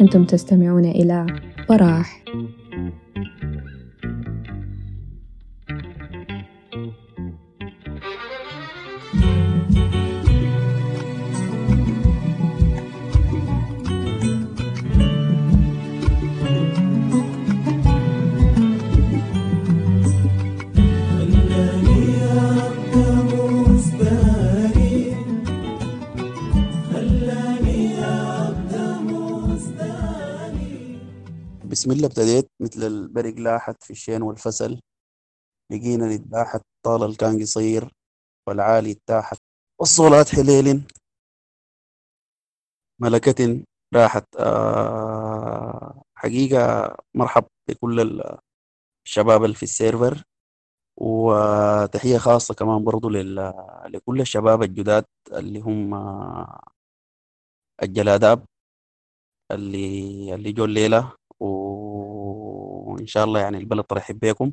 أنتم تستمعون إلى براح الله ابتديت مثل البرق لاحت في الشين والفسل لقينا نتباحت طال اللي كان قصير والعالي اتاحت والصولات حليل ملكة راحت آه حقيقة مرحب بكل الشباب اللي في السيرفر وتحية خاصة كمان برضو. لكل الشباب الجداد اللي هم الجلاداب اللي اللي جو الليلة وإن شاء الله يعني البلد ترحب بكم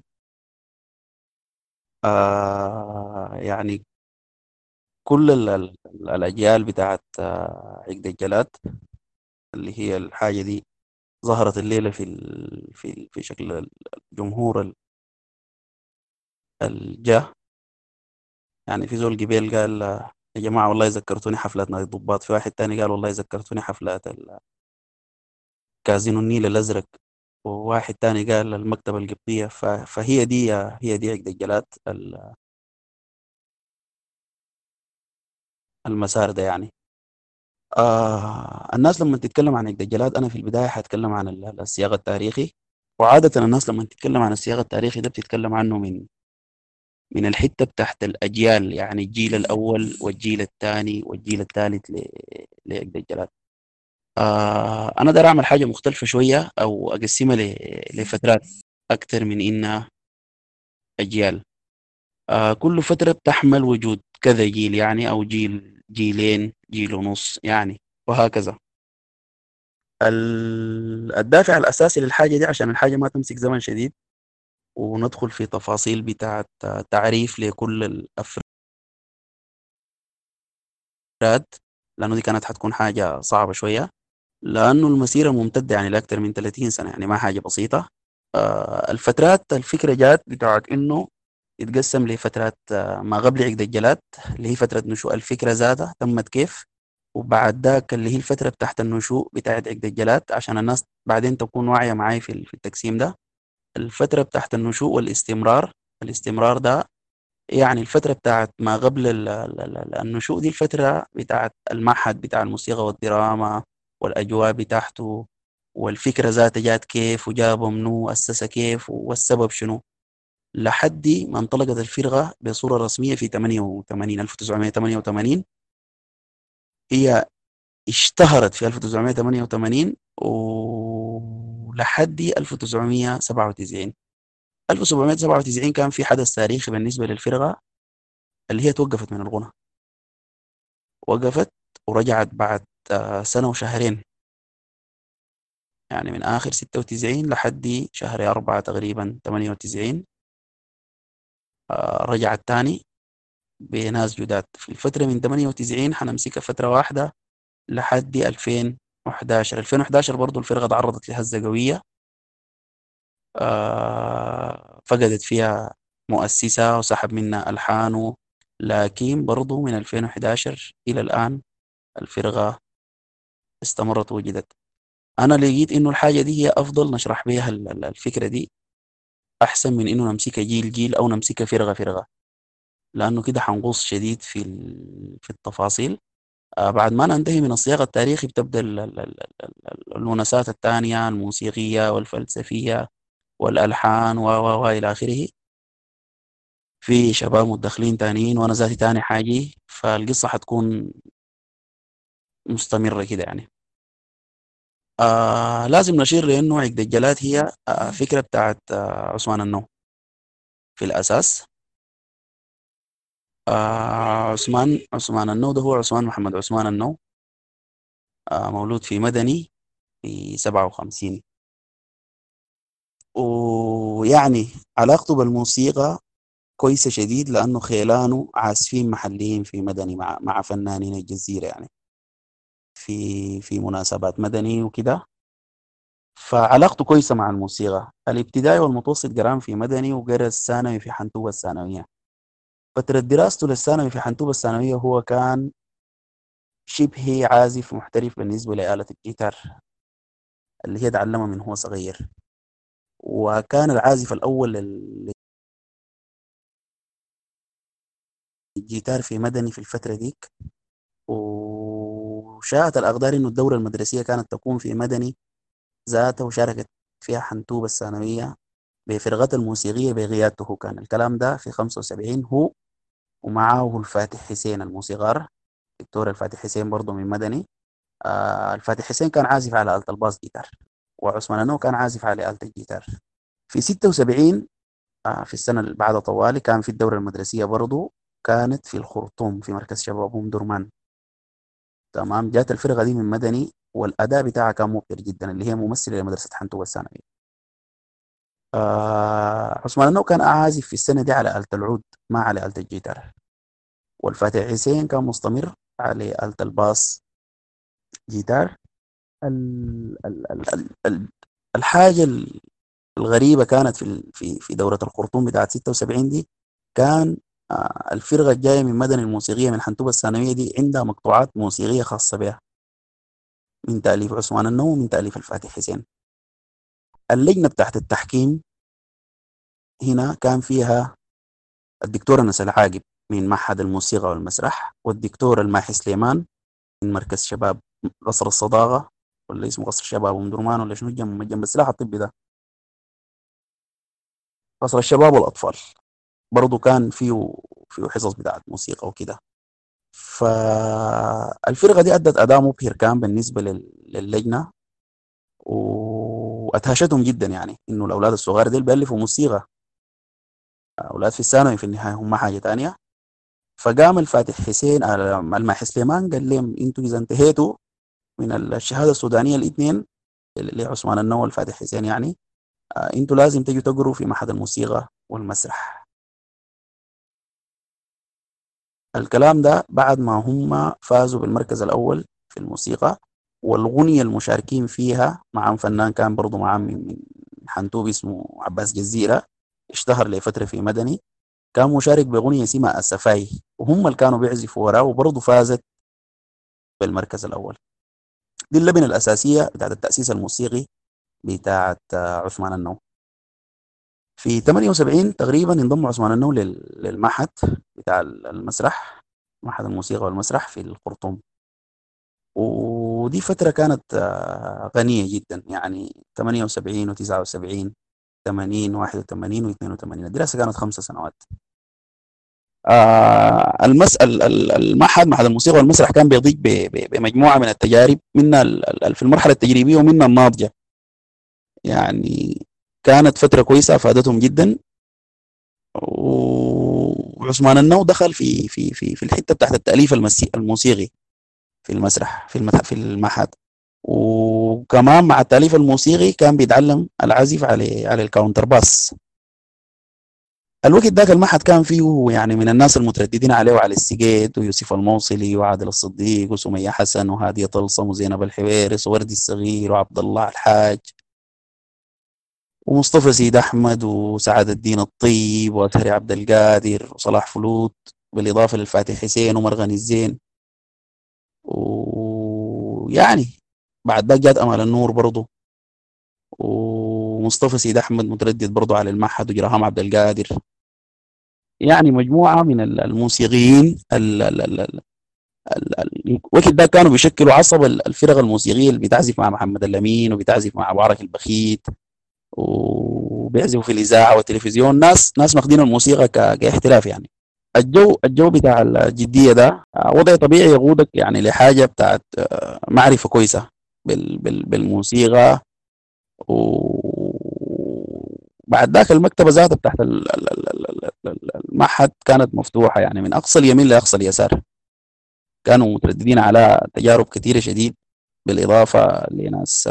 آه يعني كل ال- ال- الأجيال بتاعت آه، عقد الجلاد اللي هي الحاجة دي ظهرت الليلة في في في شكل الجمهور ال- الجاه يعني في زول قبيل قال آه، يا جماعة والله ذكرتوني حفلات نادي الضباط. في واحد تاني قال والله ذكرتوني حفلات كازينو النيل الأزرق وواحد تاني قال المكتبة القبطية. فهي دي هي دي عقد الجلاد ال- المسار ده يعني. آه الناس لما تتكلم عن عقد الجلاد أنا في البداية حتكلم عن ال- السياق التاريخي. وعادة الناس لما تتكلم عن السياق التاريخي ده بتتكلم عنه من من الحتة بتاعت الأجيال يعني الجيل الأول والجيل الثاني والجيل الثالث لعقد الجلاد آه أنا داير أعمل حاجة مختلفة شوية أو أقسمها ل- لفترات أكثر من إنها أجيال. آه كل فترة بتحمل وجود كذا جيل يعني أو جيل جيلين جيل ونص يعني وهكذا. ال- الدافع الأساسي للحاجة دي عشان الحاجة ما تمسك زمن شديد وندخل في تفاصيل بتاعة تعريف لكل الأفراد لأنه دي كانت حتكون حاجة صعبة شوية. لأنه المسيرة ممتدة يعني لأكثر من 30 سنة يعني ما حاجة بسيطة. آه، الفترات الفكرة جات بتاعت إنه يتقسم لفترات آه، ما قبل عقد الجلاد اللي هي فترة نشوء. الفكرة ذاتها تمت كيف؟ وبعد ذاك اللي هي الفترة بتاعت النشوء بتاعت عقد الجلاد عشان الناس بعدين تكون واعية معاي في التقسيم ده. الفترة بتاعت النشوء والاستمرار الاستمرار ده يعني الفترة بتاعت ما قبل ال- ال- ال- النشوء دي الفترة بتاعت المعهد بتاع الموسيقى والدراما والأجواء بتاعته والفكرة ذاتها جات كيف وجابه منو أسسها كيف والسبب شنو. لحد ما انطلقت الفرقة بصورة رسمية في 88 1988 هي اشتهرت في 1988 ولحد 1997 1797 كان في حدث تاريخي بالنسبة للفرقة اللي هي توقفت من الغنى. وقفت ورجعت بعد سنة وشهرين. يعني من آخر 96 لحد شهر أربعة تقريبا 98 آه، رجعت تاني بناس جداد. في الفترة من 98 حنمسكها فترة واحدة لحد 2011 2011 برضو الفرقة تعرضت لهزة قوية. آه، فقدت فيها مؤسسة وسحب منها ألحانه لكن برضو من 2011 إلى الآن الفرقة استمرت وجدت. أنا لقيت إنه الحاجة دي هي أفضل نشرح بيها ال- ال- الفكرة دي أحسن من إنه نمسكها جيل جيل أو نمسكها فرقة فرقة. لأنه كده حنغوص شديد في في التفاصيل. آه، بعد ما ننتهي من السياق التاريخي ال- الونسات الثانية الموسيقية والفلسفية والألحان و و إلى آخره. في شباب متدخلين تانيين وأنا ذاتي تاني حاجة فالقصة حتكون مستمرة كده يعني. آه لازم نشير لأنه عقد الجلاد هي آه فكرة بتاعت آه عثمان النو في الأساس. آه عثمان عثمان النو ده هو عثمان محمد عثمان النو آه مولود في مدني في 57 ويعني علاقته بالموسيقى كويسة شديد لأنه خيلانه عازفين محليين في مدني مع مع فنانين الجزيرة يعني. في في مناسبات مدني وكده. فعلاقته كويسة مع الموسيقى. الابتدائي والمتوسط قرام في مدني وقرأ الثانوي في حنتوبة الثانوية. فترة دراسته للثانوي في حنتوبة الثانوية هو كان شبه عازف محترف بالنسبة لآلة الجيتار اللي هي تعلمها من هو صغير. وكان العازف الأول للجيتار في مدني في الفترة ديك. وشاءت الأقدار إنه الدورة المدرسية كانت تكون في مدني ذاته وشاركت فيها حنتوبة الثانوية بفرقة الموسيقية بقيادته كان الكلام ده في 75 هو ومعه الفاتح حسين الموسيقار. دكتور الفاتح حسين برضه من مدني. آه الفاتح حسين كان عازف على آلة الباص جيتار وعثمان أنو كان عازف على آلة الجيتار. في 76 آه في السنة اللي بعد طوالي كان في الدورة المدرسية برضه كانت في الخرطوم في مركز شباب أم درمان. تمام؟ جات الفرقة دي من مدني والأداء بتاعها كان مبهر جدا اللي هي ممثلة لمدرسة حنتوبة الثانوية آه عثمان النو كان عازف في السنة دي على آلة العود ما على آلة الجيتار. والفاتح حسين كان مستمر على آلة الباص جيتار. ال ال ال ال ال الحاجة الغريبة كانت في في في دورة الخرطوم بتاعت 76 دي كان الفرقة الجاية من مدن الموسيقية من حنتوبة الثانوية دي عندها مقطوعات موسيقية خاصة بها. من تأليف عثمان النو ومن تأليف الفاتح حسين. اللجنة بتاعت التحكيم هنا كان فيها الدكتور أنس العاقب من معهد الموسيقى والمسرح والدكتور الماحي سليمان من مركز شباب قصر الصداقة ولا اسمه قصر شباب أم درمان ولا شنو جنب جنب السلاح الطبي ده. قصر الشباب والأطفال. برضو كان فيه فيه حصص بتاعت موسيقى وكده. فالفرقة دي أدت أداء مبهر كان بالنسبة للجنة وأدهشتهم جدا يعني إنه الأولاد الصغار دي بيألفوا موسيقى. أولاد في الثانوي في النهاية هم حاجة تانية. فقام الفاتح حسين الماحي سليمان قال لهم إنتوا إذا انتهيتوا من الشهادة السودانية الاثنين اللي عثمان النو والفاتح حسين يعني آه، إنتوا لازم تجوا تقروا في معهد الموسيقى والمسرح. الكلام ده بعد ما هم فازوا بالمركز الأول في الموسيقى والغنية المشاركين فيها معهم فنان كان برضو معهم من حنتوب اسمه عباس جزيرة اشتهر لفترة في مدني كان مشارك بأغنية اسمها السفاي وهم اللي كانوا بيعزفوا وراه وبرضه فازت بالمركز الأول. دي اللبنة الأساسية بتاعت التأسيس الموسيقي بتاعت عثمان النو في 78 تقريبا انضم عثمان النو للمعهد بتاع المسرح معهد الموسيقى والمسرح في الخرطوم. ودي فترة كانت غنية جدا يعني 78 و79 80 81 و82 الدراسة كانت خمسة سنوات. آه المعهد معهد الموسيقى والمسرح كان بيضيق بمجموعة من التجارب منها في المرحلة التجريبية ومنها الناضجة يعني كانت فترة كويسة أفادتهم جدا. وعثمان النو دخل في في في في الحتة بتاعت التأليف الموسيقي في المسرح في في المعهد وكمان مع التأليف الموسيقي كان بيتعلم العزف على على ال contrabass الوقت ذاك المعهد كان فيه يعني من الناس المترددين عليه وعلى السجيت ويوسف الموصلي وعادل الصديق وسمية حسن وهادية طلسم وزينب الحويرس ووردي الصغير وعبد الله الحاج. ومصطفى سيد أحمد وسعاد الدين الطيب وأثري عبد القادر وصلاح فلوت بالإضافة للفاتح حسين ومرغني الزين. ويعني بعد ذاك جات أمال النور برضه ومصطفى سيد أحمد متردد برضه على المعهد وجراهام عبد القادر. يعني مجموعة من الموسيقيين الوقت ده كانوا بيشكلوا عصب الفرق الموسيقية اللي بتعزف مع محمد الأمين وبتعزف مع بارك البخيت. وبيعزفوا في الإذاعة والتلفزيون. ناس ناس ماخدين الموسيقى كاحتراف يعني. الجو الجو بتاع الجدية ده وضع طبيعي يقودك يعني لحاجة بتاعت معرفة كويسة بالموسيقى. وبعد ذاك المكتبة ذاتها بتاعت المعهد كانت مفتوحة يعني من أقصى اليمين لأقصى اليسار. كانوا مترددين على تجارب كثيرة شديد بالإضافة لناس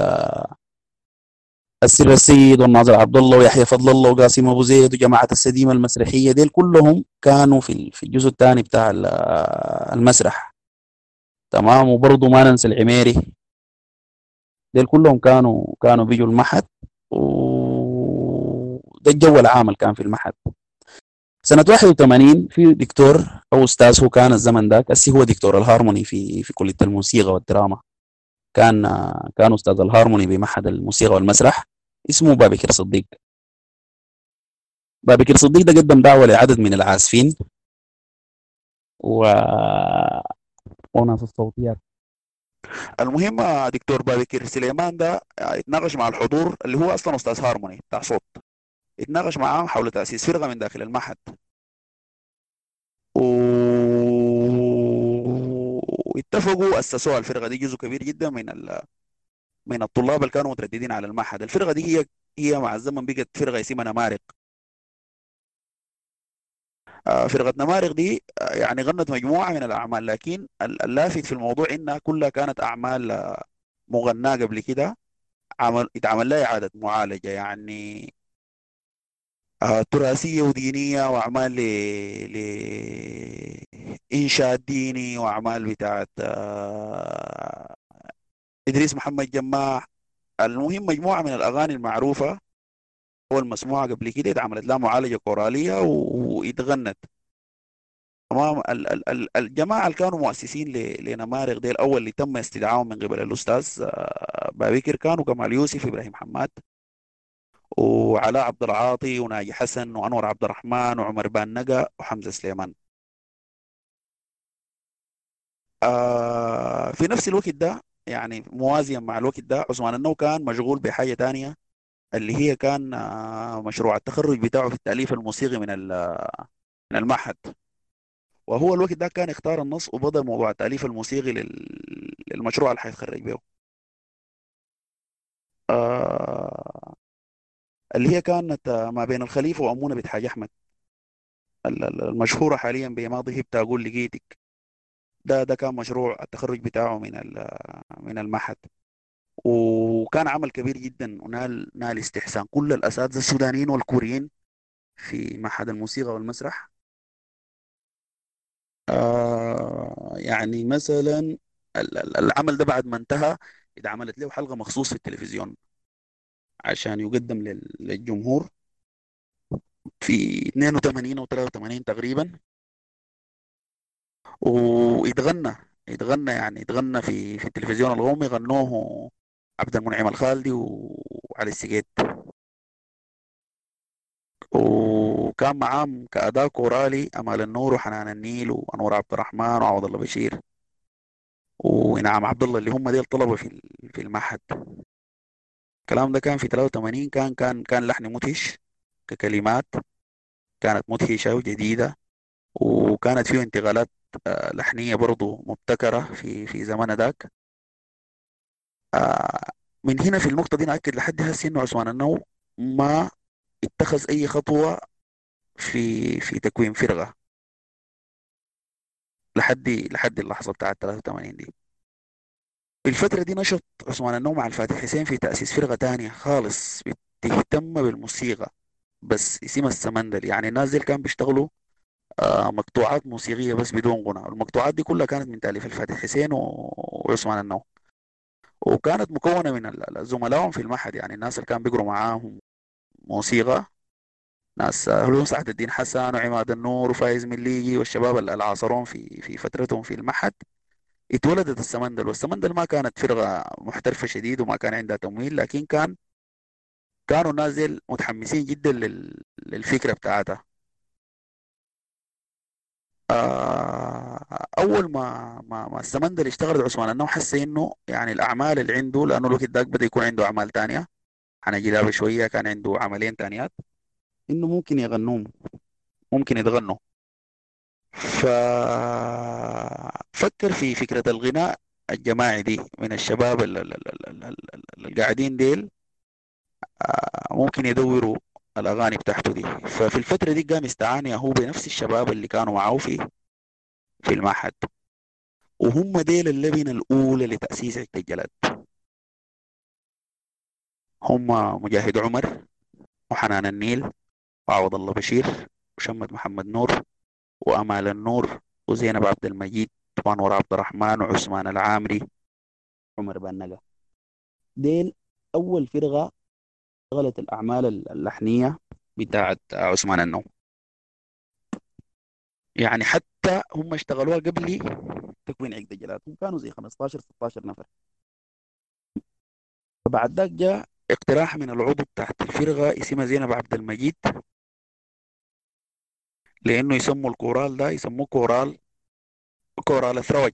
السر السيد والناظر عبد الله ويحيى فضل الله وقاسم أبو زيد وجماعة السديمة المسرحية ديل كلهم كانوا في في الجزء الثاني بتاع المسرح. تمام؟ وبرضه ما ننسى العميري. ديل كلهم كانوا كانوا بيجوا المعهد وده الجو العام اللي كان في المعهد. سنة 81 في دكتور أو أستاذ هو كان الزمن ذاك أسي هو دكتور الهارموني في في كلية الموسيقى والدراما. كان كان أستاذ الهارموني بمعهد الموسيقى والمسرح. اسمه بابكر صديق. بابكر صديق ده قدم دعوة لعدد من العازفين. و وناس الصوتيات المهم دكتور بابكر سليمان ده اتناقش مع الحضور اللي هو أصلا أستاذ هارموني بتاع صوت. اتناقش معاهم حول تأسيس فرقة من داخل المعهد. واتفقوا أسسوها الفرقة دي جزء كبير جدا من ال... من الطلاب اللي كانوا مترددين على المعهد. الفرقة دي هي هي مع الزمن بقت فرقة اسمها نمارق. آه، فرقة نمارق دي آه، يعني غنت مجموعة من الأعمال لكن اللافت في الموضوع إنها كلها كانت أعمال آه، مغناة قبل كده عمل اتعمل لها إعادة معالجة يعني تراثية ودينية وأعمال ل... لإنشاء ديني وأعمال بتاعت إدريس محمد جماح. المهم مجموعة من الأغاني المعروفة والمسموعة قبل كده اتعملت لها معالجة كورالية واتغنت. تمام؟ الجماعة اللي كانوا مؤسسين لنمارق دي الأول اللي تم استدعائهم من قبل الأستاذ آه، بابكر كانوا كمال يوسف إبراهيم حماد وعلاء عبد العاطي وناجي حسن وأنور عبد الرحمن وعمر بان نقا وحمزة سليمان. آه في نفس الوقت ده يعني موازيا مع الوقت ده. عثمان النو كان مشغول بحاجة تانية اللي هي كان آه، مشروع التخرج بتاعه في التأليف الموسيقي من من المعهد. وهو الوقت ده كان اختار النص وبدأ موضوع التأليف الموسيقي للمشروع اللي حيتخرج به آه اللي هي كانت ما بين الخليفة وأمونة بنت حاج أحمد. المشهورة حاليا بماضي هبت أقول لقيتك. ده ده كان مشروع التخرج بتاعه من من المعهد. وكان عمل كبير جدا ونال نال استحسان. كل الأساتذة السودانيين والكوريين في معهد الموسيقى والمسرح. آه يعني مثلا العمل ده بعد ما انتهى اتعملت له حلقة مخصوص في التلفزيون عشان يقدم للجمهور في 82 أو 83 تقريبا. ويتغنى يتغنى يعني يتغنى في في التلفزيون القومي غنوه عبد المنعم الخالدي وعلي السجيت وكان معاهم كأداء كورالي أمال النور وحنان النيل وأنور عبد الرحمن وعوض الله بشير ونعم عبد الله اللي هم ديل طلبة في في المعهد. الكلام ده كان في 83 كان كان كان لحن مدهش ككلمات كانت مدهشة وجديدة وكانت فيه انتقالات لحنية برضو مبتكرة في في زمن ذاك آه، من هنا في النقطة دي نأكد لحد هسه إنه عثمان النو ما اتخذ أي خطوة في في تكوين فرقة. لحد لحد اللحظة بتاعت 83 دي. في الفترة دي نشط عثمان النو مع الفاتح حسين في تأسيس فرقة تانية خالص بتهتم بالموسيقى بس اسمها السمندل. يعني الناس دي كانوا بيشتغلوا آه مقطوعات موسيقية بس بدون غنى. المقطوعات دي كلها كانت من تأليف الفاتح حسين وعثمان النو وكانت مكونة من زملائهم في المعهد. يعني الناس اللي كانوا بيقروا معاهم موسيقى ناس هلون سعد الدين حسن وعماد النور وفايز مليجي والشباب اللي عاصرون في في فترتهم في المعهد. اتولدت السمندل. والسمندل ما كانت فرقة محترفة شديد وما كان عندها تمويل لكن كان كانوا نازل متحمسين جدا للفكرة بتاعتها. آه، أول ما ما ما السمندل اشتغل عثمان انه حس إنه يعني الأعمال اللي عنده لأنه الوقت ذاك بدأ يكون عنده أعمال تانية. حنجي لها بشويه كان عنده عملين تانيات. إنه ممكن يغنوهم. ممكن يتغنوا. ففكر في فكرة الغناء الجماعي دي من الشباب اللي قاعدين ديل. آه، ممكن يدوروا الأغاني بتاعته دي. ففي الفترة دي قام استعان هو بنفس الشباب اللي كانوا معاه في في المعهد. وهم ديل اللبنة الأولى لتأسيس عده الجلد هم مجاهد عمر وحنان النيل وعوض الله بشير وشمد محمد نور وأمال النور وزينب عبد المجيد وأنور عبد الرحمن وعثمان العامري عمر بن ديل أول فرقة اشتغلت الأعمال اللحنية بتاعت عثمان النو يعني حتى هم اشتغلوها قبل تكوين عقد الجلاد هم كانوا زي 15 16 نفر. فبعد ذاك جاء اقتراح من العضو بتاعت الفرقة اسمها زينب عبد المجيد لأنه يسموا الكورال ده يسموه كورال كورال أثروج.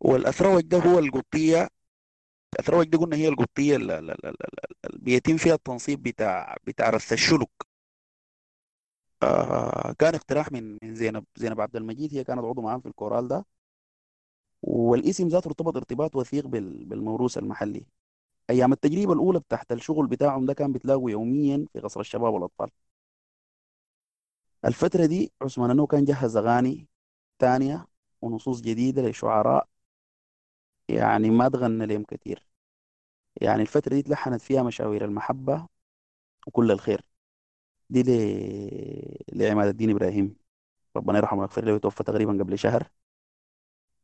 والأثروج ده هو القطية الأثروج دي قلنا هي القطية اللي بيتم فيها التنصيب بتاع بتاع رث الشلك آه كان اقتراح من من زينب زينب عبد المجيد هي كانت عضو معاهم في الكورال ده. والاسم ذاته ارتبط ارتباط وثيق بال- بالموروث المحلي. أيام التجربة الأولى تحت الشغل بتاعهم ده كان بتلاقوا يوميا في قصر الشباب والأطفال. الفترة دي عثمان انه كان جهز أغاني تانية ونصوص جديدة لشعراء يعني ما تغنى لهم كتير. يعني الفترة دي تلحنت فيها مشاوير المحبة وكل الخير. دي ل... لعماد الدين إبراهيم. ربنا يرحمه ويغفر له توفى تقريبا قبل شهر.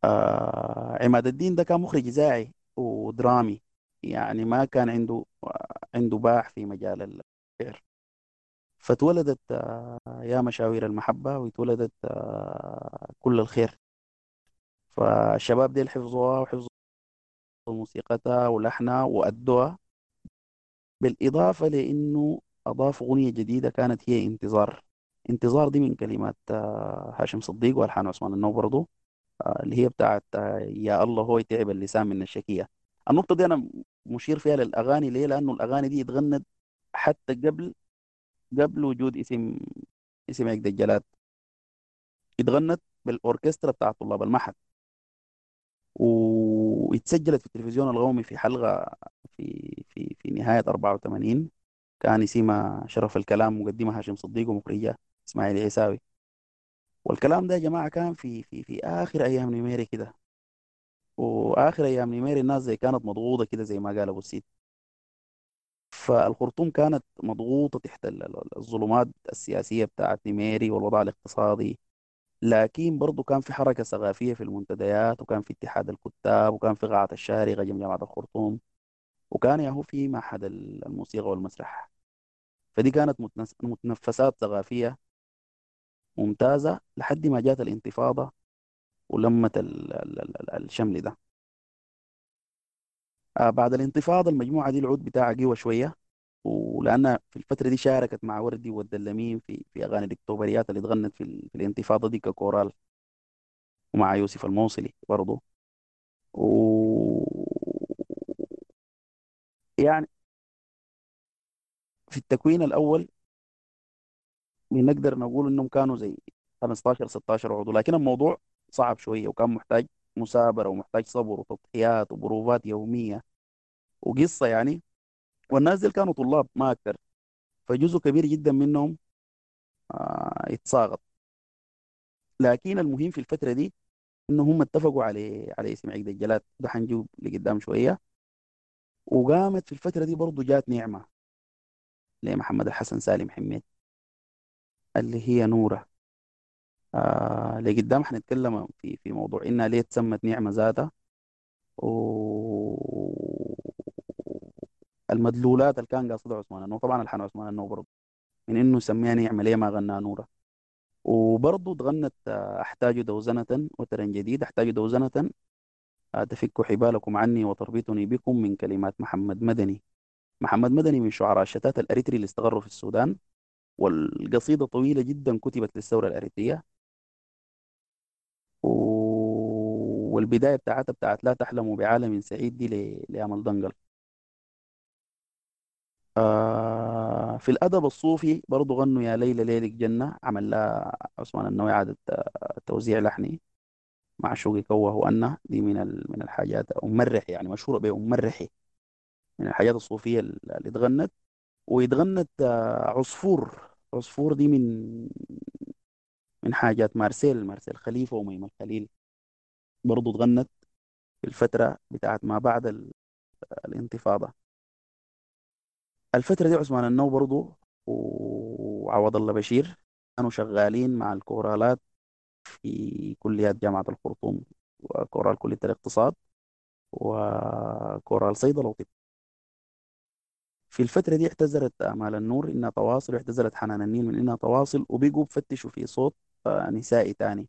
آه عماد الدين ده كان مخرج إذاعي ودرامي. يعني ما كان عنده عنده باع في مجال الشعر فاتولدت آه يا مشاوير المحبة واتولدت آه كل الخير. فالشباب دي حفظوها وحفظوا موسيقتها ولحنها وأدوها بالإضافة لأنه أضاف أغنية جديدة كانت هي انتظار. انتظار دي من كلمات آه هاشم صديق والحان عثمان النو برضه آه، اللي هي بتاعت آه، يا الله هو يتعب اللسان من الشكية. النقطة دي أنا مشير فيها للأغاني ليه؟ لأنه الأغاني دي اتغنت حتى قبل قبل وجود اسم اسم عقد الجلاد اتغنت بالأوركسترا بتاع طلاب المعهد واتسجلت في التلفزيون القومي في حلقة في في في نهاية 84 كان اسمها شرف الكلام مقدمة هاشم صديق ومخرجة إسماعيل عيساوي. والكلام ده يا جماعة كان في في في آخر أيام نيميري كده. وآخر أيام نيميري الناس زي كانت مضغوطة كده زي ما قال أبو السيد. فالخرطوم كانت مضغوطة تحت ال- ال- الظلمات السياسية بتاعت نيميري والوضع الاقتصادي. لكن برضه كان في حركة ثقافية في المنتديات وكان في اتحاد الكتاب وكان في قاعة الشارقة جنب جامعة الخرطوم وكان ياهو في معهد ال- الموسيقى والمسرح. فدي كانت متنفسات ثقافية ممتازة لحد ما جات الانتفاضة ولمت ال- ال- ال- الشمل ده. آه بعد الانتفاضة المجموعة دي العود بتاعها قوى شوية. ولأنها في الفترة دي شاركت مع وردي والدلمين في في أغاني الإكتوبريات اللي اتغنت في, ال- في الانتفاضة دي ككورال ومع يوسف الموصلي برضه و يعني في التكوين الأول بنقدر نقول إنهم كانوا زي 15 16 عضو لكن الموضوع صعب شوية وكان محتاج مثابرة ومحتاج صبر وتضحيات وبروفات يومية وقصة يعني. والناس دي كانوا طلاب ما أكتر. فجزء كبير جدا منهم آه، يتساقط لكن المهم في الفترة دي إنه هم اتفقوا على على اسم عقد الجلاد. ده حنجيب لقدام شوية. وقامت في الفترة دي برضه جات نعمة لمحمد الحسن سالم حميد اللي هي نورة. آه لقدام حنتكلم في في موضوع إنها ليه تسمت نعمة ذاتها. والمدلولات اللي كان قاصدها عثمان النو طبعا الحان عثمان النو برضه. من إنه سميها نعمة ليه ما غناها نورة؟ وبرضه اتغنت آه، أحتاج دوزنة وترا جديد أحتاج دوزنة آه، تفك حبالكم عني وتربطني بكم من كلمات محمد مدني. محمد مدني من شعراء الشتات الأريتري اللي استقروا في السودان والقصيدة طويلة جدا كتبت للثورة الأريترية. و- والبداية بتاعتها بتاعت لا تحلموا بعالم سعيد دي ل- لأمل دنقل. آه في الأدب الصوفي برضو غنوا يا ليلى ليلك جنة عمل لها عثمان النووي إعادة آه، توزيع لحني مع شوقي كوه وأنا دي من من الحاجات ومرح يعني مشهورة بمرحي من الحاجات الصوفية اللي اتغنت. واتغنت آه، عصفور. عصفور دي من من حاجات مارسيل مارسيل خليفة وميمة الخليل برضو اتغنت في الفترة بتاعت ما بعد ال- الانتفاضة. الفترة دي عثمان النو برضو وعوض الله بشير كانوا شغالين مع الكورالات في كليات جامعة الخرطوم وكورال كلية الاقتصاد وكورال صيدلة وطب. في الفترة دي اعتذرت آمال النور إنها تواصل واعتذرت حنان النيل من إنها تواصل وبقوا بفتشوا في صوت نسائي تاني.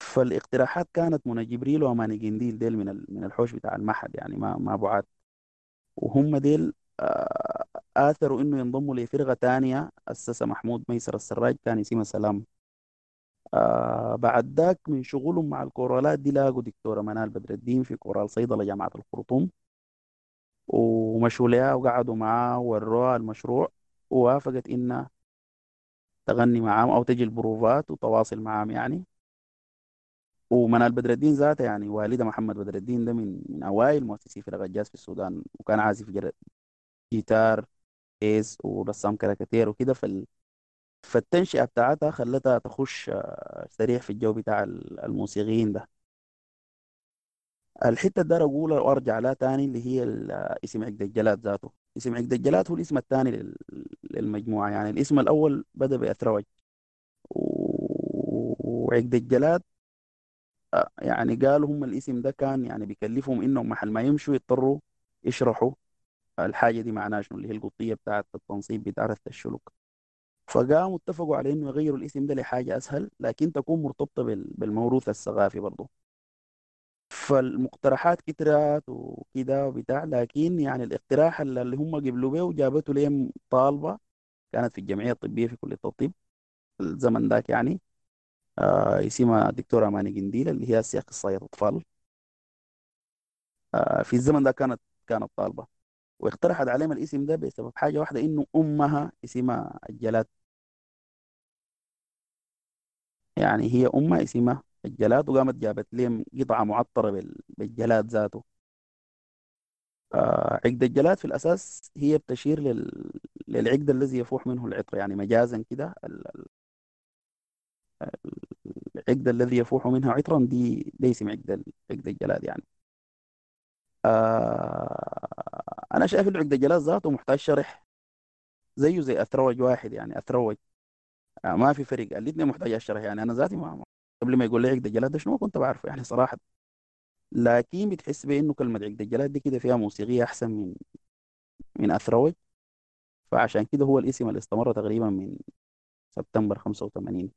فالاقتراحات كانت منى جبريل وماني جنديل ديل من من الحوش بتاع المعهد يعني ما ما بعاد. وهم ديل آه، آثروا إنه ينضموا لفرقة تانية أسسها محمود ميسر السراج كان اسمها سلام آه بعد ذاك من شغلهم مع الكورالات دي لاقوا دكتورة منال بدر الدين في كورال صيدلة جامعة الخرطوم. ومشوا لها وقعدوا معاه وروها المشروع ووافقت إنها تغني معاهم أو تجي البروفات وتواصل معاهم يعني. ومنال بدر الدين ذاته يعني والدها محمد بدر الدين ده من من أوائل مؤسسي فرق الجاز في السودان وكان عازف جيتار bass ورسام كاريكاتير وكده فال... فالتنشئة بتاعتها خلتها تخش آه، سريع في الجو بتاع ال- الموسيقيين ده. الحتة ده أقولها وأرجع لها تاني اللي هي ال- اسم عقد الجلاد ذاته. اسم عقد الجلاد هو الاسم الثاني لل- للمجموعة. يعني الاسم الأول بدأ بأثروج وعقد الجلاد آه، يعني قالوا هم الاسم ده كان يعني بيكلفهم إنهم محل ما يمشوا يضطروا يشرحوا الحاجة دي معناها شنو؟ اللي هي القطية بتاعت التنصيب بتاعت الشلوك. فقاموا اتفقوا على إنه يغيروا الاسم ده لحاجة أسهل لكن تكون مرتبطة بال- بالموروث الثقافي برضه فالمقترحات كترت وكده وبتاع لكن يعني الاقتراح اللي هم قبلوا به وجابته لهم طالبة كانت في الجمعية الطبية في كلية الطب الزمن ذاك يعني. آه اسمها دكتورة أماني قنديل اللي هي سياق أخصائية أطفال. آه في الزمن ده كانت كانت طالبة. واقترحت عليهم الاسم ده بسبب حاجة واحدة إنه أمها اسمها الجلاد. يعني هي أمها اسمها الجلاد وقامت جابت لهم قطعة معطرة بال- بالجلاد ذاته. آه عقد الجلاد في الأساس هي بتشير لل... للعقد الذي يفوح منه العطر يعني مجازا كده ال- العقد الذي يفوح منها عطرا دي ده اسم عقد عقد الجلاد يعني. آه أنا شايف إنه عقد الجلاد ذاته محتاج شرح زيه زي أثروج واحد يعني أثروج. آه ما في فرق. الاثنين محتاج شرح يعني. أنا ذاتي ما قبل ما يقول لي عقد الجلاد ده شنو كنت بعرفه يعني صراحة. لكن بتحس بإنه كلمة عقد الجلاد دي كده فيها موسيقية أحسن من من أثروج. فعشان كده هو الاسم اللي استمر تقريبا من سبتمبر 85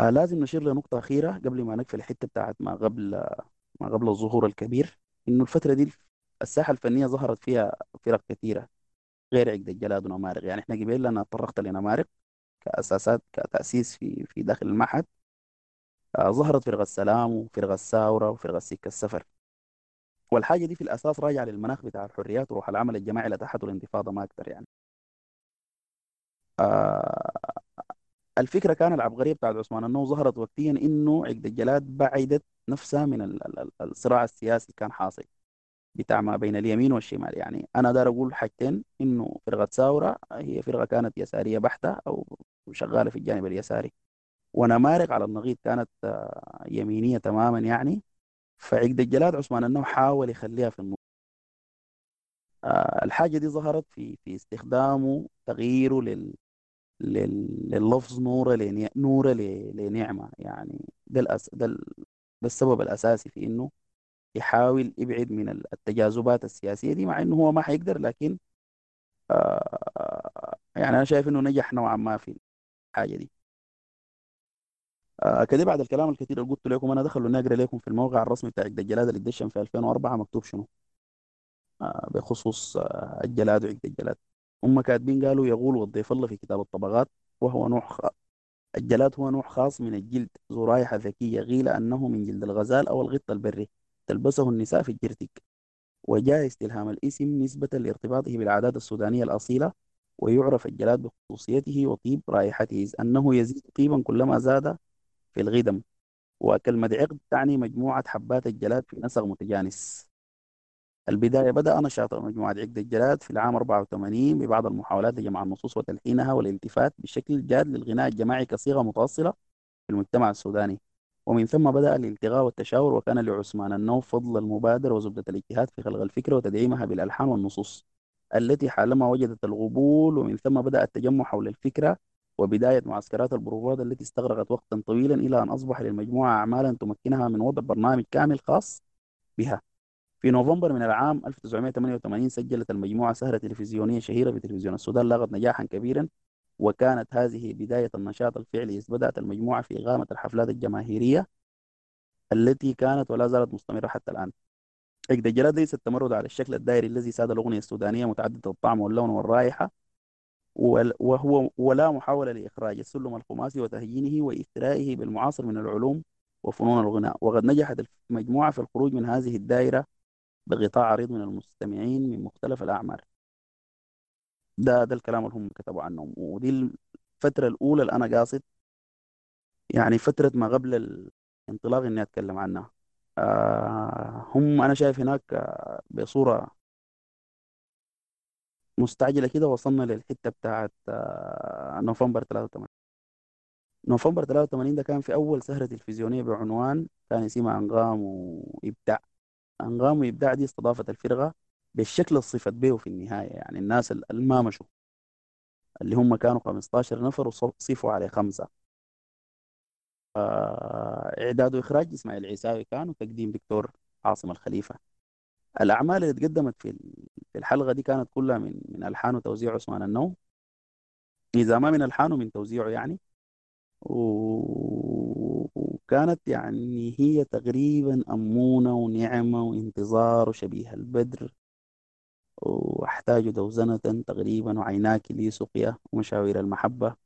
آه لازم نشير لنقطة أخيرة قبل ما نقفل الحتة بتاعت ما قبل ما قبل الظهور الكبير. إنه الفترة دي الساحة الفنية ظهرت فيها فرق كثيرة غير عقد الجلاد ونمارق. يعني إحنا قبل أنا تطرقت لنمارق كأساسات كتأسيس في في داخل المعهد. آه ظهرت فرقة السلام وفرقة الساورة وفرقة سكة السفر. والحاجة دي في الأساس راجعة للمناخ بتاع الحريات وروح العمل الجماعي اللي الانتفاضة ما أكتر يعني. آه الفكرة كان العبقريه بتاعت عثمان إنه ظهرت وقتيا إنه عقد الجلاد بعدت نفسها من ال- ال- ال- الصراع السياسي اللي كان حاصل. بتاع ما بين اليمين والشمال. يعني أنا دار أقول حاجتين إنه فرقة ساورة هي فرقة كانت يسارية بحتة أو شغالة في الجانب اليساري ونمارق على النقيض كانت آه، يمينية تماما يعني. فعقد الجلاد عثمان إنه حاول يخليها في النص آه، الحاجة دي ظهرت في في استخدامه تغييره لل لل- لللفظ نورة لن... نورة ل... لنعمة يعني. ده, الأس... ده, ال... ده السبب الأساسي في إنه يحاول يبعد من ال- التجاذبات السياسية دي مع إنه هو ما حيقدر لكن آه يعني أنا شايف إنه نجح نوعا ما في الحاجة دي. آه كده بعد الكلام الكثير اللي قلت لكم أنا دخلوا نقرأ لكم في الموقع الرسمي بتاع عقد الجلاد اللي اتدشن في 2004 مكتوب شنو؟ آه بخصوص آه الجلاد وعقد الجلاد. هم كاتبين قالوا يقول والضيف الله في كتاب الطبقات وهو نوع الجلاد هو نوع خاص من الجلد ذو رائحة ذكية قيل أنه من جلد الغزال أو الغط البري تلبسه النساء في الجرتك وجاء استلهام الاسم نسبة لارتباطه بالعادات السودانية الأصيلة ويعرف الجلاد بخصوصيته وطيب رائحته إذ أنه يزيد طيبا كلما زاد في الغدم. وكلمة عقد تعني مجموعة حبات الجلاد في نسق متجانس. البداية بدأ نشاط مجموعة عقد الجلاد في العام 84 ببعض المحاولات لجمع النصوص وتلحينها والالتفات بشكل جاد للغناء الجماعي كصيغة متوصلة في المجتمع السوداني. ومن ثم بدأ الالتغاء والتشاور وكان لعثمان النوف فضل المبادرة وزبدة الاجتهاد في خلق الفكرة وتدعيمها بالألحان والنصوص التي حالما وجدت القبول ومن ثم بدأ التجمع حول الفكرة وبداية معسكرات البروفات التي استغرقت وقتا طويلا إلى أن أصبح للمجموعة أعمالا تمكنها من وضع برنامج كامل خاص بها. في نوفمبر من العام 1988 سجلت المجموعة سهرة تلفزيونية شهيرة في تلفزيون السودان لاقت نجاحا كبيرا وكانت هذه بداية النشاط الفعلي. إذ بدأت المجموعة في إقامة الحفلات الجماهيرية التي كانت ولا زالت مستمرة حتى الآن. عقد الجلاد ليس التمرد على الشكل الدائري الذي ساد الأغنية السودانية متعددة الطعم واللون والرائحة وهو ولا محاولة لإخراج السلم الخماسي وتهيينه وإثرائه بالمعاصر من العلوم وفنون الغناء. وقد نجحت المجموعة في الخروج من هذه الدائرة بغطاء عريض من المستمعين من مختلف الأعمار. ده ده الكلام اللي هم كتبوا عنهم. ودي الفترة الأولى اللي أنا قاصد يعني فترة ما قبل الانطلاق إني أتكلم عنها. آه هم أنا شايف هناك آه بصورة مستعجلة كده وصلنا للحتة بتاعت آه نوفمبر 83 نوفمبر 83 ده كان في أول سهرة تلفزيونية بعنوان كان اسمها أنغام وإبداع أنغام وإبداع دي استضافت الفرقة. بالشكل اللي صفت به في النهاية. يعني الناس اللي ما مشوا. اللي هم كانوا 15 نفر وصفوا عليه خمسة. آه إعداد وإخراج إسماعيل عيساوي كان وتقديم دكتور عاصم الخليفة. الأعمال اللي اتقدمت في في الحلقة دي كانت كلها من من ألحان وتوزيع عثمان النو إذا ما من ألحانه من توزيعه يعني. وكانت يعني هي تقريبا أمونة ونعمة وانتظار وشبيه البدر. واحتاج دوزنة تقريبا وعيناك لي سقيا ومشاوير المحبة.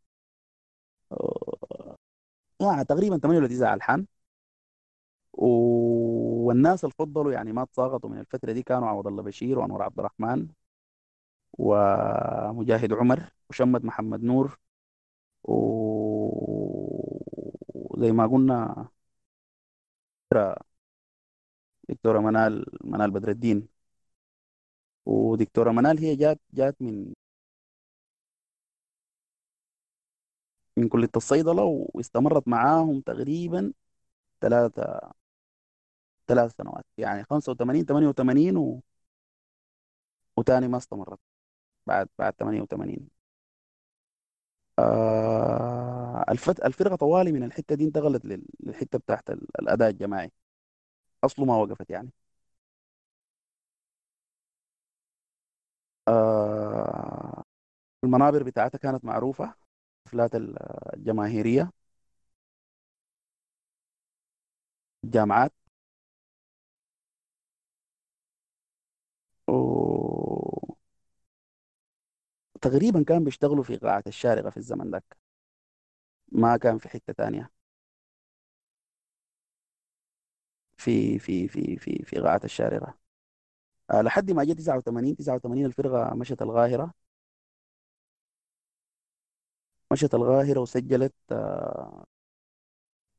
يعني تقريبا 8 ولا 9 ألحان. والناس اللي فضلوا يعني ما تساقطوا من الفترة دي كانوا عوض الله بشير وأنور عبد الرحمن ومجاهد عمر وشمت محمد نور. وزي ما قلنا دكتورة منال منال بدر الدين. ودكتورة منال هي جات جات من من كلية الصيدلة واستمرت معاهم تقريبا ثلاثة ثلاث سنوات. يعني 85 88 و... وتاني ما استمرت بعد بعد 88 آه الفت... الفرقة طوالي من الحتة دي انتقلت لل... للحتة بتاعت الأداء الجماعي. أصله ما وقفت يعني. آه المنابر بتاعتها كانت معروفة الحفلات الجماهيرية. الجامعات و... تقريبا كان بيشتغلوا في قاعة الشارقة في الزمن ذاك. ما كان في حتة تانية. في في في في في قاعة الشارقة. لحد ما جاء 89 89 الفرقة مشت القاهرة مشت القاهرة وسجلت آه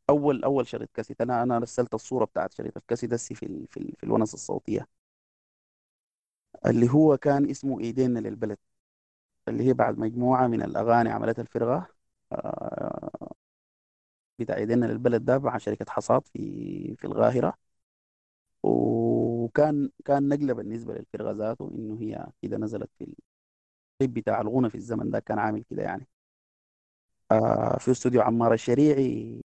أول أول شريط كاسيت. أنا أنا رسلت الصورة بتاعت شريط الكاسيت دسي في في, في الونس الصوتية. اللي هو كان اسمه ايدينا للبلد. اللي هي بعد مجموعة من الأغاني عملتها الفرقة آه، بتاع ايدينا للبلد ده مع شركة حصاد في في القاهره وكان كان نقلة بالنسبة للفرقة ذاته إنه هي كده نزلت في الكليب بتاع الغنى في الزمن ده كان عامل كده يعني. آه في استوديو عمار الشريعي.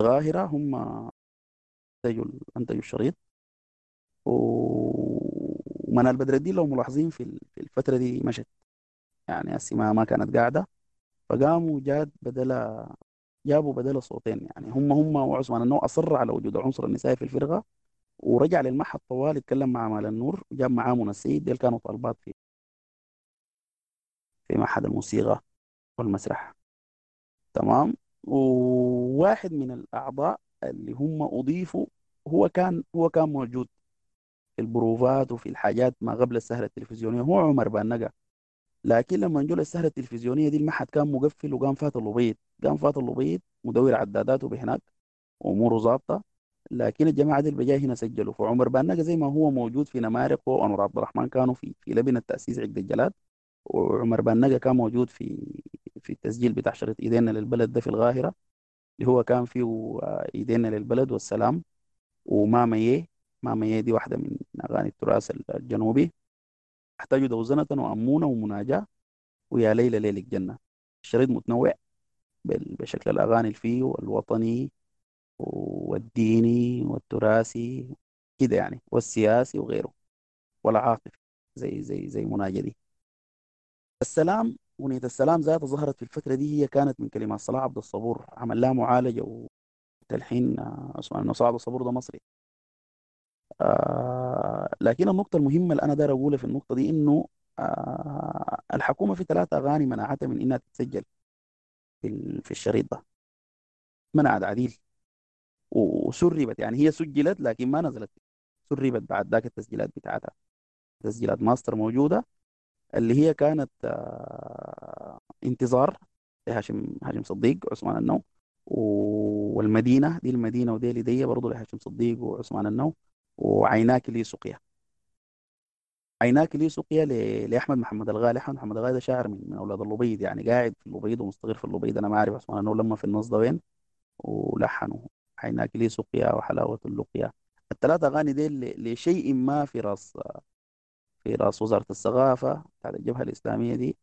القاهرة هم أنتجوا أنتجوا الشريط. ومنال بدر الدين لو ملاحظين في الفترة دي مشت. يعني السماء ما كانت قاعدة. فقاموا جاد بدل جابوا بدل صوتين يعني. هم هم وعثمان النو أصر على وجود العنصر النسائي في الفرقة ورجع للمعهد طوال يتكلم مع مال النور وجاب معاه السيد ديل كانوا طالبات في في معهد الموسيقى والمسرح. تمام؟ وواحد من الأعضاء اللي هم أضيفوا هو كان هو كان موجود في البروفات وفي الحاجات ما قبل السهرة التلفزيونية هو عمر بانجا لكن لما نجوا السهرة التلفزيونية دي المحد كان مقفل وقام فات اللبيط قام فات اللبيط مدور عداداته بهناك وأموره ظابطة. لكن الجماعة دي بجاي هنا سجلوا. فعمر بانجا زي ما هو موجود في نمارق هو وأنور عبد الرحمن كانوا في في لبنة تأسيس عقد الجلاد. وعمر بانجا كان موجود في في التسجيل بتاع شريط إيدينا للبلد ده في القاهرة اللي هو كان فيه إيدينا للبلد والسلام. وماما يه ماما يه دي واحدة من أغاني التراث الجنوبي. احتاجوا دوزنة وأمونة ومناجاة ويا ليلى ليلك جنة الشريط متنوع. بشكل الأغاني اللي فيه والوطني والديني والتراثي كده يعني والسياسي وغيره والعاطفي زي زي زي مناجاة دي السلام أغنية السلام ذاتها ظهرت في الفترة دي هي كانت من كلمات صلاح عبد الصبور عمل لها معالجة وتلحين اسمه إنه صلاح عبد الصبور ده مصري. آه لكن النقطة المهمة اللي أنا داير أقولها في النقطة دي إنه آه الحكومة في ثلاثة أغاني منعتها من إنها تتسجل. في في الشريط ده. منعت عديل. وسربت. يعني هي سجلت لكن ما نزلت. سربت بعد ذاك التسجيلات بتاعتها. تسجيلات ماستر موجودة اللي هي كانت آه انتظار. لهاشم هاشم صديق وعثمان النو والمدينة دي المدينة ودي لدي برضه لهاشم صديق وعثمان النو وعيناك لي سقيا عيناك لي سقيا لأحمد محمد الغالي. أحمد محمد الغالي ده شاعر من, من أولاد اللبيض يعني قاعد في اللبيض ومستقر في اللبيض أنا ما أعرف عثمان النو لما في النص ده وين ولحنوا عيناك لي سقيا وحلاوة اللقيا الثلاثة أغاني دي لشيء ما في راس في راس وزارة الثقافة بتاعت الجبهة الإسلامية دي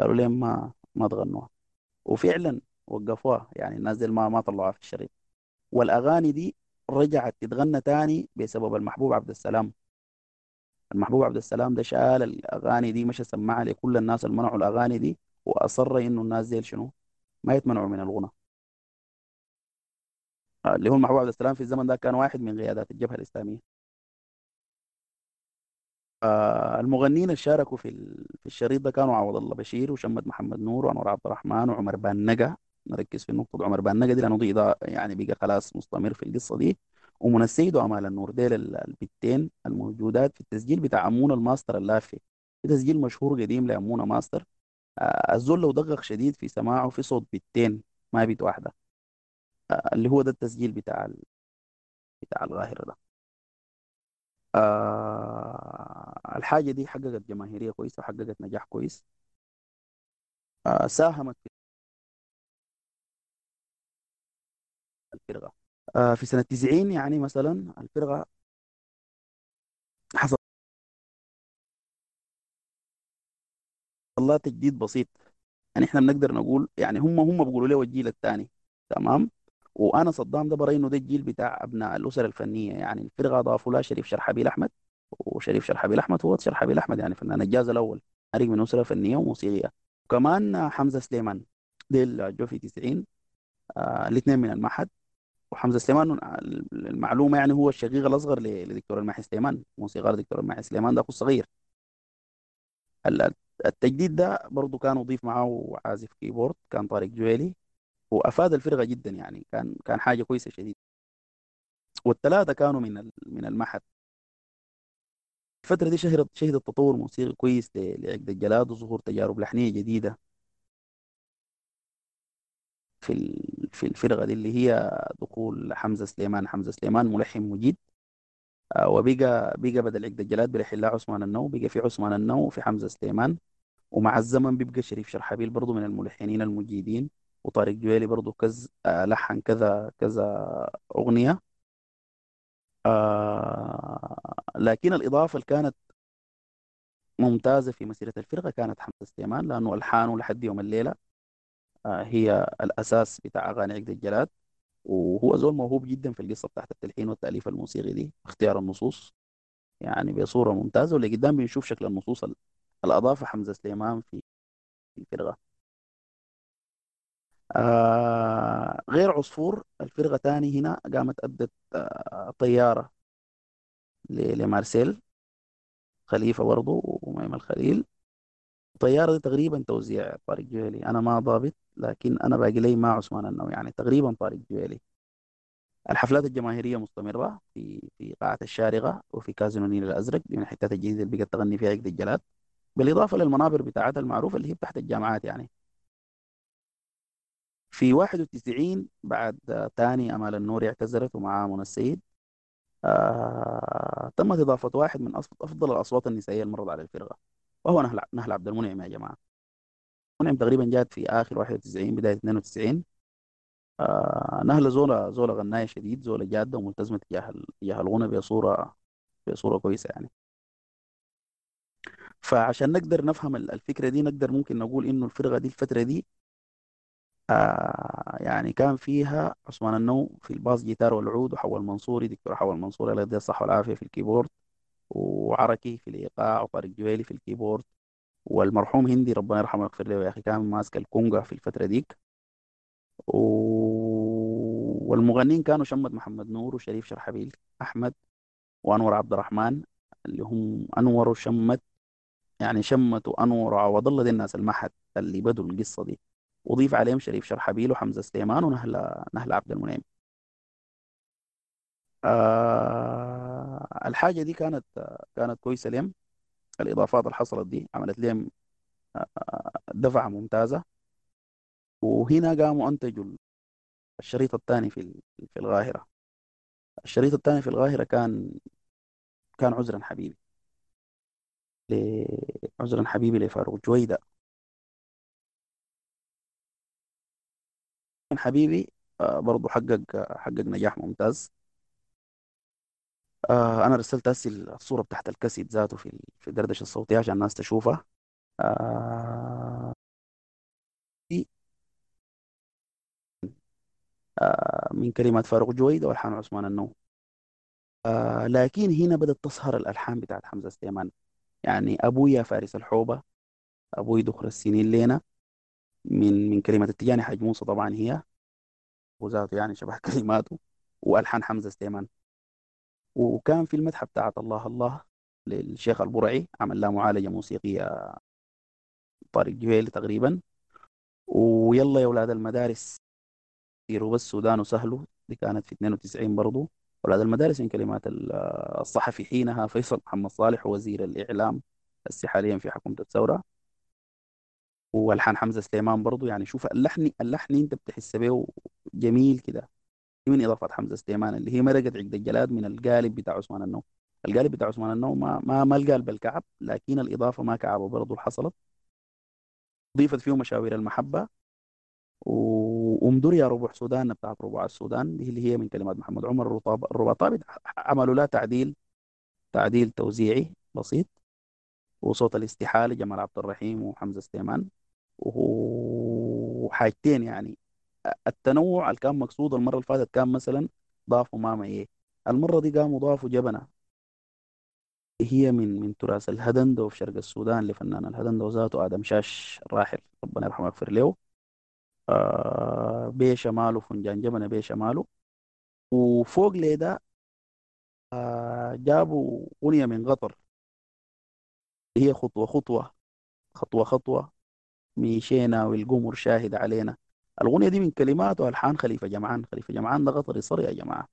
قالوا لهم ما ما تغنوها. وفعلا وقفوها. يعني الناس دي ما ما طلعوها في الشريط. والأغاني دي رجعت تتغنى تاني بسبب المحبوب عبد السلام. المحبوب عبد السلام ده شال الأغاني دي مش سمعها لكل الناس اللي منعوا الأغاني دي وأصر إنه الناس دي شنو؟ ما يتمنعوا من الغنى. اللي هو المحبوب عبد السلام في الزمن ده كان واحد من قيادات الجبهة الإسلامية. آه، المغنيين اللي شاركوا في في الشريط ده كانوا عوض الله بشير وشمت محمد نور وأنور عبد الرحمن وعمر بانجا نركز في دي. عمر بانجا دي لأنه دي يعني بقى خلاص مستمر في القصة دي. ومنى السيد وأمال النور ديل ال- البتين الموجودات في التسجيل بتاع أمونة الماستر اللافي. في تسجيل مشهور قديم لأمونة ماستر. آه، الزول لو دقق شديد في سماعه في صوت بتين ما بيت واحدة. آه، اللي هو ده التسجيل بتاع ال- بتاع القاهرة ده. آه الحاجة دي حققت جماهيرية كويسة وحققت نجاح كويس. آه ساهمت في الفرقة. آه في سنة 90 يعني مثلا الفرقة حصل لها تجديد بسيط. يعني إحنا بنقدر نقول يعني هم هم بيقولوا له الجيل الثاني تمام؟ وأنا صدام ده براي إنه ده الجيل بتاع أبناء الأسر الفنية. يعني الفرقة ضافوا لها شريف شرحبيل أحمد وشريف شرحبيل أحمد هو شرحبيل أحمد يعني فنان الجاز الأول خارج من أسرة فنية وموسيقية. وكمان حمزة سليمان ديل جو في 90 آه الاثنين من المعهد. وحمزة سليمان المعلومة يعني هو الشقيق الأصغر لدكتور الماحي سليمان موسيقار دكتور الماحي سليمان ده أخو الصغير. ال- التجديد ده برضه كان يضيف معاه عازف كيبورد كان طارق جويلي وأفاد الفرقة جدا يعني كان كان حاجة كويسة شديد. والثلاثه كانوا من من المعهد الفترة دي شهرت شهدت تطور موسيقي كويس لعقد الجلاد وظهور تجارب لحنية جديدة في في الفرقة دي اللي هي دخول حمزة سليمان حمزة سليمان ملحن مجيد. آه، وبقى بقى بدل عقد الجلاد بيلحن لها عثمان النو بقى في عثمان النو وفي حمزة سليمان. ومع الزمن بيبقى شريف شرحبيل برضه من الملحنين المجيدين. وطارق جويلي برضه كز آه، لحن كذا كذا أغنية. آه لكن الإضافة اللي كانت ممتازة في مسيرة الفرقة كانت حمزة سليمان لأنه ألحانه لحد يوم الليلة. هي الأساس بتاع أغاني عقد الجلاد. وهو زول موهوب جدا في القصة بتاعت التلحين والتأليف الموسيقي دي اختيار النصوص. يعني بصورة ممتازة واللي قدام بنشوف شكل النصوص ال- الأضافة حمزة سليمان في الفرقة. آه غير عصفور الفرقة تاني هنا قامت أدت آه طيارة ل- لمارسيل خليفة برضه وميم الخليل الطيارة دي تقريبا توزيع طارق جويلي. أنا ما ضابط لكن أنا باقي لي مع عثمان النو يعني تقريبا طارق جويلي. الحفلات الجماهيرية مستمرة في في قاعة الشارقة وفي كازينو النيل الأزرق من الحتات الجديدة اللي بقت تغني فيها عقد الجلاد. بالإضافة للمنابر بتاعتها المعروفة اللي هي تحت الجامعات يعني. في 91 بعد تاني أمال النور اعتذرت ومعها منى السيد. آه تمت إضافة واحد من أفضل الأصوات النسائية المرضى على الفرقة وهو نهل نهل عبد المنعم يا جماعة. منعم تقريبا جات في آخر 91 بداية 92 آه نهلة زولة زولة غناية شديد زولة جادة وملتزمة تجاه تجاه الغنى بصورة بصورة كويسة يعني. فعشان نقدر نفهم ال- الفكرة دي نقدر ممكن نقول إنه الفرقة دي الفترة دي آه يعني كان فيها عثمان النو في ال bass guitar والعود وحول منصوري دكتور حول منصوري الله يديه الصحة والعافية في ال keyboard وعركي في الإيقاع وطارق جويلي في ال keyboard. والمرحوم هندي ربنا يرحمه ويغفر له يا أخي كان ماسك الكونغا في الفترة ديك. و... والمغنيين كانوا شمت محمد نور وشريف شرحبيل أحمد وأنور عبد الرحمن اللي هم أنور وشمت يعني شمت وأنور وعوض الله دي الناس المحد اللي بدوا القصة دي. وضيف عليهم شريف شرحبيل وحمزة سليمان ونهلة نهلة عبد المنعم. آه الحاجة دي كانت كانت كويسة لهم. الإضافات اللي حصلت دي عملت لهم دفعة ممتازة. وهنا قاموا أنتجوا الشريط الثاني في في القاهرة الشريط الثاني في القاهرة كان كان عذرا حبيبي. عذرا حبيبي لفاروق عذراً حبيبي آه، برضو حقق حقق نجاح ممتاز. آه، أنا رسلت هسي الصورة بتاعت الكاسيت ذاته في في الدردشة الصوتية عشان الناس تشوفها. آه، آه، من كلمات فاروق جويدة والحان عثمان النو آه، لكن هنا بدأت تظهر الألحان بتاعت حمزة سليمان. يعني أبويا فارس الحوبة أبوي دخر السنين لينا من من كلمة التجاني حاج موسى طبعا هي وذاته يعني شبه كلماته وألحان حمزة سليمان. وكان في المتحف بتاعت الله الله للشيخ البرعي عمل لها معالجة موسيقية طارق جويلي تقريبا. ويلا يا أولاد المدارس سيروا بس السودان وسهلوا دي كانت في 92 برضو. أولاد المدارس من كلمات ال- الصحفي حينها فيصل محمد صالح وزير الإعلام هسه حاليا في حكومة الثورة. والحان حمزة سليمان برضو يعني شوف اللحن اللحن انت بتحس به جميل كده. من اضافات حمزة سليمان اللي هي مرقت عقد الجلاد من القالب بتاع عثمان النو القالب بتاع عثمان النو ما ما ما القالب الكعب لكن الإضافة ما كعبه اللي حصلت. ضيفت فيه مشاوير المحبة. و- ومدر يا ربوع سودان بتاعت ربوع السودان اللي هي من كلمات محمد عمر. الرطاب عملوا لها تعديل تعديل توزيعي بسيط. وصوت الاستحالة جمال عبد الرحيم وحمزة سليمان. وحاجتين يعني التنوع اللي كان مقصود المرة اللي فاتت كان مثلا ضافوا ماما إيه؟ المرة دي قاموا ضافوا جبنة. هي من من تراث الهدندو في شرق السودان لفنان الهدندو ذاته آدم شاش الراحل. ربنا يرحمه ويغفر له. آه بشماله فنجان جبنة بشماله وفوق لده آه جابوا أغنية من قطر. هي خطوة خطوة خطوة خطوة. مشينا والقمر شاهد علينا. الأغنية دي من كلمات وألحان خليفة جمعان خليفة جمعان ده قطري صار يا جماعة.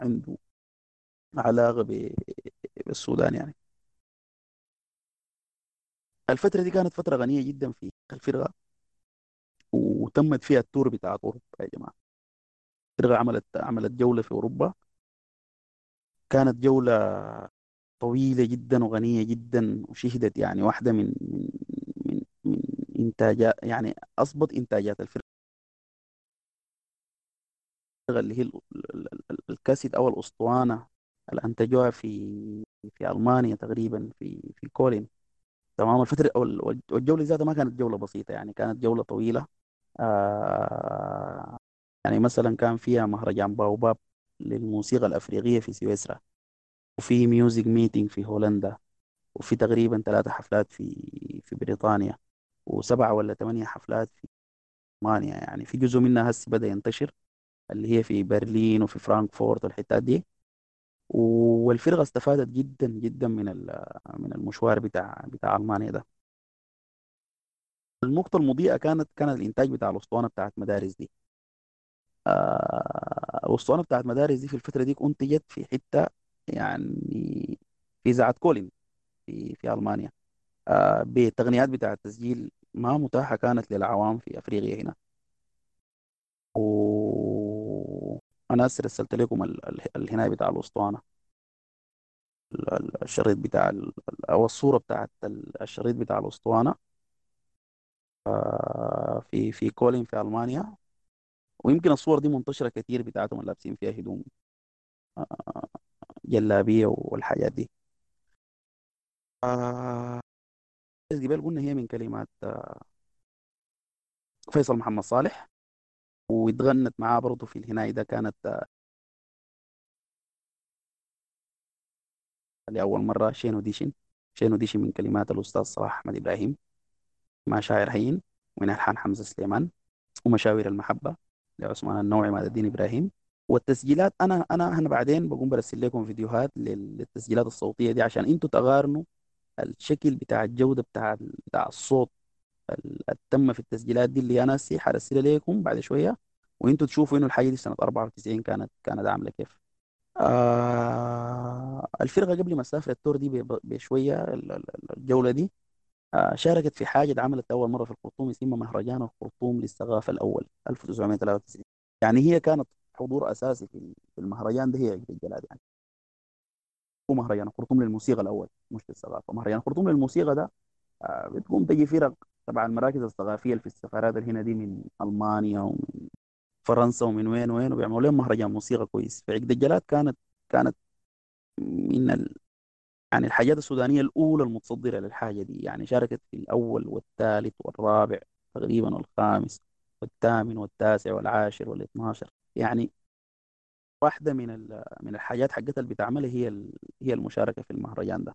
عنده علاقة ب- بالسودان يعني. الفترة دي كانت فترة غنية جدا في الفرقة وتمت فيها التور بتاع أوروبا يا جماعة. الفرقة عملت عملت جولة في أوروبا. كانت جولة طويلة جدا وغنية جدا وشهدت يعني واحدة من من من إنتاجات يعني أصبت إنتاجات الفرقة. اللي هي ال- ال- ال- الكاسيت أو الأسطوانة اللي أنتجوها في في ألمانيا تقريبا في في كولين. تمام؟ الفترة أو ال- والجولة ذاتها ما كانت جولة بسيطة يعني كانت جولة طويلة. آه يعني مثلا كان فيها مهرجان باوباب للموسيقى الأفريقية في سويسرا. وفي Music Meeting في هولندا. وفي تقريبا ثلاثة حفلات في في بريطانيا. وسبعة ولا ثمانية حفلات في ألمانيا يعني. في جزء منها هسه بدأ ينتشر. اللي هي في برلين وفي فرانكفورت والحتات دي. والفرقة استفادت جدا جدا من من المشوار بتاع بتاع ألمانيا ده. النقطة المضيئة كانت كان الإنتاج بتاع الأسطوانة بتاعت مدارس دي. آه، الأسطوانة بتاعت مدارس دي في الفترة دي أنتجت في حتة يعني في إذاعة كولين في في ألمانيا. آه، بالتقنيات بتاع التسجيل ما متاحة كانت للعوام في أفريقيا هنا. وأنا هسه رسلت لكم ال- ال- الهناية بتاع الأسطوانة. ال- ال- الشريط بتاع ال- أو الصورة بتاعت ال- الشريط بتاع الأسطوانة. آه، في في كولين في ألمانيا. ويمكن الصور دي منتشرة كتير بتاعتهم لابسين فيها هدوم. آه، جلابية والحاجات دي. آه، قبل قلنا هي من كلمات فيصل محمد صالح. واتغنت معاه برضه في الهناية. ده كانت آه، لأول مرة شين وديشن شين وديشن من كلمات الأستاذ صلاح أحمد إبراهيم. مع شاعر هين ومن ألحان حمزة سليمان. ومشاوير المحبة لعثمان النوعي مع الدين إبراهيم. والتسجيلات أنا أنا أنا بعدين بقوم برسل لكم فيديوهات لل- للتسجيلات الصوتية دي عشان أنتوا تقارنوا الشكل بتاع الجودة بتاع بتاع الصوت. ال- التم في التسجيلات دي اللي أنا هسي حرسلها لكم بعد شوية وأنتوا تشوفوا إنه الحاجة دي سنة 94 كانت كانت عاملة كيف. آه الفرقة قبل ما تسافر التور دي ب- بشوية ال- ال- الجولة دي آه شاركت في حاجة اتعملت أول مرة في الخرطوم اسمها مهرجان الخرطوم للثقافة الأول 1993 يعني هي كانت حضور أساسي في المهرجان ده هي عقد الجلال يعني هو مهرجان الخرطوم للموسيقى الأول مش للثقافة مهرجان الخرطوم للموسيقى ده آه بتقوم تجي فرق تبع المراكز الثقافية اللي في السفارات هنا دي من ألمانيا ومن فرنسا ومن وين وين وبيعملوا لهم مهرجان موسيقى كويس. في عقد الجلال كانت كانت من ال... يعني الحاجات السودانية الأولى المتصدرة للحاجة دي. يعني شاركت في الأول والثالث والرابع تقريبا والخامس والثامن والتاسع والعاشر والاثناشر يعني واحدة من ال... من الحاجات حقتها اللي بتعملها هي ال... هي المشاركة في المهرجان ده.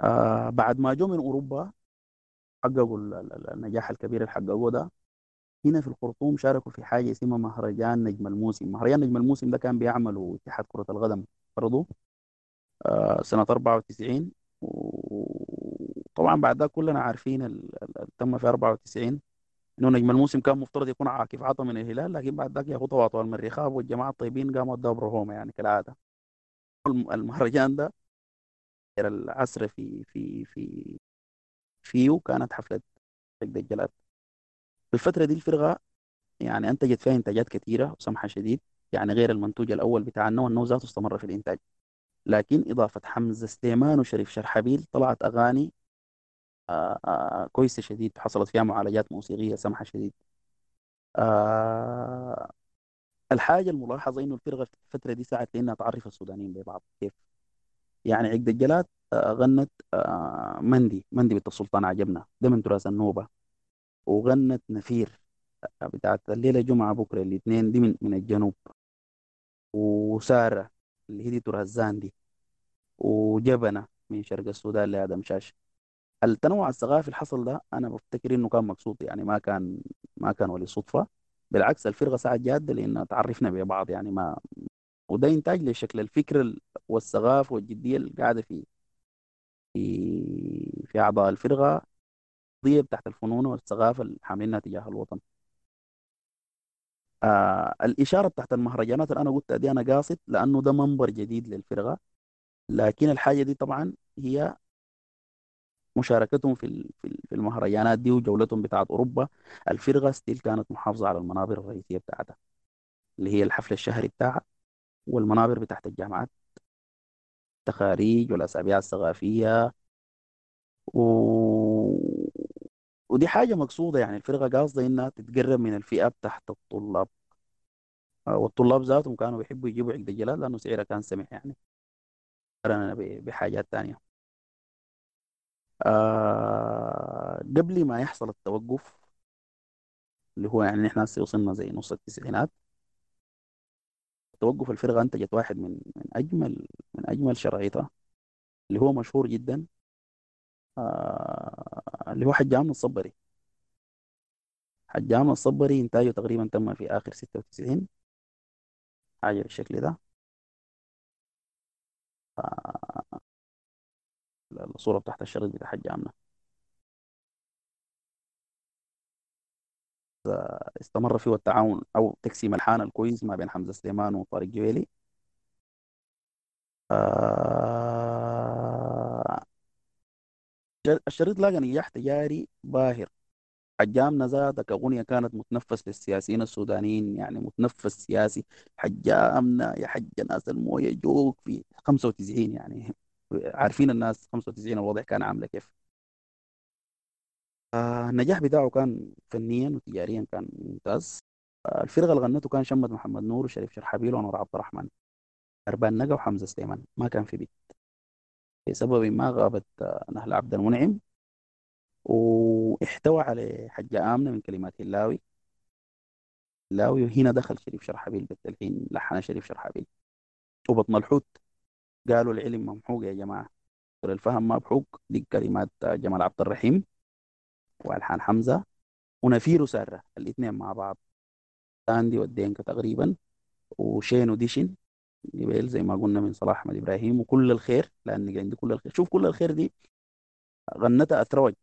آه بعد ما جو من أوروبا حققوا ال- ال- النجاح الكبير اللي حققوه ده. هنا في الخرطوم شاركوا في حاجة اسمها مهرجان نجم الموسم. مهرجان نجم الموسم ده كان بيعملوا اتحاد كرة القدم برضه آه، سنة 94 وطبعا بعد ده كلنا عارفين ال- ال- اللي تم في 94 إنه نجم الموسم كان مفترض يكون عاكف عطا من الهلال لكن بعد ذاك يا اخو طوال من الرخاب والجماعة الطيبين قاموا ادوا برهومه يعني كالعادة. الم- المهرجان ده العصر في في في فيه كانت عقد الجلاد في الفترة دي الفرقة يعني أنتجت فيها إنتاجات كثيره وسمحة شديد يعني غير المنتوج الأول بتاع النوع ذاته استمر في الإنتاج. لكن إضافة حمزة سليمان وشريف شرحبيل طلعت أغاني آه، آه، كويسة شديد حصلت فيها معالجات موسيقية سمحة شديد. آه، الحاجة الملاحظة إنه الفرقة في الفترة دي ساعدت لأنها تعرف السودانيين ببعض. كيف؟ يعني عقد الجلاد آه، غنت آه، مندي مندي بنت السلطان عجبنا. ده من تراث النوبة. وغنت نفير آه، بتاعت الليلة جمعة بكرة الاثنين. دي من من الجنوب. وسارة اللي هي دي تراث زاندي. وجبنة من شرق السودان لآدم شاش التنوع الثقافي اللي حصل ده أنا بفتكر إنه كان مقصود. يعني ما كان ما كان ولصدفه بالعكس الفرقة ساعد جاده لأن تعرفنا ببعض. يعني ما وده انتاج لشكل الفكر ال- والثقافة والجدية اللي قاعدة في في في أعضاء الفرقة القضية بتاعت الفنون والثقافة اللي حاملينها تجاه الوطن. آه الإشارة بتاعت المهرجانات اللي أنا قلتها دي أنا قاصد لأنه ده منبر جديد للفرقة. لكن الحاجة دي طبعا هي مشاركتهم في في ال- في المهرجانات دي وجولتهم بتاعت أوروبا. الفرقة ستيل كانت محافظة على المنابر الرئيسية بتاعتها اللي هي الحفل الشهري بتاعها. والمنابر بتاعت الجامعات التخاريج والأسابيع الثقافية. و... ودي حاجة مقصودة يعني الفرقة قاصدة إنها تتقرب من الفئة بتاعت الطلاب. آه، والطلاب ذاتهم كانوا بيحبوا يجيبوا عقد الجلاد لأنه سعرها كان سمح يعني. قارنا ب- بحاجات تانية. آه قبل ما يحصل التوقف اللي هو يعني هسه وصلنا زي نص التسعينات توقف الفرقة أنتجت واحد من من أجمل من أجمل شرايطها اللي هو مشهور جدا آه اللي هو حجام الصبري. حجام الصبري إنتاجه تقريبا تم في آخر 96 حاجة بالشكل ده. الصورة بتاعت الشريط بتاع حجامنا. استمر فيه التعاون أو تقسيم الحانة الكويس ما بين حمزة سليمان وطارق جويلي. آه الشريط لاقى نجاح تجاري باهر. حجامنا ذاتها كأغنية كانت متنفس للسياسيين السودانيين يعني متنفس سياسي. حجامنا يا حج ناس الموية جوك في 95 يعني. عارفين الناس 95 الوضع كان عاملة كيف. آه النجاح بتاعه كان فنيا وتجاريا كان ممتاز. آه الفرقة اللي غنته كان شمت محمد نور وشريف شرحبيل وأنور عبد الرحمن. أربان نجا وحمزة سليمان. ما كان في بيت. لسبب ما غابت آه، نهل عبد المنعم. واحتوى على حجة آمنة من كلمات اللاوي اللاوي وهنا دخل شريف شرحبيل. بالتلحين لحن شريف شرحبيل. وبطن الحوت. قالوا العلم ممحوق يا جماعة. الفهم ما بحوق دي كلمات آه، جمال عبد الرحيم. والحان حمزة ونفير وسارة الاثنين مع بعض. تاندي والدينكا تقريبا وشين وديشن جبال زي ما قلنا من صلاح أحمد إبراهيم وكل الخير لأن عندي كل الخير. شوف كل الخير دي غنتها اتروج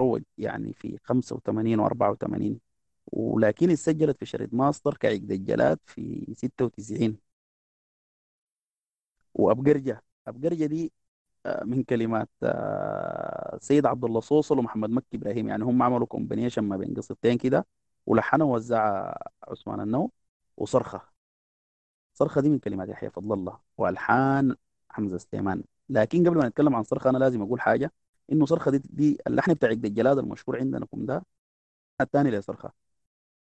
روج يعني في 85 و84 ولكن اتسجلت في شريط ماستر كعقد الجلاد في 96 وأبقرجة. أبقرجة دي من كلمات آه، سيد عبد الله صوصل ومحمد مكي إبراهيم. يعني هم عملوا combination ما بين قصتين كده ولحنوا ووزعها عثمان النو وصرخة. صرخة دي من كلمات يحيى فضل الله وألحان حمزة سليمان. لكن قبل ما نتكلم عن صرخة أنا لازم أقول حاجة إنه صرخة دي, دي اللحن بتاع الجلاد المشهور عندكم ده الثاني لصرخة.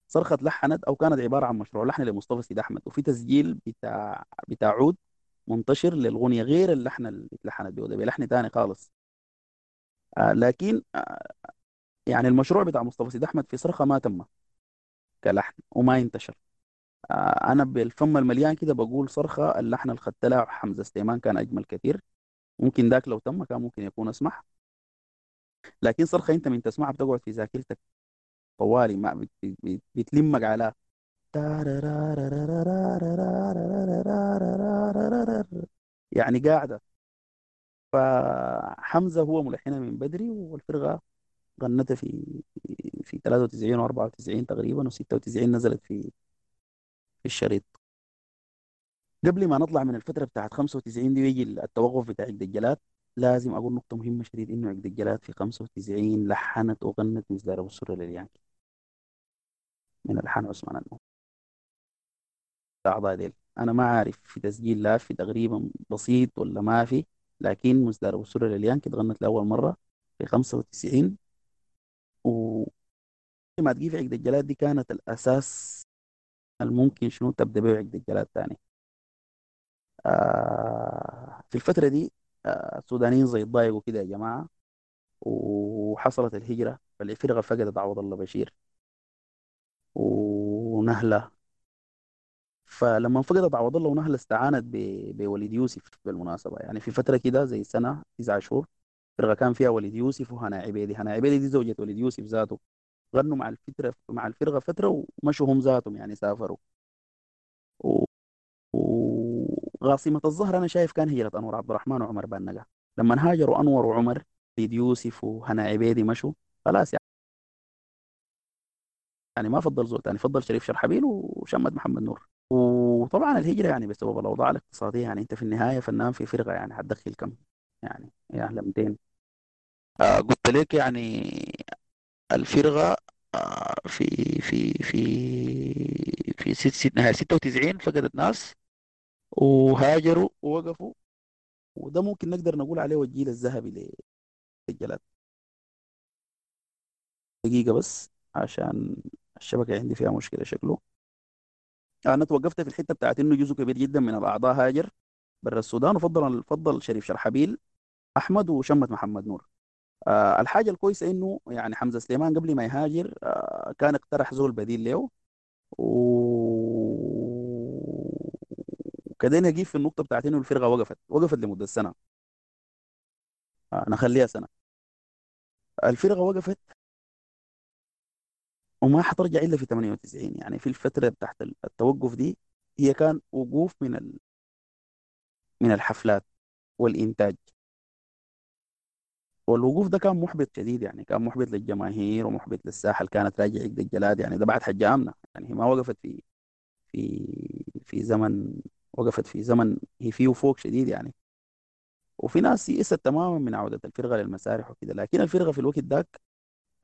صرخة لحنت أو كانت عبارة عن مشروع لحن لمصطفى سيد أحمد وفي تسجيل بتاع بتاع عود منتشر للغنية غير اللحن اللي اتلحنت به ده بلحن تاني خالص. آه لكن آه يعني المشروع بتاع مصطفى سيد أحمد في صرخة ما تم كلحن وما ينتشر. آه أنا بالفم المليان كده بقول صرخة اللحن اللي حمزة سليمان كان أجمل كثير. ممكن ذاك لو تم كان ممكن يكون أسمح. لكن صرخة أنت من تسمعها بتقعد في ذاكرتك طوالي ما بتلمك على يعني قاعدة. فحمزة هو ملحنها من بدري والفرقة غنتها في في 93 و94 تقريبا و96 نزلت في في الشريط. قبل ما نطلع من الفترة بتاعت 95 دي ويجي التوقف بتاع عقد الجلاد لازم أقول نقطة مهمة شديد إنه عقد الجلاد في 95 لحنت وغنت مصدر أبو السرة لليانكي. من ألحان عثمان النور الأعضاء ديل. أنا ما عارف في تسجيل لا في تقريبا بسيط ولا ما في لكن مصدر أبو سرة لليانكي اتغنت لأول مرة في 95 و ما تجي في عقد الجلاد دي كانت الأساس الممكن شنو تبدأ به عقد الجلاد تاني. آه في الفترة دي آه السودانيين زي الضايقوا كده يا جماعة وحصلت الهجرة فالفرقة فقدت عوض الله بشير. ونهلة. فلما فقدت عوض الله ونهلة استعانت بوليد يوسف بالمناسبة. يعني في فترة كده زي سنة تسعة شهور فرقة كان فيها وليد يوسف وهنا عبيدي هنا عبيدي دي زوجة وليد يوسف ذاته. غنوا مع الفترة مع الفرقة فترة ومشوا هم ذاتهم يعني سافروا. و... وغاصمة الظهر أنا شايف كان هجرة أنور عبد الرحمن وعمر بانجا لما هاجروا أنور وعمر وليد يوسف وهنا عبيدي مشوا خلاص يعني. ما فضل زول ثاني فضل شريف شرحبيل وشمد محمد نور. وطبعا الهجرة يعني بسبب الأوضاع الاقتصادية يعني أنت في النهاية فنان في فرقة يعني هتدخل كم؟ يعني يا أهلا 200 آه قلت لك يعني الفرقة آه في في في في ست ست نهاية 96 فقدت ناس وهاجروا ووقفوا. وده ممكن نقدر نقول عليه الجيل الذهبي للجلاد دقيقة بس عشان الشبكة عندي فيها مشكلة شكله. أنا توقفت في الحتة بتاعت إنه جزء كبير جدا من الأعضاء هاجر برا السودان. وفضل فضل شريف شرحبيل أحمد وشمت محمد نور. آه الحاجة الكويسة إنه يعني حمزة سليمان قبل ما يهاجر آه كان اقترح زول بديل له. و وكدينا في النقطة بتاعت إنه الفرقة وقفت وقفت لمدة سنة. آه نخليها سنة. الفرقة وقفت. وما حترجع إلا في 98 يعني في الفترة بتاعت التوقف دي هي كان وقوف من ال... من الحفلات والإنتاج. والوقوف ده كان محبط شديد يعني كان محبط للجماهير ومحبط للساحه اللي كانت راجع عقد الجلاد. يعني ده بعد حجه امنه يعني هي ما وقفت في في في زمن وقفت في زمن هي فيه فوق شديد يعني. وفي ناس يئست تماما من عودة الفرقة للمسارح وكده. لكن الفرقة في الوقت ذاك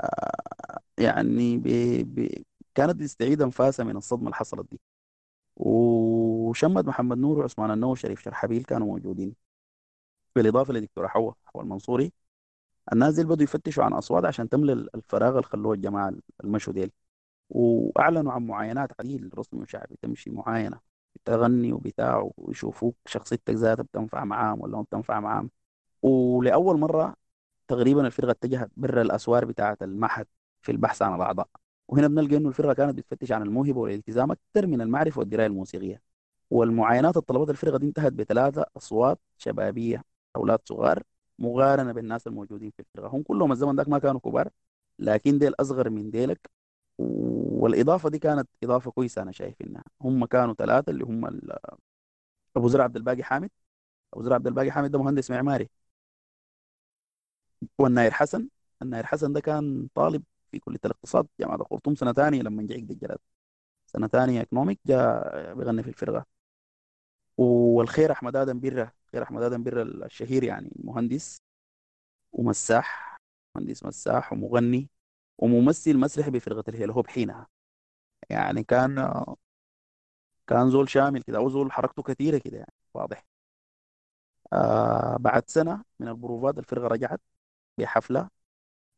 آه، يعني بي بي كانت بتستعيد انفاسها من الصدمة اللي حصلت دي. وشمد محمد نور وعثمان النور وشريف شرحبيل كانوا موجودين. بالإضافة لدكتور حوا حوا المنصوري الناس دي بدوا يفتشوا عن أصوات عشان تملى الفراغ اللي خلوه الجماعة المشوا ديل. وأعلنوا عن معاينات عديد رسمي وشعبي تمشي معاينة تغني وبتاع ويشوفوك شخصيتك ذاتها بتنفع معاهم ولا ما بتنفع معاهم. ولأول مرة تقريبا الفرقة اتجهت برا الأسوار بتاعة المعهد في البحث عن الأعضاء. وهنا بنلقى إنه الفرقة كانت بتفتش عن الموهبة والالتزام أكثر من المعرفة والدراية الموسيقية. والمعاينات الطلبات الفرقة دي انتهت بثلاثة أصوات شبابية أولاد صغار مقارنة بالناس الموجودين في الفرقة. هم كلهم الزمن ذاك ما كانوا كبار لكن ديل أصغر من ديلك. والإضافة دي كانت إضافة كويسة أنا شايف إنها. هم كانوا ثلاثة اللي هم أبو زرع عبد الباقي حامد. أبو زرع عبد الباقي حامد ده مهندس معماري. والناير حسن. الناير حسن ده كان طالب في كلية الاقتصاد جامعة الخرطوم سنة ثانية لما جاء الجلاد سنة ثانية اكنوميك جاء بيغني في الفرقة. والخير أحمد آدم برة خير أحمد آدم برة الشهير يعني مهندس ومساح مهندس مساح ومغني وممثل مسرحي بفرقة الهيل هوب حينها يعني كان كان زول شامل كده أو زول حركته كثيرة كده يعني واضح. آه بعد سنة من البروفات الفرقة رجعت. بحفلة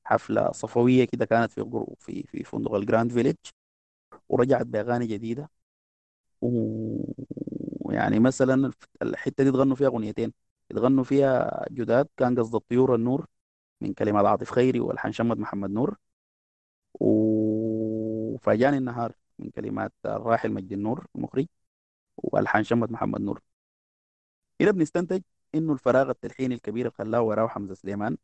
حفلة صفوية كده كانت في في في فندق ال Grand Village ورجعت بأغاني جديدة. ويعني مثلا الحتة دي تغنوا فيها أغنيتين. تغنوا فيها جداد كان قصد الطيور النور من كلمات عاطف خيري والحان شمد محمد نور. وفاجأني النهار من كلمات الراحل مجد النور المخرج والحان شمد محمد نور. هنا بنستنتج إنه الفراغ التلحيني الكبير اللي خلاه وراه حمزة سليمان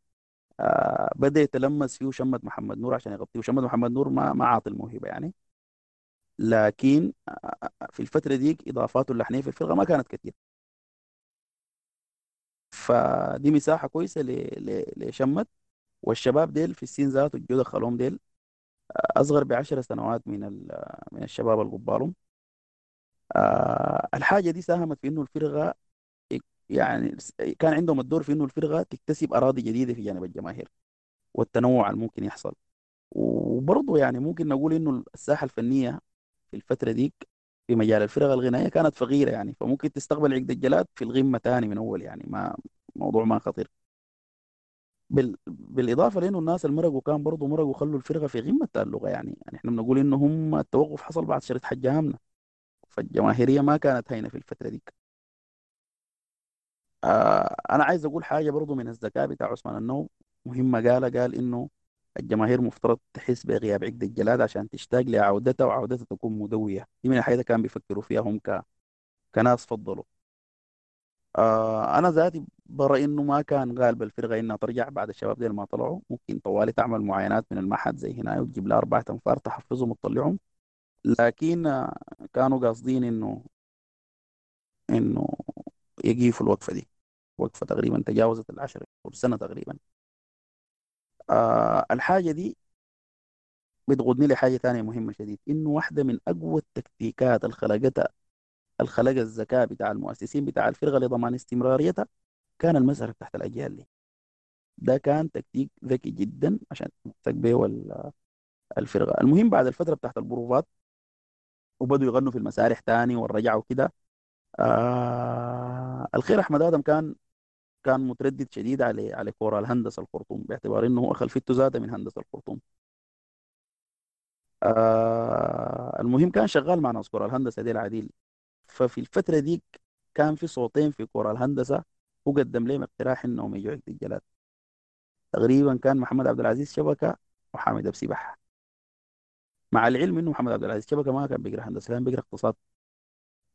آه بدأ يتلمس فيه شمد محمد نور عشان يغطيه. وشمد محمد نور ما ما عاطي الموهبه يعني. لكن آه في الفترة ديك إضافاته اللحنية في الفرقة ما كانت كثير فدي مساحة كويسة لشمد والشباب ديل في السين ذاته الجو دخلهم ديل أصغر بعشر سنوات من من الشباب القبالهم. آه الحاجة دي ساهمت في إنه الفرقة يعني كان عندهم الدور في إنه الفرقة تكتسب أراضي جديدة في جانب الجماهير والتنوع اللي ممكن يحصل. وبرضه يعني ممكن نقول إنه الساحة الفنية في الفترة ديك في مجال الفرق الغنائية كانت فقيرة يعني فممكن تستقبل عقد الجلاد في القمة تاني من أول يعني ما موضوع ما خطير. بال... بالإضافة لإنه الناس المرقوا كان برضه مرقوا خلوا الفرقة في قمة اللغة يعني يعني إحنا بنقول إنه هم التوقف حصل بعد شريط حج هامنا فالجماهيرية ما كانت هينة في الفترة دي آه أنا عايز أقول حاجة برضه من الذكاء بتاع عثمان النوم مهمة. قال قال إنه الجماهير مفترض تحس بغياب عقد الجلاد عشان تشتاق لعودتها وعودتها تكون مدوية. دي من الحاجات كان بيفكروا فيها هم ك... كناس فضلوا. آه أنا ذاتي برى إنه ما كان غالب الفرقة إنها ترجع بعد الشباب دي ما طلعوا. ممكن طوالي تعمل معاينات من المعهد زي هنا وتجيب لها أربع تنفار تحفظهم وتطلعهم. لكن آه كانوا قاصدين إنه إنه يقيفوا الوقفة دي. وقفة تقريبا تجاوزت العشر سنة تقريبا. آه الحاجة دي بتغضني لحاجة ثانية مهمة شديد إنه واحدة من أقوى التكتيكات اللي خلقتها الخلق الذكاء بتاع المؤسسين بتاع الفرقة لضمان استمراريتها كان المسألة تحت الأجيال دي. ده كان تكتيك ذكي جدا عشان تمسك به الفرقة. المهم بعد الفترة بتاعت البروفات وبدوا يغنوا في المسارح تاني والرجعة وكده آه الخير أحمد آدم كان كان متردد شديد على على كورة الهندسة الخرطوم باعتبار إنه هو خلفيته ذاته من هندسة الخرطوم. آه المهم كان شغال مع ناس كورة الهندسة دي العديل ففي الفترة دي كان في صوتين في كورة الهندسة وقدم لهم اقتراح إنهم يجوا الجلاد تقريبا كان محمد عبد العزيز شبكة وحامد أبو سباح مع العلم إنه محمد عبد العزيز شبكة ما كان بيقرأ هندسة كان بيقرأ اقتصاد.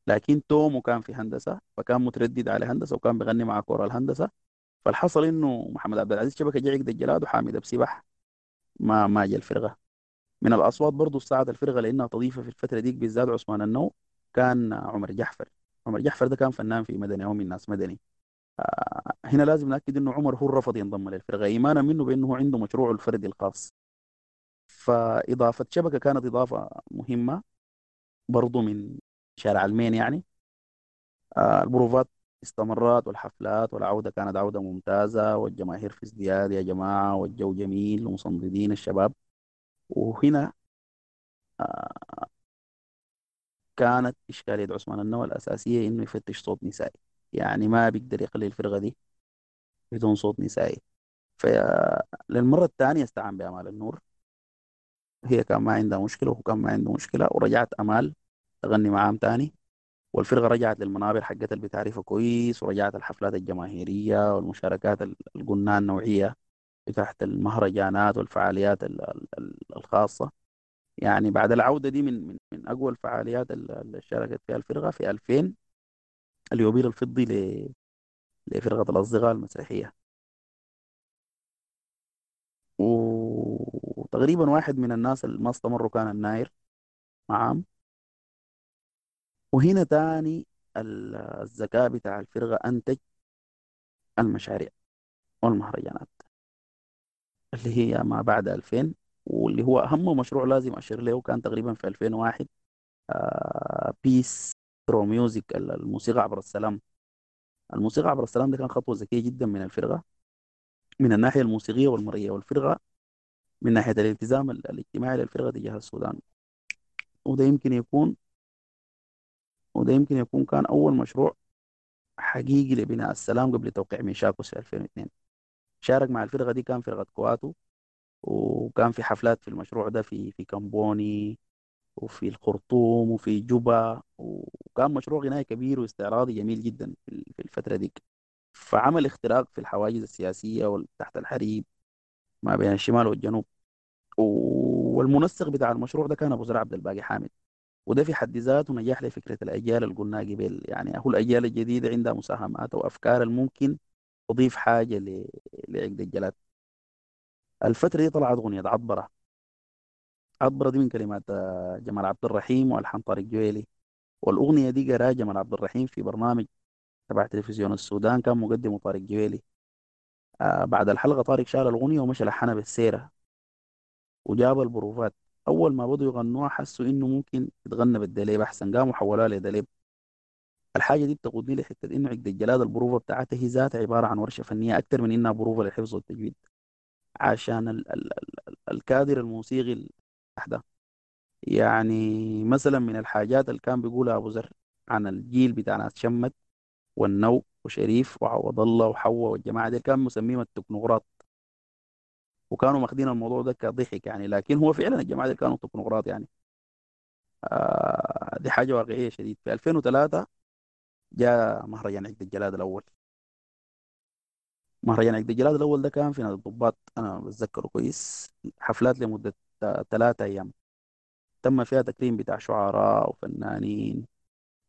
لكن تومو كان في هندسة فكان متردد على هندسة وكان بيغني مع كورة الهندسة. فالحصل إنه محمد عبد العزيز شبكة جا عقد الجلاد وحامد أبو سباح ما ما جا الفرقة. من الأصوات برضه ساعد الفرقة لإنها تضيف في الفترة ديك بالذات عثمان النو كان عمر جحفر. عمر جحفر ده كان فنان في مدني أو من ناس مدني. آه هنا لازم نأكد إنه عمر هو رفض ينضم للفرقة. إيمانا منه بأنه عنده مشروعه الفردي الخاص. فإضافة شبكة كانت إضافة مهمة برضه من شارع المين يعني. آه البروفات استمرت والحفلات والعودة كانت عودة ممتازة. والجماهير في ازدياد يا جماعة والجو جميل ومصندين الشباب. وهنا آه كانت إشكالية عثمان النوى الأساسية إنه يفتش صوت نسائي. يعني ما بيقدر يخلي الفرقة دي بدون صوت نسائي. فللمرة الثانية استعان بأمال النور. هي كان ما عندها مشكلة وهو كان ما عنده مشكلة. ورجعت أمال تغني معاهم تاني. والفرقة رجعت للمنابر حقتها اللي بتعرفها كويس ورجعت الحفلات الجماهيرية والمشاركات ال- اللي النوعية تحت المهرجانات والفعاليات ال- ال- ال- الخاصة. يعني بعد العودة دي من من من أقوى الفعاليات ال- اللي شاركت فيها الفرقة في 2000 اليوبيل الفضي ل- لفرقة الأصدقاء المسرحية وتقريبا واحد من الناس اللي ما استمروا كان الناير معاهم. وهنا تاني ال- الذكاء بتاع الفرقة أنتج المشاريع والمهرجانات اللي هي ما بعد 2000 واللي هو أهم مشروع لازم أشير له كان تقريبا في 2001 آه Peace Through Music الموسيقى عبر السلام. الموسيقى عبر السلام ده كان خطوة ذكية جدا من الفرقة من الناحية الموسيقية والمرئية والفرقة من ناحية الالتزام ال- الاجتماعي للفرقة تجاه السودان. وده يمكن يكون وده يمكن يكون كان أول مشروع حقيقي لبناء السلام قبل توقيع ميشاكوس في 2002 شارك مع الفرقة دي كان فرقة كواتو وكان في حفلات في المشروع ده في في كامبوني وفي الخرطوم وفي جوبا وكان مشروع غنائي كبير واستعراضي جميل جدا في الفترة دي. فعمل اختراق في الحواجز السياسية وتحت الحريب ما بين الشمال والجنوب. والمنسق بتاع المشروع ده كان أبو زرع عبد الباقي حامد. وده في حد ذاته نجاح لفكرة الأجيال اللي قلناها قبل يعني هو الاجيال الجديده عندها مساهمات وافكار الممكن تضيف حاجة ل... لعقد الجلاد الفترة دي طلعت أغنية عطبره عطبره دي من كلمات آه، جمال عبد الرحيم وألحان طارق جويلي. والأغنية دي قراها جمال عبد الرحيم في برنامج تبع تلفزيون السودان كان مقدمه طارق جويلي. آه بعد الحلقة طارق شال الأغنية ومشى لحنها بالسيره وجاب البروفات. أول ما بدوا يغنوها حسوا إنه ممكن يتغنى بالدليب أحسن قاموا حولوها لدليب. الحاجة دي بتقودني لحتة إنه عقد الجلاد البروفة بتاعتها هي ذاتها عبارة عن ورشة فنية أكثر من إنها بروفة للحفظ والتجويد. عشان ال ال ال الكادر الموسيقي ال- ده يعني مثلا من الحاجات اللي كان بيقولها أبو زر عن الجيل بتاع ناس شمت والنو وشريف وعوض الله وحواء والجماعة دي كان مسميهم التكنوقراط. وكانوا ماخدين الموضوع ده كضحك يعني. لكن هو فعلا الجماعة دي كانوا تكنوقراط يعني. آه دي حاجة واقعية شديد. في 2003 جاء مهرجان عقد الجلاد الأول. مهرجان عقد الجلاد الأول ده كان في نادي الضباط أنا بتذكره كويس. حفلات لمدة ثلاثة أيام. تم فيها تكريم بتاع شعراء وفنانين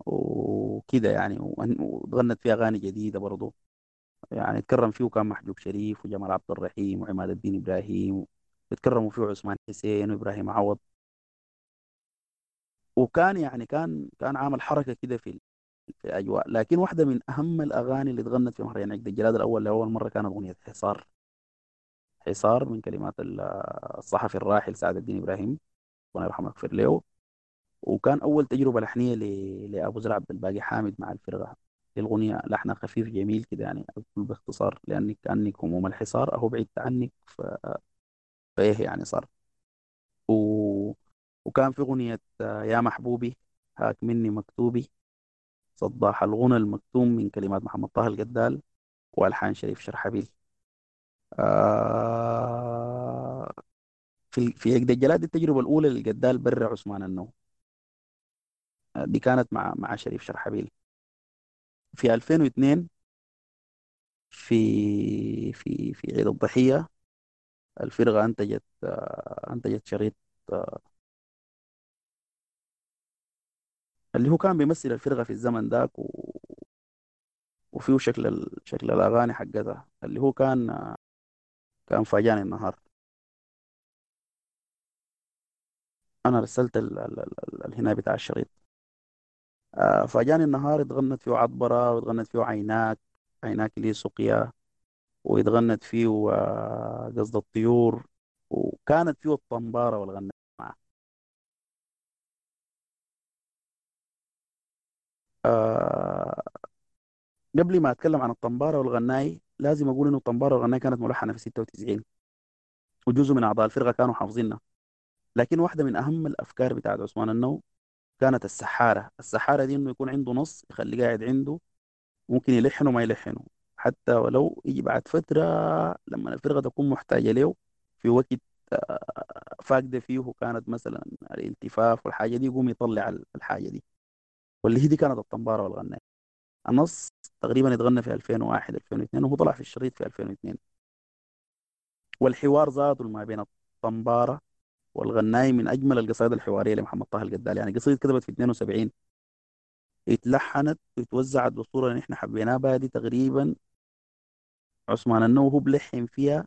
وكده يعني. وتغنت فيها أغاني جديدة برضه يعني تكرم فيه كان محجوب شريف وجمال عبد الرحيم وعماد الدين إبراهيم بتكرموا فيه عثمان حسين وإبراهيم عوض. وكان يعني كان كان عامل حركة كده في في الأجواء. لكن واحدة من أهم الأغاني اللي اتغنت في مهرجان عقد الجلاد الأول لأول مرة كانت أغنية حصار. حصار من كلمات ال- الصحفي الراحل سعد الدين إبراهيم ربنا يرحمه ويغفر له. وكان أول تجربة لحنية لأبو زرع عبد الباقي حامد مع الفرقة. الأغنية لحنها خفيف جميل كده يعني أقول باختصار لانك كانك هموم الحصار أهو بعدت عنك ف- فإيه يعني صار. و... وكان في أغنية آه، يا محبوبي هاك مني مكتوبي صداح الغنى المكتوم من كلمات محمد طه القدال وألحان شريف شرحبيل. آه في في عقد الجلاد دي التجربة الأولى للقدال برا عثمان النو آه، دي كانت مع مع شريف شرحبيل. في 2002 في في في عيد الضحية الفرقة أنتجت آه، أنتجت شريط آه، اللي هو كان بيمثل الفرقة في الزمن ذاك و... وفيه شكل ال... شكل الأغاني حقتها اللي هو كان آه، كان فاجأني النهار. أنا رسلت ال... ال... ال... الهنا بتاع الشريط. آه، فاجاني النهار اتغنت فيه عطبرة واتغنت فيه عيناك عيناك لي سقيا واتغنت فيه آه، قصد الطيور وكانت فيه الطنبارة والغناء معه. آه، قبل ما أتكلم عن الطنبارة والغناي لازم أقول إنه الطنبارة والغناي كانت ملحنة في 96 وجزء من أعضاء الفرقة كانوا حافظينها. لكن واحدة من أهم الأفكار بتاعت عثمان النو كانت السحارة. السحارة دي إنه يكون عنده نص يخليه قاعد عنده ممكن يلحنوا ما يلحنوا حتى ولو يجي بعد فترة لما الفرقة تكون محتاجة له في وقت آه، فاقدة فيه كانت مثلا الالتفاف والحاجة دي يقوم يطلع الحاجة دي. واللي هي دي كانت الطنبارة والغناية النص تقريبا اتغنى في 2001 2002 وهو طلع في الشريط في 2002 والحوار ذاته ما بين الطنبارة والغناي من أجمل القصائد الحوارية لمحمد طه القدال يعني قصيدة كتبت في 72 اتلحنت واتوزعت بالصورة اللي إحنا حبيناها بها دي تقريبا عثمان النو هو بلحن فيها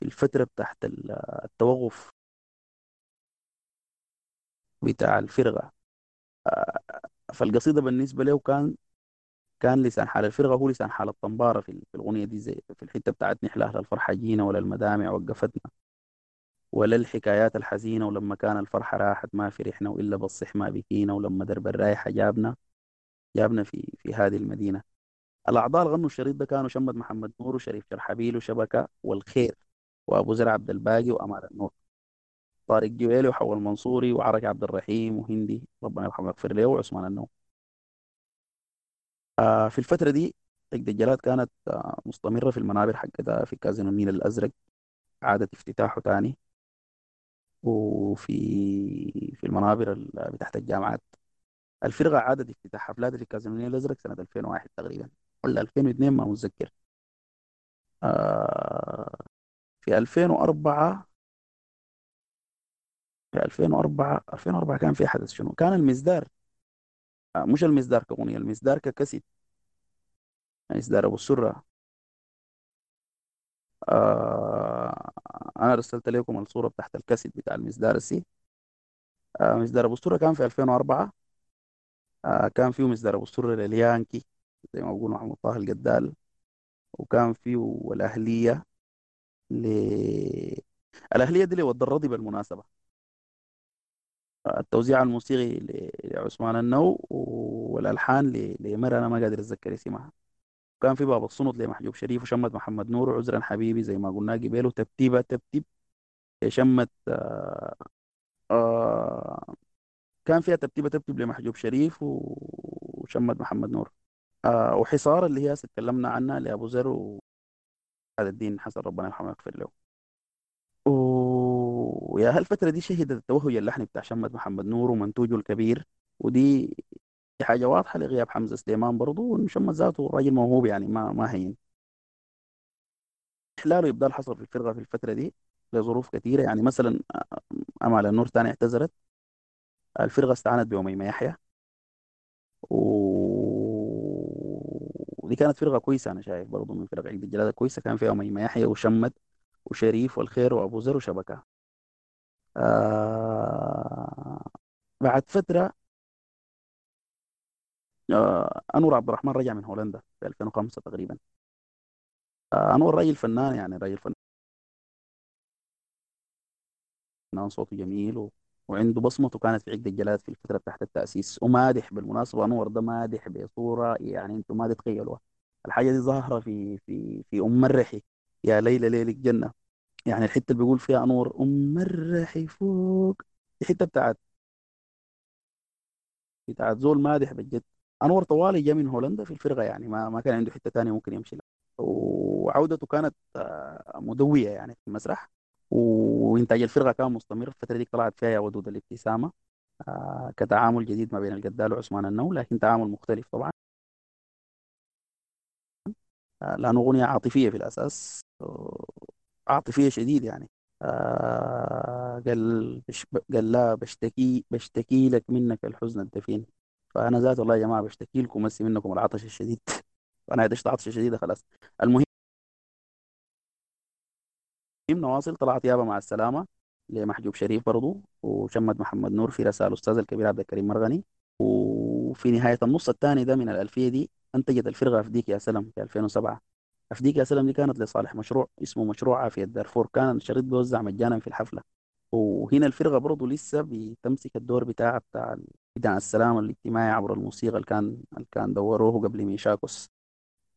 في الفترة بتاعت التوقف بتاع الفرقة. فالقصيدة بالنسبة له كان كان لسان حال الفرقة هو لسان حال الطنبارة في في الأغنية دي زي في الحتة بتاعت نحلة أهل الفرحة جينا ولا المدامع وقفتنا. ولا الحكايات الحزينة ولما كان الفرحة راحت ما فرحنا وإلا بالصح ما بكينا ولما درب الرايحة جابنا جابنا في في هذه المدينة. الأعضاء اللي غنوا الشريط ده كانوا شمد محمد نور وشريف شرحبيل وشبكة والخير وأبو زرع عبد الباقي وأمال النور. طارق جويلي وحول منصوري وعرك عبد الرحيم وهندي. ربنا يرحمه ويغفر له وعثمان النور آه في الفترة دي الدجالات كانت آه مستمرة في المنابر حقتها في كازينو النيل الأزرق. عادت افتتاحه تاني. وفي في المنابر بتاعت الجامعات. الفرقة عادت افتتاح حفلات في كازينو النيل الأزرق سنة 2001 تقريبا ولا 2002 ما متذكر. آه في 2004 في 2004 2004 كان في حدث شنو؟ كان المزدار. آه مش المزدار كأغنية المزدار ككسيت مزدار أبو السرة. آه أنا رسلت لكم الصورة بتاعت الكاسيت بتاع المزدار السي آه أبو السرة كان في 2004 آه كان فيه مزدار أبو السرة لليانكي زي ما بقول محمد طه القدال وكان فيه الأهلية ل... الأهلية دي لود الرضي بالمناسبة. التوزيع الموسيقي لعثمان النو والألحان لمرة أنا ما قادر أتذكر اسمها. كان في باب الصنط لمحجوب شريف وشمت محمد نور وعذرا حبيبي زي ما قلنا قبيل وتبتيبة تبتيب شمت آه آه كان فيها تبتيبة تبتيب لمحجوب شريف وشمت محمد نور. آه وحصار اللي هي تكلمنا عنها لأبو زر وهذا الدين حسن ربنا يرحمه ويغفر له. ويا هالفترة دي شهدت التوهج اللحني بتاع شمت محمد نور ومنتوجه الكبير. ودي دي حاجة واضحة لغياب حمزة سليمان برضه والمشمت ذاته راجل موهوب يعني ما ما هين. إحلال وإبدال حصل في الفرقة في الفترة دي لظروف كثيرة. يعني مثلا أمال النور تاني اعتذرت. الفرقة استعانت بأميمة يحيى. ودي كانت فرقة كويسة أنا شايف برضه من فرق عقد الجلالة كويسة. كان فيها أميمة يحيى وشمت وشريف والخير وأبو زر وشبكة. آه بعد فترة آه أنور عبد الرحمن رجع من هولندا في 2005 تقريبا. آه أنور راجل فنان يعني راجل فنان صوته جميل و... وعنده بصمته كانت في عقد الجلاد في الفترة تحت التأسيس. ومادح بالمناسبة أنور ده مادح بصورة يعني أنتم ما تتخيلوها. الحاجة دي ظاهرة في في في أم الرحي يا ليلى ليلك جنة يعني الحتة اللي بيقول فيها أنور أم الرحي فوق. حتة بتاعت بتاعت زول مادح بجد انور طوالي جاء من هولندا في الفرقة يعني ما ما كان عنده حتة ثانية ممكن يمشي لها. وعودته كانت مدويه يعني في المسرح. وإنتاج الفرقة كان مستمر. الفترة دي طلعت فيها يا ودود الابتسامة كتعامل جديد ما بين القدال وعثمان النو لكن تعامل مختلف طبعا. لأنه أغنية عاطفية في الأساس عاطفية شديد يعني. قال قال لا بشتكي بشتكي لك منك الحزن الدفين فأنا ذات والله يا جماعة بشتكي لكم بس منكم العطش الشديد. وأنا عدشت عطشه شديده خلاص. المهم نواصل. طلعت يابا مع السلامة لمحجوب شريف برضو وشمد محمد نور في رسائل الاستاذ الكبير عبد الكريم مرغني. وفي نهاية النص الثاني ده من الألفية دي أنتجت الفرقة افديك يا سلام في 2007 افديك يا سلام دي كانت لصالح مشروع اسمه مشروع عافية دارفور. كان الشريط بيوزع مجانا في الحفلة. وهنا الفرقة برضه لسه بتمسك الدور بتاع بتاع بتاع السلام الاجتماعي عبر الموسيقى اللي كان اللي كان دوروه قبل ميشاكوس.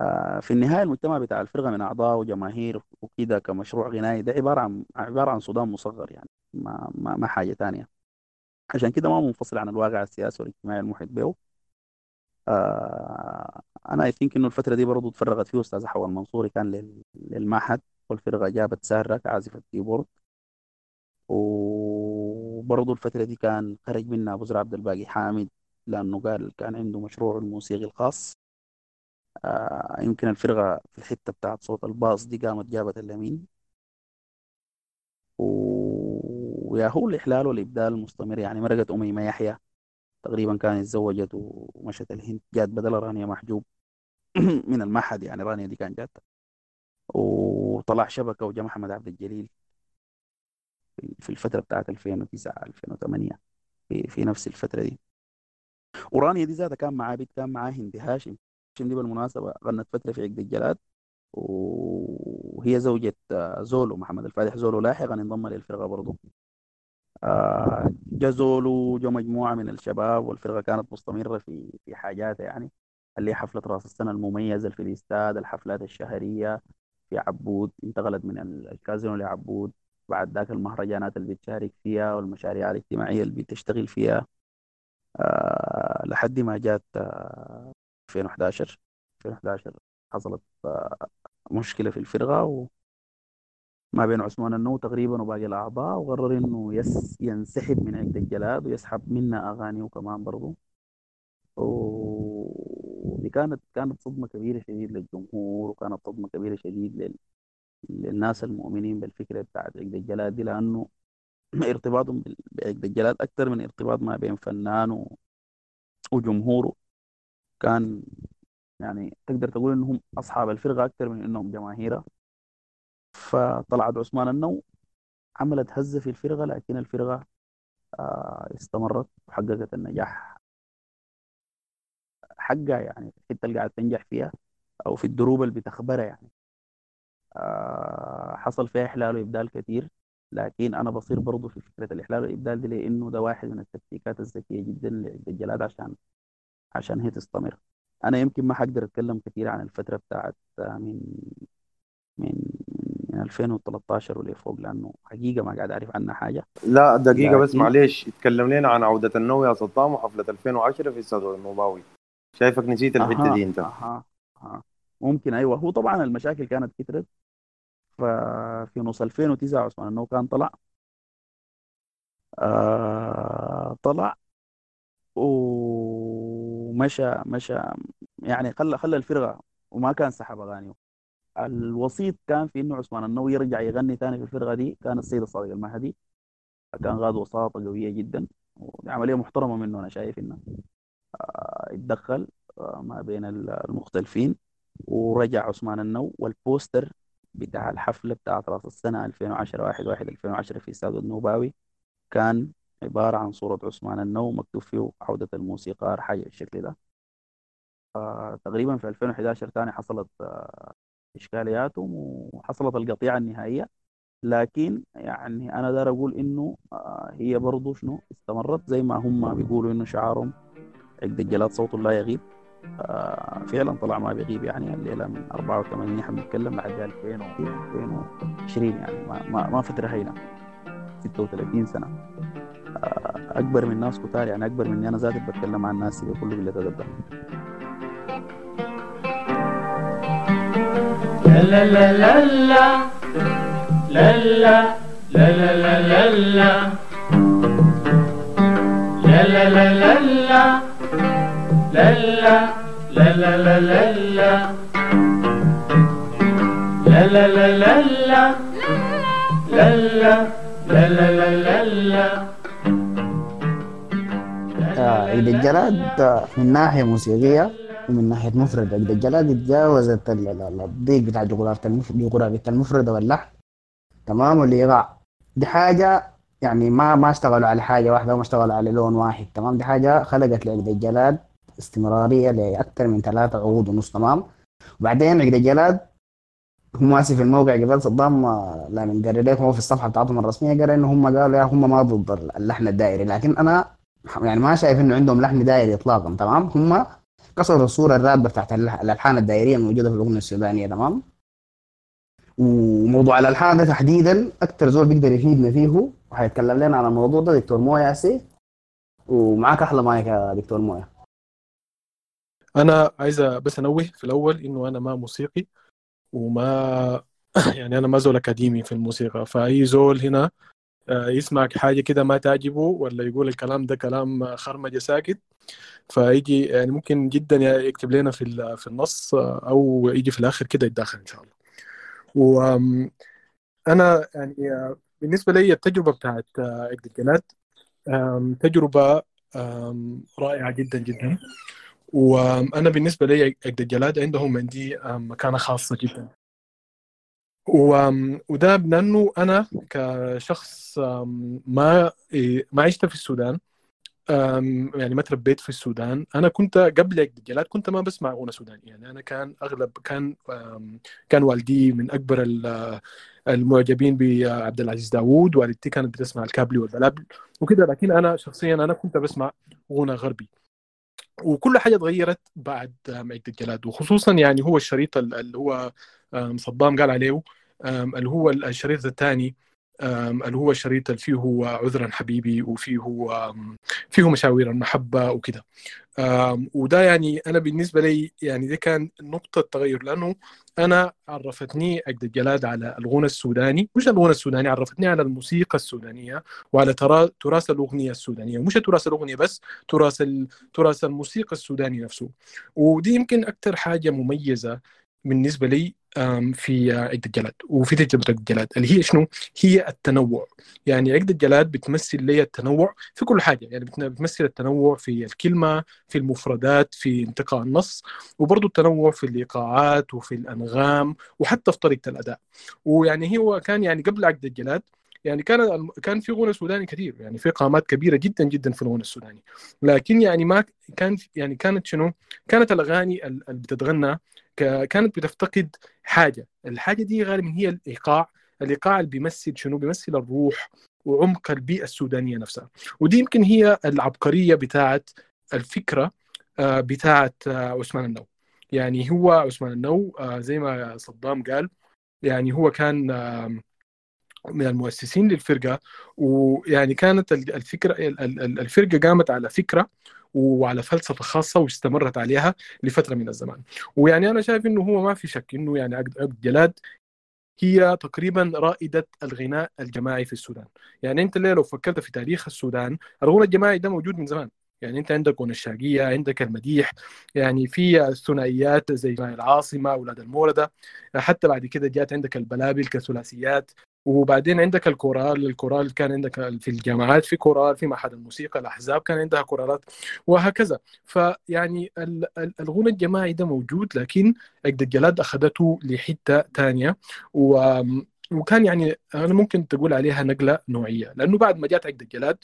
آه في النهاية المجتمع بتاع الفرقة من أعضاء وجماهير وكده كمشروع غنائي ده عبارة عن عبارة عن صدام مصغر يعني ما ما, ما حاجة ثانية عشان كده ما منفصل عن الواقع السياسي والاجتماعي المحيط به. آه أنا I think إنه الفترة دي برضه تفرغت فيه أستاذ حول منصوري كان للمعهد والفرقة جابت ساره كعازفة keyboard وبرضه الفترة دي كان خرج منها أبو زرع عبد الباقي حامد لأنه قال كان عنده مشروع الموسيقي الخاص. آه يمكن الفرقة في الحتة بتاعت صوت الباص دي قامت جابت اليمين. ويا هو الإحلال والإبدال المستمر يعني مرقت أميمة يحيى تقريبا كانت تزوجت ومشت الهند جات بدل رانيا محجوب. من المعهد يعني رانيا دي كانت جات وطلع شبكة وجا محمد عبد الجليل. في الفترة بتاعت 2009 2008 في, في نفس الفترة دي. ورانيا دي ذاتها كان معاه بيت كان معاه هندي هاشم. هاشم دي بالمناسبة غنت فترة في عقد الجلاد. وهي زوجة زولو محمد الفاتح زولو لاحقا انضم للفرقة برضه آه، جا زولو جو مجموعة من الشباب والفرقة كانت مستمرة في في حاجاتها يعني. اللي هي حفلة رأس السنة المميزة في الاستاد الحفلات الشهرية في عبود انتقلت من الكازينو لعبود. بعد ذاك المهرجانات اللي بتشارك فيها والمشاريع الاجتماعية اللي بتشتغل فيها. آه لحد ما جات آه 2011 2011 حصلت آه مشكلة في الفرقة ما بين عثمان النو تقريبا وباقي الأعضاء وقرر إنه يس ينسحب من عقد الجلاد ويسحب منا أغاني وكمان برضه ودي كانت كانت صدمة كبيرة شديد للجمهور وكانت صدمة كبيرة شديد لل... للناس المؤمنين بالفكرة بتاعت عقد الجلاد دي لأنه ارتباطهم بعقد الجلاد أكثر من ارتباط ما بين فنان. وجمهوره كان يعني تقدر تقول إنهم أصحاب الفرقة أكثر من إنهم جماهيرها فطلعت عثمان النو عملت هزة في الفرقة لكن الفرقة آه، استمرت وحققت النجاح. حقها يعني الحتة اللي قاعد تنجح فيها أو في الدروب اللي بتخبرها يعني. حصل فيها إحلال وإبدال كثير لكن أنا بصير برضه في فكرة الإحلال والإبدال دي لأنه ده واحد من التكتيكات الذكية جدا للجلاد عشان عشان هي تستمر. أنا يمكن ما حقدر أتكلم كثير عن الفترة بتاعت آه، من من من 2013 ولفوق لأنه حقيقة ما قاعد أعرف عنها حاجة. لا دقيقة بس معلش اتكلم لنا عن عودة النو يا صدام وحفلة 2010 في استاد النوباوي شايفك نسيت الحتة دي أنت. أها. أها. ممكن أيوه. هو طبعا المشاكل كانت كترت. ففي نص 2009 عثمان النو كان طلع. آه طلع. ومشى مشى يعني خلى خلى الفرقة وما كان سحب أغانيه. الوسيط كان في إنه عثمان النو يرجع يغني ثاني في الفرقة دي. كان السيد الصادق المهدي. كان غاد وساطة قوية جدا. ودي عمليه محترمة منه أنا شايف إنه. آه، يتدخل آه، ما بين المختلفين. ورجع عثمان النو والبوستر بتاع الحفلة بتاعت راس السنة 2010 1 1 2010 في استاد النوباوي كان عبارة عن صورة عثمان النو مكتوب فيه عودة الموسيقار حاجة بالشكل ده. تقريبا في 2011 ثاني حصلت آه اشكالياتهم وحصلت القطيعة النهائية. لكن يعني أنا دار أقول إنه آه هي برضه شنو استمرت زي ما هم بيقولوا إنه شعارهم. عقد الجلاد صوت لا يغيب. فعلا طلع ما بيغيب يعني الليلة من 84 إحنا بنتكلم لحد 2020 يعني ما, ما, فتره هينه 36 سنة. آه أكبر من ناس كتار يعني أكبر مني أنا ذاتي بتكلم عن ناس بكل قله ادب لا لا لا لا لا لا لا لا لا لا لا لا لا لا لا لا لا لا لا لا لا لا لا لا لا لا لا لا لا لا عيد الجلاد من ناحية موسيقية ومن ناحية مفردة عيد الجلاد تجاوزت الضيق بتاع جغرافية المفردة واللحن تمام والإيقاع دي حاجة يعني ما ما اشتغلوا على حاجة واحدة وما اشتغلوا على لون واحد تمام دي حاجة خلقت لعقد الجلاد استمرارية لأكثر من ثلاثة عقود ونص تمام؟ وبعدين عقد الجلاد هم ماسي في الموقع قبل صدام لما قرر لكم هو في الصفحة بتاعتهم الرسمية قال إنه هم قالوا يا هم ما ضد اللحن الدائري لكن أنا يعني ما شايف إنه عندهم لحن دائري إطلاقا تمام؟ هم كسروا الصورة الراتبة بتاعت الألحان الدائرية الموجودة في الأغنية السودانية تمام؟ وموضوع الألحان ده تحديدا أكثر زول بيقدر يفيدنا فيه وحيتكلم لنا عن الموضوع ده دكتور مويا ياسي ومعاك أحلى مايك يا دكتور مويا. أنا عايز بس أنوه في الأول إنه أنا ما موسيقي وما يعني أنا ما زول أكاديمي في الموسيقى. فأي زول هنا آه، يسمع حاجة كده ما تعجبه ولا يقول الكلام ده كلام خرمجة ساكت فيجي يعني ممكن جدا يكتب لنا في في النص آه، أو يجي في الآخر كده يتداخل إن شاء الله. وأنا يعني آه، بالنسبة لي التجربة بتاعت عقد الجلاد آم، تجربة رائعة جدا جدا. وأنا بالنسبة لي الجلاد عندهم عندي مكانة خاصة جدا. وده لأنه أنا كشخص ما إيه، ما عشت في السودان. يعني ما تربيت في السودان. أنا كنت قبل الجلاد كنت ما بسمع غنى سوداني يعني أنا كان أغلب كان كان والدي من أكبر ال- المعجبين بعبد العزيز داوود. والدتي كانت بتسمع الكابلي والبلابل وكده. لكن أنا شخصيا أنا كنت بسمع غنى غربي. وكل حاجة اتغيرت بعد عقد الجلاد وخصوصا يعني هو الشريط ال- اللي هو صدام قال عليه اللي هو الشريط الثاني. اللي هو الشريط اللي فيه عذرا حبيبي وفيه فيه مشاوير المحبة وكده. وده يعني أنا بالنسبة لي يعني ده كان نقطة تغير لأنه أنا عرفتني عقد الجلاد على الغنى السوداني. مش الغنى السوداني عرفتني على الموسيقى السودانية وعلى ترا- تراث الأغنية السودانية. مش تراث الأغنية بس تراث. تراث الموسيقى السوداني نفسه. ودي يمكن أكثر حاجة مميزة بالنسبة لي في عقد الجلاد وفي تجربة عقد الجلاد اللي هي شنو؟ هي التنوع. يعني عقد الجلاد بتمثل لي التنوع في كل حاجة. يعني بتمثل التنوع في الكلمة في المفردات في انتقاء النص وبرضه التنوع في الايقاعات وفي الأنغام وحتى في طريقة الأداء. ويعني هو كان يعني قبل عقد الجلاد يعني كان كان في غنى سوداني كثير. يعني في قامات كبيرة جدا جدا في الغنى السوداني. لكن يعني ما كان يعني كانت شنو؟ كانت الأغاني ال- اللي بتتغنى كانت بتفتقد حاجة. الحاجة دي غالبا هي الإيقاع. الإيقاع اللي بيمثل شنو؟ بيمثل الروح وعمق البيئة السودانية نفسها. ودي يمكن هي العبقرية بتاعت الفكرة آه، بتاعت آه، عثمان النو يعني هو عثمان النو آه، زي ما صدام قال يعني هو كان من المؤسسين للفرقة. ويعني كانت ال- الفكرة ال- ال- الفرقة قامت على فكرة وعلى فلسفة خاصة واستمرت عليها لفترة من الزمان. ويعني أنا شايف إنه هو ما في شك إنه يعني عقد جلاد هي تقريبا رائدة الغناء الجماعي في السودان. يعني ليه لو فكرت في تاريخ السودان الغناء الجماعي ده موجود من زمان. يعني أنت عندك غنى الشاقيه عندك المديح يعني في الثنائيات زي العاصمه أولاد المولدة حتى بعد كده جات عندك البلابل كثلاثيات. وبعدين عندك الكورال الكورال كان عندك في الجامعات في كورال في معهد الموسيقى الأحزاب كان عندها كورالات وهكذا. فيعني ال- ال- الغنى الجماعي ده موجود لكن عقد الجلاد أخذته لحتة ثانية و وكان يعني أنا ممكن تقول عليها نقلة نوعية لأنه بعد ما جات عقد الجلاد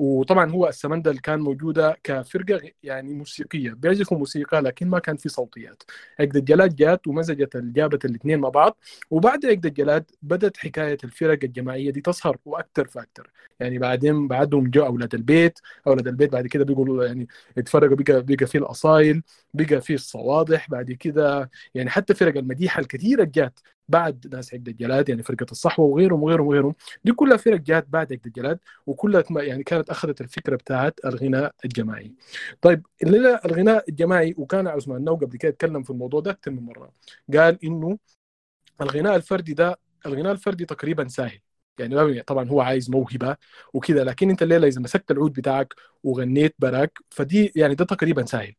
وطبعا هو السمندل كان موجودة كفرقة يعني موسيقية بيعزفوا موسيقى لكن ما كان في صوتيات. عقد الجلاد جات ومزجت جابت الاثنين مع بعض وبعد عقد الجلاد بدت حكاية الفرق الجماعية دي تظهر وأكثر فاكثر يعني بعدين بعدهم جو أولاد البيت أولاد البيت بعد كده بيقولوا يعني اتفرقوا بقى بقى في الأصايل بقى في الصواضح بعد كده يعني حتى فرق المديحة الكثيرة جات. بعد ناس عقد الجلاد يعني فرقة الصحوة وغيرهم وغيرهم وغيرهم. دي كلها فرق جات بعد عقد الجلاد وكلها يعني كانت أخذت الفكرة بتاعت الغناء الجماعي. طيب الغناء الجماعي وكان عثمان نو قبل كده اتكلم في الموضوع ده أكثر من مرة. قال إنه الغناء الفردي ده الغناء الفردي تقريبا سهل يعني طبعا هو عايز موهبة وكذا لكن أنت الليلة إذا مسكت العود بتاعك وغنيت براك فدي يعني ده تقريبا سهل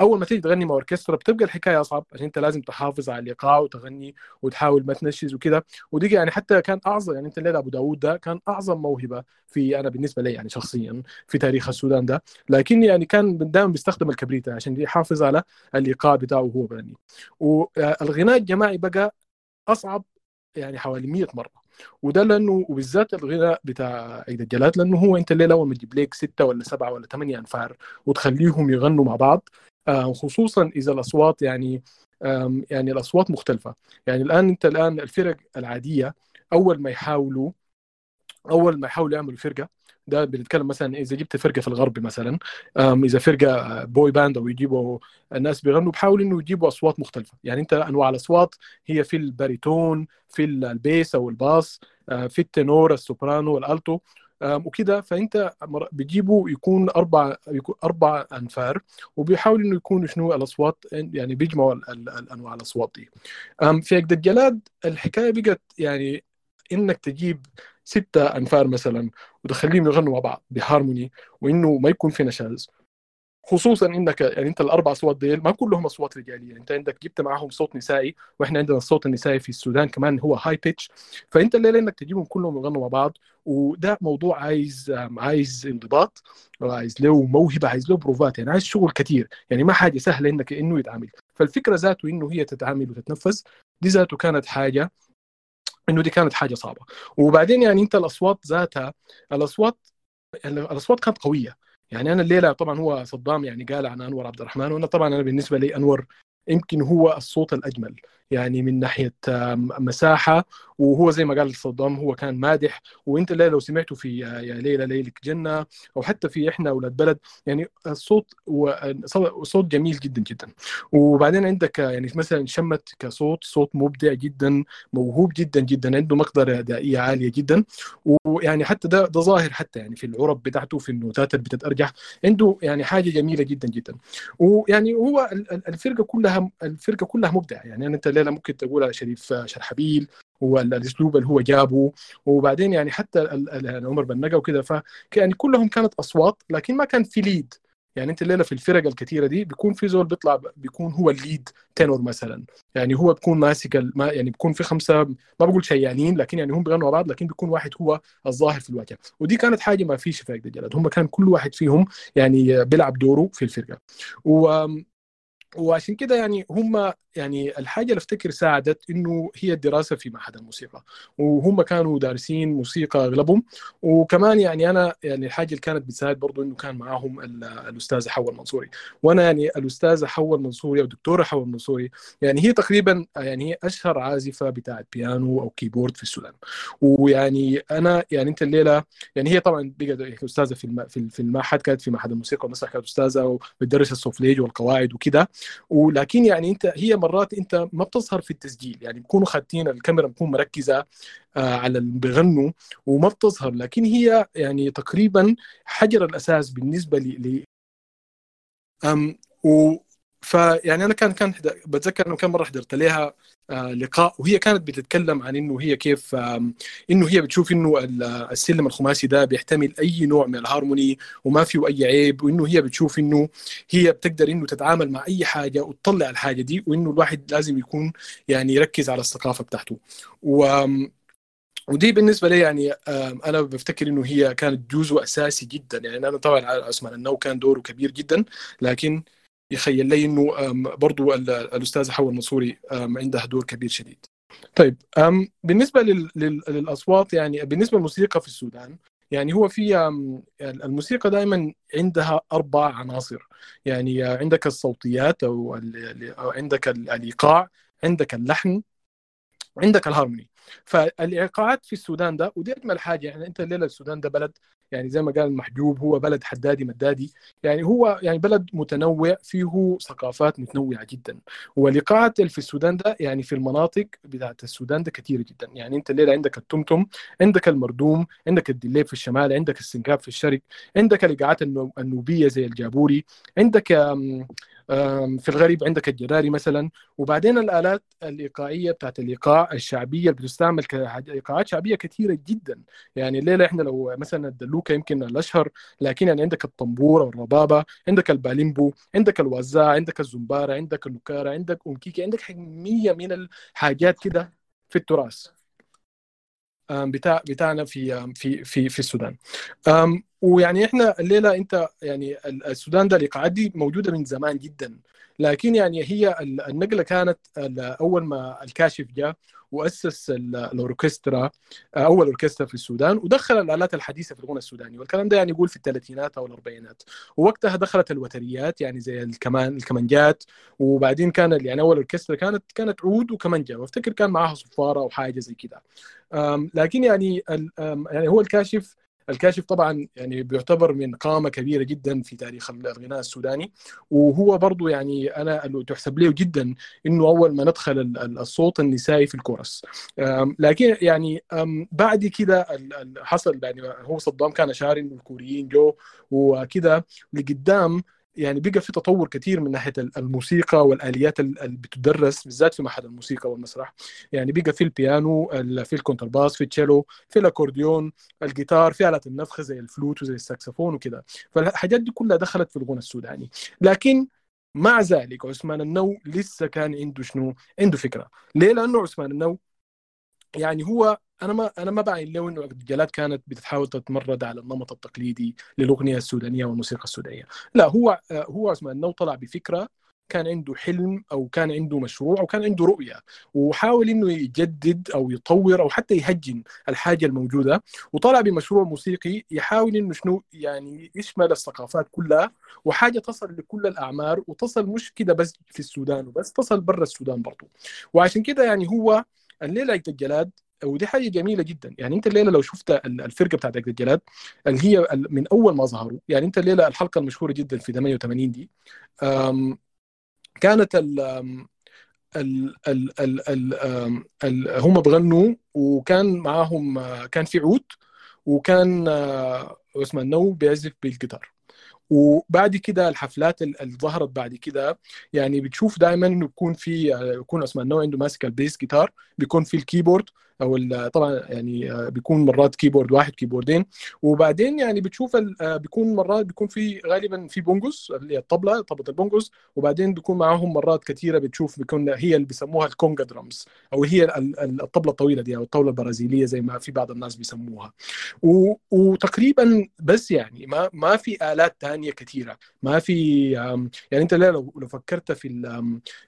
أول ما تيجي تغني مع أوركسترا بتبقى الحكاية أصعب عشان أنت لازم تحافظ على الايقاع وتغني وتحاول ما تنشز وكده. ودي يعني حتى كان أعظم يعني أنت الليلة أبو داوود ده كان أعظم موهبة في أنا بالنسبة لي يعني شخصيا في تاريخ السودان ده. لكن يعني كان دائما بيستخدم الكبريت عشان يحافظ على الايقاع بتاعه وهو بغني والغناء الجماعي بقى أصعب يعني حوالي 100 مرة. وده لأنه وبالذات الغناء بتاع عيد الجلاد لأنه هو أنت الليلة اول ما تجيب لك ستة ولا سبعة ولا ثمانيه أنفار وتخليهم يغنوا مع بعض خصوصا إذا الأصوات يعني يعني الأصوات مختلفة. يعني الآن أنت الآن الفرق العادية أول ما يحاولوا أول ما يحاولوا يعملوا فرقة ده بنتكلم مثلا إذا جبت فرقة في الغرب مثلا إذا فرقة boy band أو يجيبوا الناس بيغنوا بحاولوا إنه يجيبوا أصوات مختلفة. يعني أنت أنواع الأصوات هي في الباريتون في ال bass أو الباس آه، في التنور السوبرانو الألتو. آم، وكده. فأنت بيجيبوا يكون أربع يكون أربع أنفار وبيحاولوا إنه يكونوا شنو الأصوات يعني بيجمعوا ال- ال- الانواع الأصوات دي. في عقد الجلاد الحكاية بقت يعني إنك تجيب ستة أنفار مثلا وتخليهم يغنوا مع بعض بهارموني وإنه ما يكون في نشاز. خصوصا إنك يعني أنت الأربع أصوات ديل ما كلهم أصوات رجالية. أنت عندك جبت معاهم صوت نسائي وإحنا عندنا الصوت النسائي في السودان كمان هو هاي بيتش فأنت الليلة إنك تجيبهم كلهم يغنوا مع بعض وده موضوع عايز عايز انضباط عايز له موهبة عايز له بروفات يعني عايز شغل كثير يعني ما حاجة سهلة إنك إنه يتعامل. فالفكرة ذاته إنه هي تتعامل وتتنفس. دي ذاته كانت حاجة إنه دي كانت حاجة صعبة. وبعدين يعني أنت الأصوات ذاتها الأصوات الأصوات كانت قوية. يعني أنا الليلة طبعا هو صدام يعني قال عن أنور عبد الرحمن وأنا طبعا أنا بالنسبة لي أنور يمكن هو الصوت الأجمل. يعني من ناحية مساحة وهو زي ما قال صدام هو كان مادح. وانت لو سمعته في يا ليلى ليلك جنة أو حتى في إحنا أولاد بلد يعني الصوت صوت جميل جدا جدا. وبعدين عندك يعني مثلا شمت كصوت صوت مبدع جدا موهوب جدا جدا عنده مقدرة ادائيه عالية جدا. ويعني حتى ده ده ظاهر حتى يعني في العرب بتاعته في النوتات اللي بتتأرجح. عنده يعني حاجة جميلة جدا جدا. ويعني هو الفرقة كلها الفرقة كلها مبدعة. يعني أنت الليلة ممكن تقول على شريف شرحبيل والأسلوب اللي هو جابه وبعدين يعني حتى عمر بنقه وكده. ف يعني كلهم كانت أصوات لكن ما كان في lead يعني أنت الليلة في الفرق الكثيره دي بيكون في زول بيطلع بيكون هو ال lead tenor مثلا. يعني هو بيكون ماسك ما يعني بيكون في خمسة ما بقول شيالين لكن يعني هم بيغنوا بعض لكن بيكون واحد هو الظاهر في الواجهه ودي كانت حاجة ما فيش في الجلد هم كان كل واحد فيهم يعني بيلعب دوره في الفرقة. وعشان كده يعني هم يعني الحاجة اللي أفتكر ساعدت إنه هي الدراسة في معهد الموسيقى. وهم كانوا دارسين موسيقى أغلبهم. وكمان يعني أنا يعني الحاجة اللي كانت بتساعد برضه إنه كان معاهم الأستاذة حواء المنصوري وأنا يعني الأستاذة حواء المنصوري أو الدكتورة حواء المنصوري يعني هي تقريبا يعني هي أشهر عازفة بتاعت بيانو أو keyboard في السودان. ويعني أنا يعني أنت الليلة يعني هي طبعا بقت أستاذة في في المعهد كانت في معهد الموسيقى والمسرح كانت أستاذة وبتدرس السوفليج والقواعد وكده. ولكن يعني انت هي مرات انت ما بتظهر في التسجيل يعني بيكونوا خاتين الكاميرا بتكون مركزة آه على اللي بيغنوا وما بتظهر. لكن هي يعني تقريبا حجر الأساس بالنسبة ل ل و فيعني أنا كان كان بتذكر إنه كم مرة حضرت لها آه لقاء وهي كانت بتتكلم عن إنه هي كيف إنه هي بتشوف إنه السلم الخماسي ده بيحتمل أي نوع من الهارموني وما فيه أي عيب وإنه هي بتشوف إنه هي بتقدر إنه تتعامل مع أي حاجة وتطلع الحاجة دي وإنه الواحد لازم يكون يعني يركز على الثقافة بتاعته. و ودي بالنسبة لي يعني أنا بفتكر إنه هي كانت جزء أساسي جدا. يعني أنا طبعا أسمع إنه كان دوره كبير جدا لكن يخيل لي إنه برضو الاستاذه حواء المنصوري عندها دور كبير شديد. طيب بالنسبة للأصوات يعني بالنسبة للموسيقى في السودان يعني هو في الموسيقى دائما عندها أربع عناصر. يعني عندك الصوتيات أو عندك الإيقاع عندك اللحن عندك الهارموني. فالإيقاعات في السودان ده ودي أجمل حاجة يعني أنت الليلة السودان ده بلد يعني زي ما قال المحجوب هو بلد حدادي مدادي يعني هو يعني بلد متنوع فيه ثقافات متنوعة جدا. والايقاعات في السودان ده يعني في المناطق بتاعت السودان ده كثيرة جدا. يعني أنت الليلة عندك التمتم عندك المردوم عندك الدليب في الشمال عندك السنكاب في الشرق عندك الإيقاعات النوبية زي الجابوري عندك في الغرب عندك الجراري مثلا. وبعدين الآلات الإيقاعية بتاعت الإيقاع الشعبية اللي بتستعمل كايقاعات شعبية كثيره جدا. يعني الليلة إحنا لو مثلا الدلوكة يمكن الأشهر لكن يعني عندك الطنبور والربابة عندك الباليمبو عندك الوزاع عندك الزنبارة عندك النكاره عندك امكيكي عندك كميه من الحاجات كده في التراث. بتاع بتاعنا في في في في السودان. ويعني إحنا الليلة أنت يعني السودان ده الايقاعات دي موجودة من زمان جدا. لكن يعني هي النقلة كانت أول ما الكاشف جاء وأسس الأوركسترا أول أوركسترا في السودان ودخل الآلات الحديثة في الغنى السوداني. والكلام ده يعني يقول في الثلاثينات أو الأربعينات. ووقتها دخلت الوتريات يعني زي الكمان الكمانجات وبعدين كان يعني أول أوركسترا كانت كانت عود وكمانجا وأفتكر كان معاها صفارة أو حاجة زي كده. لكن يعني يعني هو الكاشف الكاشف طبعا يعني بيعتبر من قامة كبيرة جدا في تاريخ الغناء السوداني. وهو برضه يعني أنا تحسب له جدا إنه أول ما ندخل الصوت النسائي في الكورس. لكن يعني بعد كده حصل يعني هو صدام كان شاري إنه الكوريين جو وكده لقدام يعني بقى في تطور كثير من ناحية الموسيقى والآليات اللي بتدرس بالذات في معهد الموسيقى والمسرح يعني بقى في البيانو في الكونترباس في التشيلو في الأكورديون الجيتار في آلات النفخ زي الفلوت وزي الساكسفون وكده فالحاجات دي كلها دخلت في الغنى السوداني لكن مع ذلك عثمان النو لسه كان عنده شنو؟ عنده فكرة، ليه؟ لأنه عثمان النو يعني هو أنا ما أنا ما بعين له إنه الجلاد كانت بتحاول تتمرد على النمط التقليدي للأغنية السودانية والموسيقى السودانية، لا هو هو عثمان النو طلع بفكرة كان عنده حلم أو كان عنده مشروع أو كان عنده رؤية وحاول إنه يجدد أو يطور أو حتى يهجن الحاجة الموجودة. وطلع بمشروع موسيقي يحاول إنه شنو يعني يشمل الثقافات كلها وحاجة تصل لكل الأعمار وتصل مش كده بس في السودان وبس تصل برا السودان برضه وعشان كده يعني هو الليلة الجلاد ودي حاجة جميلة جدا. يعني أنت الليلة لو شفت الفرقة بتاعت الجلاد اللي هي من أول ما ظهروا يعني أنت الليلة الحلقة المشهورة جدا في 88 دي كانت ال ال ال ال ال ال هم بغنوا وكان معاهم كان في عود وكان عثمان نو بيعزف بالجيتار. وبعد كده الحفلات اللي ظهرت بعد كده يعني بتشوف دائما إنه يكون في يكون عثمان نو عنده ماسك ال bass guitar بيكون في ال keyboard أو طبعا يعني بيكون مرات keyboard واحد كيبوردين وبعدين يعني بتشوف بيكون مرات بيكون في غالبا في bongos اللي هي الطبلة طبلة ال bongos. وبعدين بيكون معاهم مرات كثيره بتشوف بيكون هي اللي بيسموها ال conga drums أو هي الطبلة الطويلة دي أو الطاولة البرازيلية زي ما في بعض الناس بيسموها. وتقريبا بس يعني ما ما في آلات ثانية كثيره ما في يعني أنت لو لو فكرت في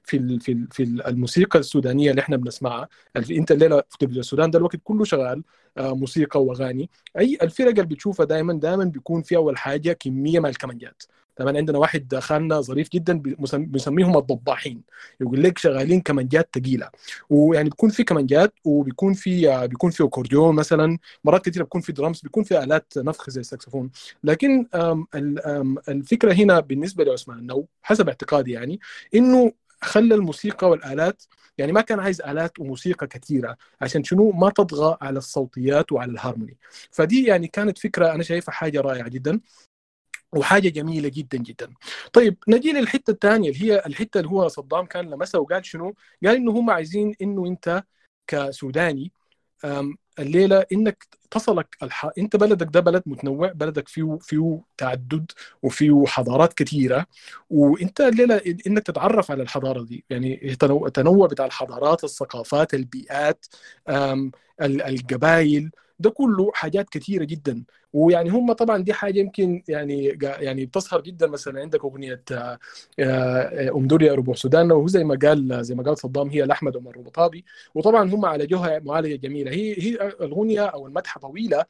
في في, في الموسيقى السودانية اللي إحنا بنسمعها أنت الليلة السودان ده الوقت كله شغال موسيقى وأغاني. أي الفرق اللي بتشوفها دائما دائما بيكون في أول حاجة كمية من الكمانجات. طبعا عندنا واحد خالنا ظريف جدا بنسميهم الضباحين. يقول لك شغالين كمانجات ثقيله ويعني بيكون في كمانجات وبيكون في بيكون في أكورديون مثلا. مرات كثيره بيكون في درامز بيكون في آلات نفخ زي الساكسفون. لكن الفكرة هنا بالنسبة لعثمان النو حسب اعتقادي يعني إنه خلى الموسيقى والآلات يعني ما كان عايز آلات وموسيقى كثيرة عشان شنو؟ ما تطغى على الصوتيات وعلى الهارموني. فدي يعني كانت فكرة أنا شايفها حاجة رائعة جدا وحاجة جميلة جدا جدا. طيب نجي للحتة الثانية اللي هي الحتة اللي هو صدام كان لمسها وقال شنو؟ قال إنه هم عايزين إنه أنت كسوداني الليلة إنك تصلك الح... أنت بلدك ده بلد متنوع بلدك فيه فيه تعدد وفيه حضارات كثيره وأنت الليلة إنك تتعرف على الحضارة دي. يعني التنوع بتاع الحضارات الثقافات البيئات القبائل ده كله حاجات كثيرة جدا. ويعني هم طبعا دي حاجة يمكن يعني يعني بتظهر جدا مثلا عندك أغنية أم دوريا ربوع سودان وهو زي ما قال زي ما قال صدام هي لأحمد عمر الربطابي وطبعا هم عالجوها معالجة جميلة. هي هي الأغنية أو المدحة طويلة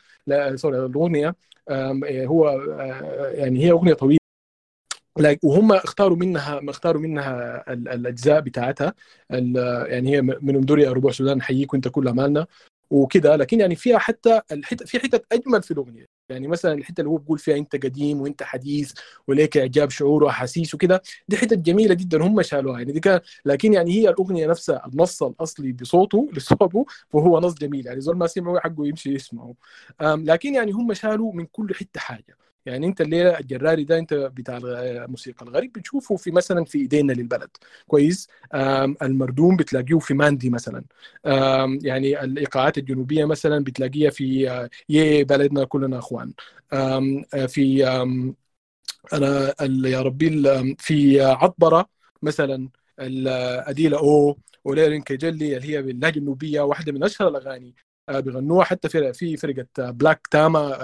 سوري الأغنية هو يعني هي أغنية طويلة. وهم اختاروا منها اختاروا منها الأجزاء بتاعتها. يعني هي من امدوريا ربوع سودان حييك وأنت كل مالنا وكده. لكن يعني فيها حتى الحتة في حتت أجمل في الأغنية. يعني مثلا الحتة اللي هو بيقول فيها أنت قديم وأنت حديث وليك إعجاب شعور وأحاسيس وكده دي حتت جميلة جدا هم شالوها. يعني دي كان لكن يعني هي الأغنية نفسها النص الأصلي بصوته لصوته فهو نص جميل. يعني زول ما سمعه حقه يمشي يسمعه. لكن يعني هم شالوا من كل حتة حاجة. يعني انت الليلة الجراري ده انت بتاع موسيقى الغريب بتشوفه في مثلا في إيدينا للبلد. كويس؟ المردوم بتلاقيه في ماندي مثلا. يعني الإيقاعات الجنوبية مثلا بتلاقيها في يه بلدنا كلنا إخوان. في أنا يا ربي في عطبرة مثلا الاديله أو وليرين كجلي اللي هي باللهجة النوبية واحدة من أشهر الأغاني. بيغنوها حتى في في فرقة بلاك تاما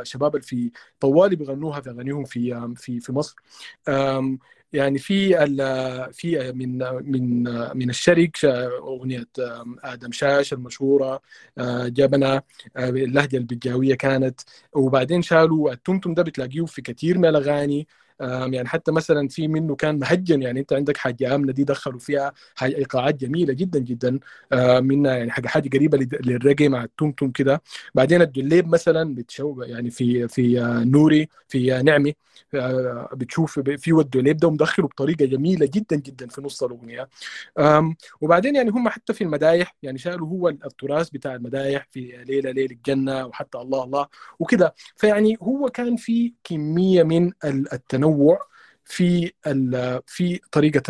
الشباب اللي في طوالي بيغنوها في أغانيهم في في في مصر. يعني في في من من من الشرق أغنية آدم شاش المشهورة جبنا اللهجة البجاوية كانت. وبعدين شالوا التمتم ده بتلاقيه في كثير من الأغاني. يعني حتى مثلا في منه كان مهجن يعني أنت عندك حاجة آمنة دي دخلوا فيها إيقاعات جميلة جدا جدا منها يعني حاجة حاجة قريبة للرقي مع التوم كده. بعدين الدليب مثلا بتشوف يعني في في نوري في نعمي بتشوف في الدوليب ده مدخله بطريقة جميلة جدا جدا في نص الأغنية. وبعدين يعني هم حتى في المدايح يعني شالوا هو التراث بتاع المدايح في ليلة ليل الجنة وحتى الله الله وكده. فيعني هو كان في كمية من التنوع في في طريقة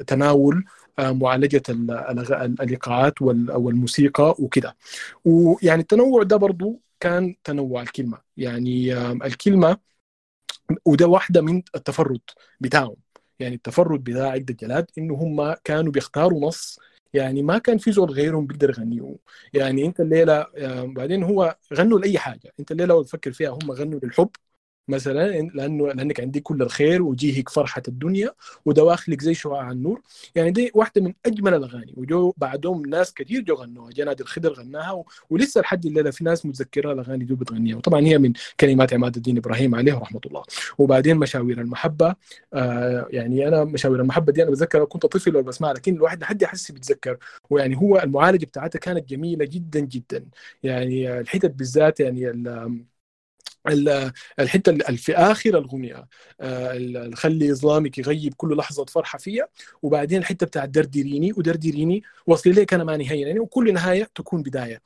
التناول معالجة الايقاعات والموسيقى وكده. ويعني التنوع ده برضو كان تنوع الكلمة. يعني الكلمة وده واحدة من التفرد بتاعهم. يعني التفرد بتاع عدة جلاد إنه هم كانوا بيختاروا نص. يعني ما كان في زول غيرهم بيقدر يغنيه. يعني أنت الليلة بعدين هو غنوا لأي حاجة. أنت الليلة لو تفكر فيها هم غنوا للحب. مثلا لأنه لأنك عندك كل الخير وجيهك فرحة الدنيا ودواخلك زي شعاع النور. يعني دي واحدة من أجمل الأغاني. وجو بعدهم ناس كثير جو غنوها. جناد الخضر غناها و... ولسه لحد الليلة في ناس متذكرة الأغاني دي بتغنيها وطبعا هي من كلمات عماد الدين إبراهيم عليه رحمة الله. وبعدين مشاوير المحبة. آه يعني أنا مشاوير المحبة دي أنا بتذكر كنت طفل ولا بسمعها لكن الواحد لحد يحس بيتذكر. ويعني هو المعالجة بتاعتها كانت جميلة جدا جدا. يعني الحتت بالذات يعني الحتة اللي في آخر الاغنيه خلي ظلامك يغيب كل لحظة فرحة فيها وبعدين الحتة بتاعت دردريني ودردريني وصلي ليك أنا ما نهاية يعني وكل نهاية تكون بداية.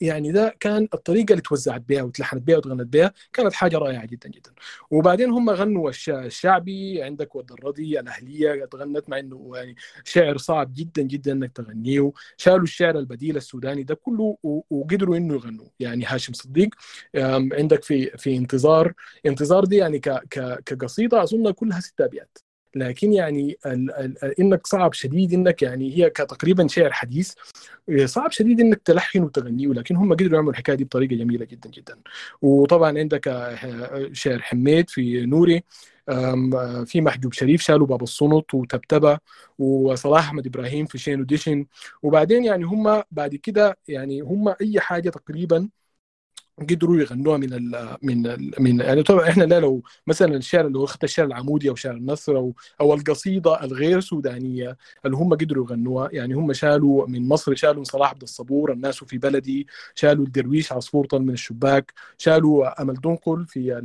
يعني ده كان الطريقة اللي توزعت بها وتلحنت بها وتغنت بها كانت حاجة رائعة جدا جدا. وبعدين هم غنوا الشعبي عندك ود الرضي الأهلية تغنت مع إنه يعني شعر صعب جدا جدا إنك تغنيه. شالوا الشعر البديل السوداني ده كله وقدروا إنه يغنوا يعني هاشم صديق عندك في في انتظار انتظار دي يعني ك ك كقصيدة أظن كلها ست أبيات. لكن يعني ال ال إنك صعب شديد إنك يعني هي تقريبا شعر حديث صعب شديد إنك تلحن وتغنيه لكن هم قدروا يعملوا الحكاية دي بطريقة جميلة جدا جدا. وطبعا عندك شعر حميد في نوري في محجوب شريف شالوا باب الصنط وتبتبه وصلاح أحمد إبراهيم في شين وديشن وبعدين يعني هم بعد كده يعني هم أي حاجة تقريبا قدروا يغنوها من ال من ال من يعني طبعا إحنا لا لو مثلا الشعر اللي هو اخذ الشعر العمودي أو شعر النصر أو أو القصيدة الغير سودانية اللي هم قدروا يغنوها. يعني هم شالوا من مصر شالوا صلاح عبد الصبور الناس في بلدي شالوا الدرويش عصفور طل من الشباك شالوا أمل دنقل في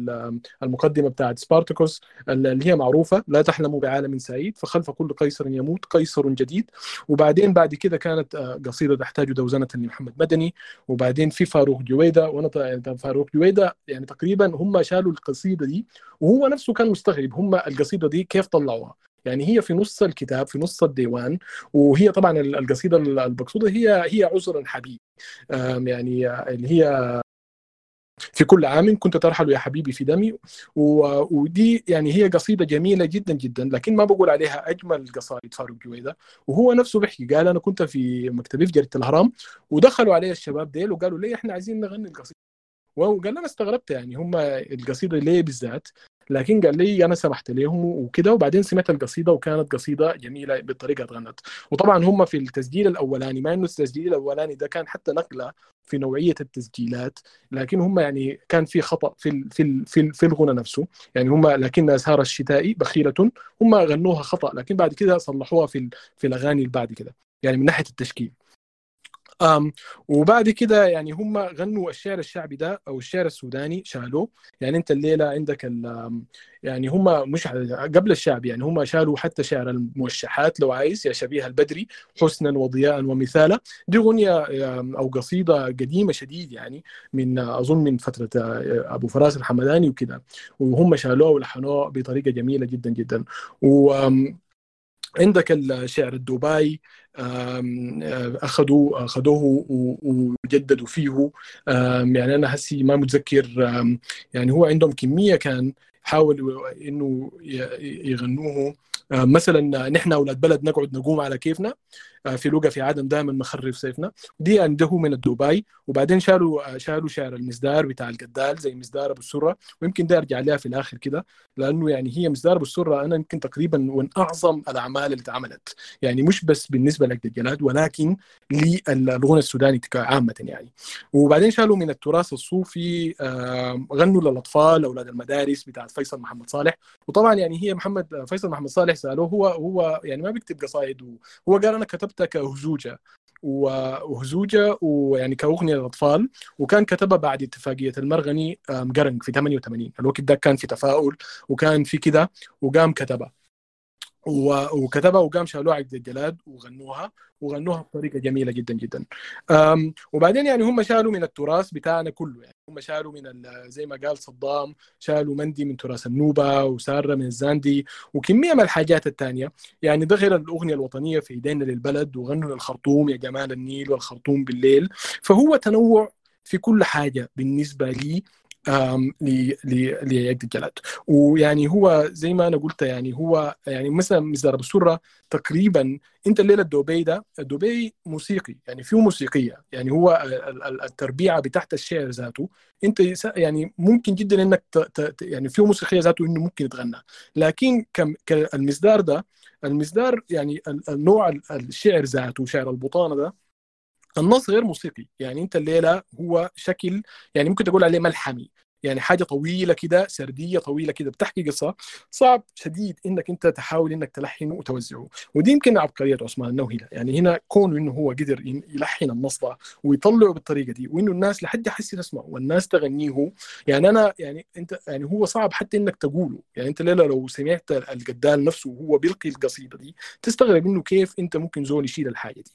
المقدمة بتاعت سبارتكوس اللي هي معروفة لا تحلموا بعالم سعيد فخلف كل قيصر يموت قيصر جديد. وبعدين بعد كده كانت قصيدة تحتاج دوزنة لمحمد مدني وبعدين في فاروق جويده وأنا فاروق جويده يعني تقريبا هم شالوا القصيدة دي وهو نفسه كان مستغرب هم القصيدة دي كيف طلعوها؟ يعني هي في نص الكتاب في نص الديوان وهي طبعا القصيدة المقصودة هي هي عذر حبيب. يعني اللي هي في كل عام كنت ترحل يا حبيبي في دمي ودي يعني هي قصيدة جميلة جدا جدا لكن ما بقول عليها أجمل قصائد فاروق جويده وهو نفسه بيحكي قال أنا كنت في مكتبي في جريدة الاهرام ودخلوا علي الشباب ديل وقالوا لي إحنا عايزين نغني القصيدة وقال أنا استغربت يعني هم القصيدة ليه بالذات؟ لكن قال لي أنا سمحت لهم وكده وبعدين سمعت القصيدة وكانت قصيدة جميلة بالطريقة اتغنت وطبعا هم في التسجيل الأولاني ما إنه التسجيل الأولاني ده كان حتى نقلة في نوعية التسجيلات لكن هم يعني كان في خطأ في ال في ال في, ال في الغنى نفسه. يعني هم لكن أزهار الشتائي بخيلة هم غنوها خطأ لكن بعد كده صلحوها في في الأغاني اللي بعد كده. يعني من ناحية التشكيل. وبعد كده يعني هم غنوا الشعر الشعبي ده أو الشعر السوداني شالوه. يعني أنت الليلة عندك يعني هم مش قبل الشعب يعني هم شالوا حتى شعر الموشحات لو عايز يا شبيه البدري حسنا وضياء ومثالا. دي اغنيه أو قصيدة قديمة شديد يعني من أظن من فترة أبو فراس الحمداني وكده. وهم شالوها ولحنوها بطريقة جميلة جدا جدا. و عندك الشعر الدبي اخذوه اخذوه وجددوا فيه. يعني أنا هسي ما متذكر يعني هو عندهم كمية كان حاولوا إنه يغنوه. مثلا نحن أولاد بلد نقعد نقوم على كيفنا في لغه في عدن دائما مخرف سيفنا. دي عنده من الدبي وبعدين شالوا شالوا شعر المزدار بتاع القدال زي مزدار أبو السرة. ويمكن ده أرجع لها في الآخر كده لأنه يعني هي مزدار أبو السرة أنا يمكن تقريبا من أعظم الأعمال اللي اتعملت. يعني مش بس بالنسبة لك الجلاد ولكن للغنى السوداني عامة يعني. وبعدين شالوا من التراث الصوفي غنوا للأطفال أولاد المدارس بتاعت فيصل محمد صالح. وطبعا يعني هي محمد فيصل محمد صالح سالوه هو هو يعني ما بيكتب قصائد هو قال أنا كتبتها كهزوجة وهزوجة ويعني كأغنية للأطفال وكان كتبها بعد اتفاقية المرغني قرنق في 88 الوقت ده كان في تفاؤل وكان في كده وقام كتبها. وكتبها وقام شالوها عقد الجلاد وغنوها وغنوها بطريقة جميلة جدا جدا. وبعدين يعني هم شالوا من التراث بتاعنا كله. يعني هم شالوا من زي ما قال صدام شالوا مندي من تراث النوبة وسارة من الزاندي وكمية من الحاجات الثانية يعني غير الأغنية الوطنية في إيدينا للبلد وغنوا للخرطوم يا جمال النيل والخرطوم بالليل. فهو تنوع في كل حاجة بالنسبة لي. لعقد الجلاد ويعني هو زي ما أنا قلت يعني هو يعني مثلا مصدر بسرة تقريبا أنت الليلة الدوبي ده الدوبي موسيقي يعني فيه موسيقية. يعني هو التربيعه بتاعت الشعر ذاته أنت يعني ممكن جدا إنك يعني فيه موسيقية ذاته إنه ممكن يتغنى. لكن كالمصدار ده المصدار يعني النوع الشعر ذاته شعر البطانة ده النص غير موسيقي. يعني أنت الليلة هو شكل يعني ممكن تقول عليه ملحمي. يعني حاجة طويلة كده سردية طويلة كده بتحكي قصة صعب شديد إنك أنت تحاول إنك تلحنه وتوزعه. ودي يمكن عبقرية عثمان النووي يعني هنا كون إنه هو قدر يلحن النص ده ويطلعه بالطريقة دي وإنه الناس لحد حس تسمعه والناس تغنيه. يعني أنا يعني أنت يعني هو صعب حتى إنك تقوله. يعني أنت ليلة لو سمعت القدال نفسه وهو بيلقي القصيدة دي تستغرب إنه كيف أنت ممكن زول يشيل الحاجة دي.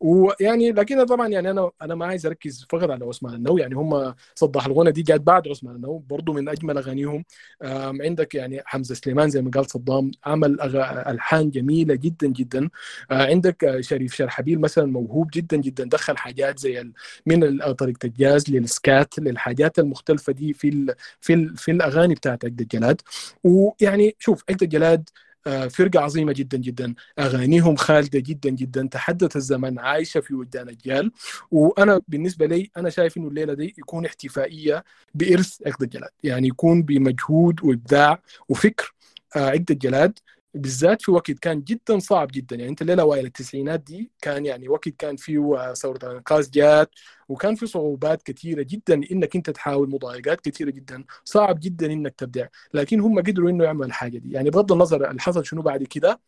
ويعني لكن طبعا يعني أنا أنا ما عايز أركز فقط على عثمان النووي يعني هم صدح الغنى دي جات بعد عثمان. النووي برضه من أجمل أغانيهم عندك يعني حمزة سليمان زي ما قال صدام عمل ألحان جميلة جدا جدا. آه، عندك شريف شرحبيل مثلا موهوب جدا جدا. دخل حاجات زي من طريقة الجاز للسكات للحاجات المختلفة دي في ال في ال في الأغاني بتاعت عقد الجلاد ويعني شوف عقد الجلاد آه، فرقة عظيمة جدا جدا. أغانيهم خالدة جدا جدا. تحدث الزمن عايشة في وجدان أجيال وأنا بالنسبة لي أنا شايف إنه الليلة دي يكون احتفائية بإرث عقد الجلاد يعني يكون بمجهود وإبداع وفكر آه، عقد الجلاد بالذات في وقت كان جدا صعب جدا. يعني أنت الليلة اوائل التسعينات دي كان يعني وقت كان فيه ثورة الأنقاذ جات وكان في صعوبات كثيرة جدا إنك أنت تحاول مضايقات كثيرة جدا. صعب جدا إنك تبدع لكن هم قدروا إنه يعملوا الحاجة دي. يعني بغض النظر اللي حصل شنو بعد كده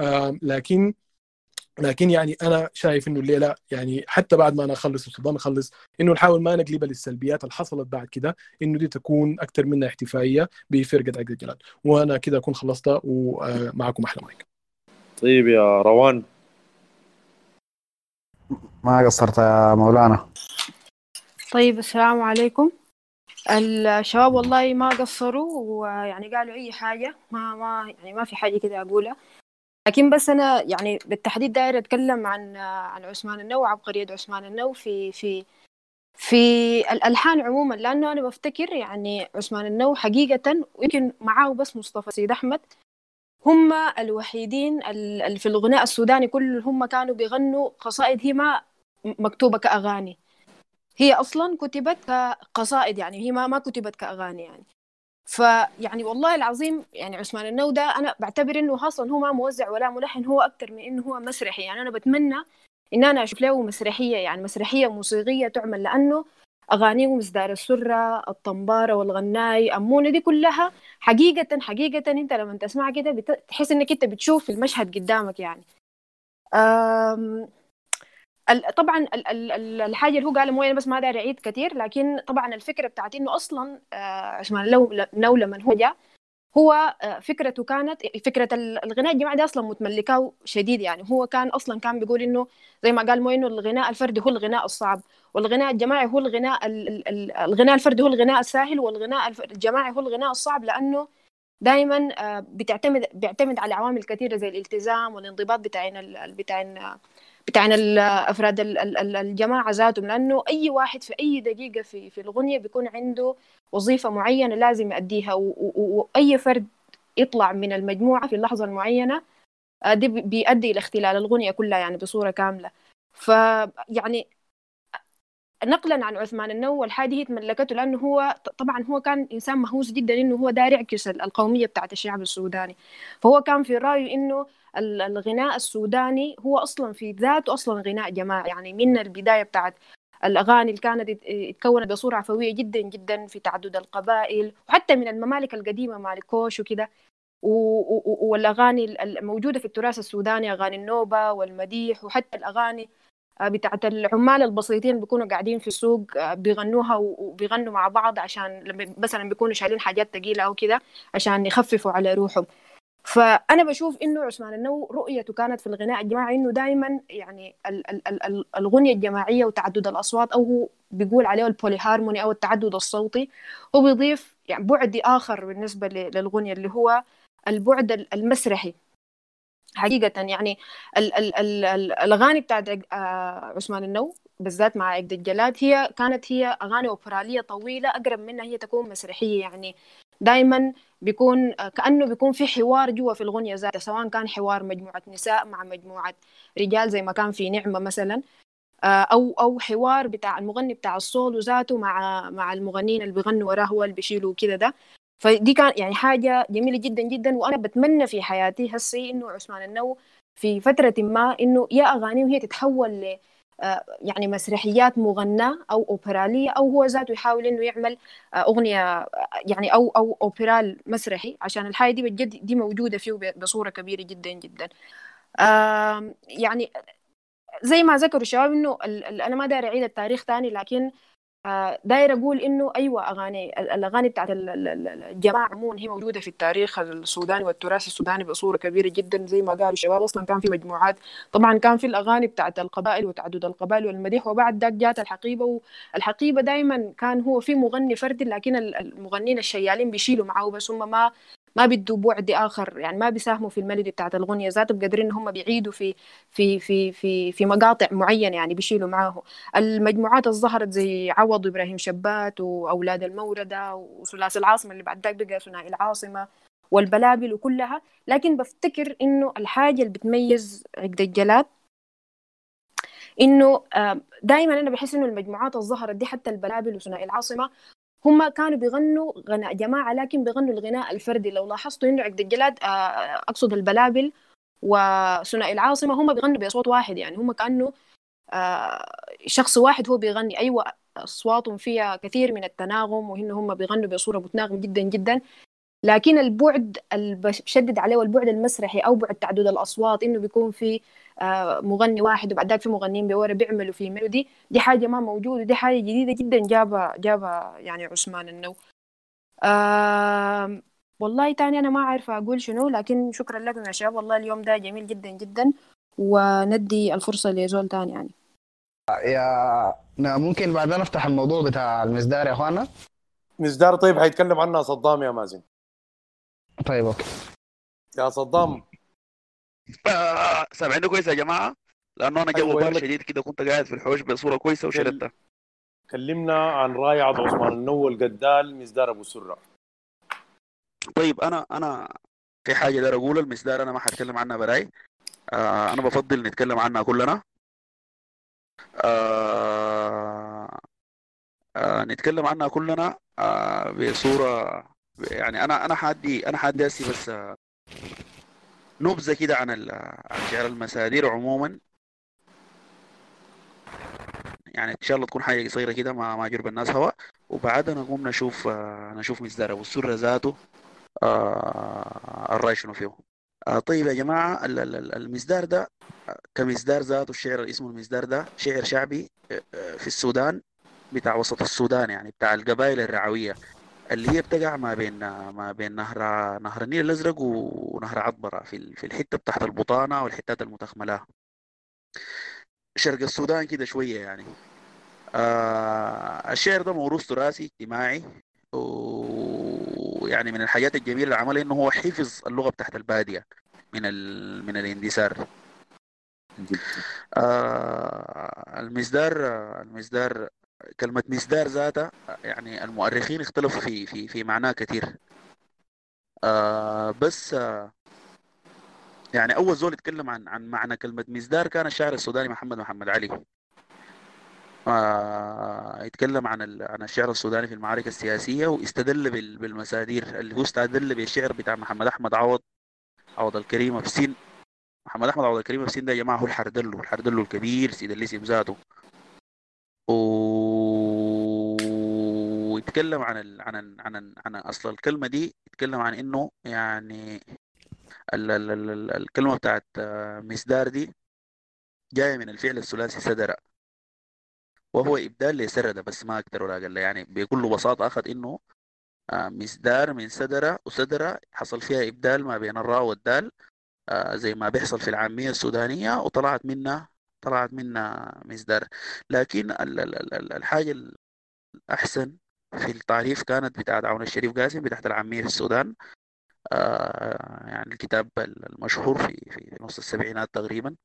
آه لكن لكن يعني أنا شايف إنه الليلة يعني حتى بعد ما أنا أخلص الصدام أخلص إنه نحاول ما نقلبها للسلبيات اللي حصلت بعد كده إنه دي تكون أكثر منها احتفائية بفرقة عقد الجلال. وأنا كده أكون خلصت ومعكم أحلى مايك. طيب يا روان. ما قصرت يا مولانا. طيب السلام عليكم. الشباب والله ما قصروا ويعني قالوا أي حاجة. ما ما يعني ما في حاجة كده أقولها. لكن بس أنا يعني بالتحديد داير أتكلم عن عن عثمان النو عبقرية عثمان النو في في في الألحان عموما لأنه أنا بفتكر يعني عثمان النو حقيقة ويمكن معاه بس مصطفى سيد أحمد هم الوحيدين في الغناء السوداني كل هم كانوا بيغنوا قصائد هي ما مكتوبة كأغاني. هي أصلا كتبت كقصائد يعني هي ما ما كتبت كأغاني يعني. فيعني والله العظيم يعني عثمان النو ده أنا بعتبر إنه أصلا هو ما موزع ولا ملحن هو أكثر من إنه هو مسرحي. يعني أنا بتمنى إن أنا أشوف له مسرحية يعني مسرحية موسيقية تعمل لأنه أغانيه مصدار السرة الطنبارة والغناي أمونه دي كلها حقيقة حقيقة. أنت لما تسمعها كده بتحس إنك أنت بتشوف المشهد قدامك يعني. طبعا الحاجة اللي هو قالها مو بس ما داري أعيد كثير لكن طبعا الفكرة بتاعت إنه أصلا عثمان لو لما هو جاء هو آه، فكرته كانت فكرة الغناء الجماعي ده أصلا متملكه شديد يعني. هو كان أصلا كان بيقول إنه زي ما قال مو إنه الغناء الفردي هو الغناء الصعب والغناء الجماعي هو الغناء الغناء الفردي هو الغناء السهل والغناء الجماعي هو الغناء الصعب لأنه دائما آه، بتعتمد بيعتمد على عوامل كثيره زي الالتزام والانضباط بتاعين بتاعين بتاعين أفراد الجماعة ذاتهم لأنه أي واحد في أي دقيقة في في الاغنيه بيكون عنده وظيفة معينة لازم يؤديها وأي فرد يطلع من المجموعة في اللحظة المعينة آه، دي بيؤدي إلى اختلال الاغنيه كلها يعني بصورة كاملة. فيعني نقلا عن عثمان النو الحاجة هي تملكته لأنه هو طبعا هو كان إنسان مهووس جدا إنه هو داير يعكس القومية بتاعت الشعب السوداني. فهو كان في رأيه إنه الغناء السوداني هو أصلا في ذاته أصلا غناء جماعي يعني من البداية بتاعت الأغاني اللي كانت اتكونت بصورة عفوية جدا جدا في تعدد القبائل وحتى من الممالك القديمة مالك كوش وكده. والأغاني الموجودة في التراث السوداني أغاني النوبة والمديح وحتى الأغاني بتاعت العمال البسيطين بيكونوا قاعدين في السوق آه، بيغنوها وبيغنوا مع بعض عشان لما مثلا بيكونوا شايلين حاجات ثقيله أو كده عشان يخففوا على روحهم. فأنا بشوف إنه عثمان النو رؤيته كانت في الغناء الجماعي إنه دائما يعني ال ال ال ال الغنية الجماعية وتعدد الأصوات أو هو بيقول عليه البوليهارموني أو التعدد الصوتي هو بيضيف يعني بعد آخر بالنسبة للغنية اللي هو البعد المسرحي. حقيقة يعني ال ال ال ال الأغاني بتاعت آه، عثمان النو بالذات مع عقد الجلاد هي كانت هي أغاني أوبرالية طويلة أقرب منها هي تكون مسرحية يعني. دائما بيكون كأنه بيكون في حوار جوا في الغنية ذاتها سواء كان حوار مجموعة نساء مع مجموعة رجال زي ما كان في نعمة مثلا آه، أو أو حوار بتاع المغني بتاع الصول ذاته مع مع المغنيين اللي بيغنوا وراه هو اللي بيشيلوا كده ده. فدي كان يعني حاجة جميلة جدا جدا وأنا بتمنى في حياتي هسي إنه عثمان النو في فترة ما إنه يا أغاني وهي تتحول ل آه، يعني مسرحيات مغناة أو أوبرالية أو هو ذاته يحاول إنه يعمل آه، أغنية يعني أو أو أوبرال مسرحي عشان الحاجة دي بجد دي موجودة فيه بصورة كبيرة جدا جدا. يعني زي ما ذكروا الشباب إنه أنا ما داير أعيد التاريخ تاني لكن داير أقول إنه أيوه أغاني الأغاني بتاعت الجماعة عموما هي موجودة في التاريخ السوداني والتراث السوداني بصورة كبيرة جدا زي ما قالوا الشباب. أصلا كان في مجموعات طبعا كان في الأغاني بتاعت القبائل وتعدد القبائل والمديح وبعد ذاك جات الحقيبة والحقيبة دائما كان هو في مغني فردي لكن المغنيين الشيالين بيشيلوا معه بس هم ما ما بيدوا بعد آخر يعني ما بيساهموا في ال melody بتاعت الاغنيه ذاته بقدر إن هم بيعيدوا في في في في في مقاطع معينة يعني بيشيلوا معاه المجموعات اللي ظهرت زي عوض وابراهيم شبات وأولاد المورده وثلاثي العاصمة اللي بعد ذاك بقى ثنائي العاصمة والبلابل وكلها. لكن بفتكر إنه الحاجة اللي بتميز عقد الجلاد إنه آه، دائما أنا بحس إنه المجموعات اللي ظهرت دي حتى البلابل وثنائي العاصمة هم كانوا بيغنوا غناء جماعة لكن بيغنوا الغناء الفردي. لو لاحظتوا إنه عقد الجلاد آه، أقصد البلابل وثنائي العاصمة هم بيغنوا بصوت واحد. يعني هم كأنه آه، شخص واحد هو بيغني. أيوة أصواتهم فيها كثير من التناغم وإن هم بيغنوا بصورة متناغمة جدا جدا. لكن البعد اللي بشدد عليه والبعد المسرحي أو بعد تعدد الأصوات إنه بيكون في آه، مغني واحد وبعد ذلك في مغنيين بورا بيعملوا في melody دي حاجة ما موجودة دي حاجة جديدة جدا جابها جابها يعني عثمان النو آه والله تاني أنا ما عارفه أقول شنو لكن شكرا لكم يا شباب والله اليوم ده جميل جدا جدا وندي الفرصة لزول تاني يعني. يا ممكن بعدين نفتح الموضوع بتاع المصدار يا إخوانا؟ مصدار طيب حيتكلم عنها صدام يا مازن. طيب أوكي. يا صدام. سامعيني كويس يا جماعة. لأنه أنا جو أيوة شديد كده كنت قاعد في الحوش بصورة كويسة وشردتها كلمنا عن رايعة عثمان النو القدال مصدار أبو سرة. طيب أنا أنا في حاجة داير أقولها المصدار أنا ما حتكلم عنها براي. آه أنا بفضل نتكلم عنها كلنا. آه آه نتكلم عنها كلنا آه بصورة يعني أنا أنا حادي أنا حادي بس آه نبذة كده عن شعر المسادير عموما. يعني إن شاء الله تكون حاجة قصيرة كده ما ما جرب الناس هوا. وبعدها نقوم نشوف آه نشوف مصدر أبو السرة ذاته آه الرأي شنو فيه طيب يا جماعة المصدر ده كمصدر ذاته الشعر اللي اسمه المصدر ده شعر شعبي في السودان بتاع وسط السودان يعني بتاع القبائل الرعوية. اللي هي بتقع ما بين ما بين نهر نهر النيل الأزرق ونهر عطبرة في في الحتة بتاعت البطانة والحتات المتخملة. شرق السودان كده شوية يعني. آه الشعر ده موروث تراثي اجتماعي ويعني من الحاجات الجميلة اللي عملها إنه هو حفظ اللغة بتاعت البادية من ال... من الاندثار. آه المصدر المصدر كلمة مصدار ذاتها يعني المؤرخين اختلفوا في في في معناه كثير. آه بس آه يعني أول زول يتكلم عن عن معنى كلمة مصدار كان الشاعر السوداني محمد محمد علي. آه يتكلم عن عن الشعر السوداني في المعارك السياسية واستدل بالمسادير اللي هو استدل بالشعر بتاع محمد أحمد عوض عوض الكريم أبسين محمد أحمد عوض الكريم أبسين ده يا جماعة هو الحردلو الحردلو الكبير سيد الليسي بذاته. ويتكلم عن ال... عن ال... عن ال... عن أصل الكلمة دي يتكلم عن إنه يعني ال... ال... ال... الكلمة بتاعت مسدار دي جاية من الفعل الثلاثي سدر وهو إبدال لسرد بس ما أكثر ولا أقل. يعني بكل بساطة أخذ إنه آه، مسدار من سدرة وسدرة حصل فيها إبدال ما بين الراء والدال آه، زي ما بيحصل في العامية السودانية وطلعت منها طلعت منها مسدار لكن الحاجة الأحسن في التعريف كانت بتاعت عون الشريف قاسم بتاعت العامية في السودان. آه يعني الكتاب المشهور في في نص السبعينات تقريبا.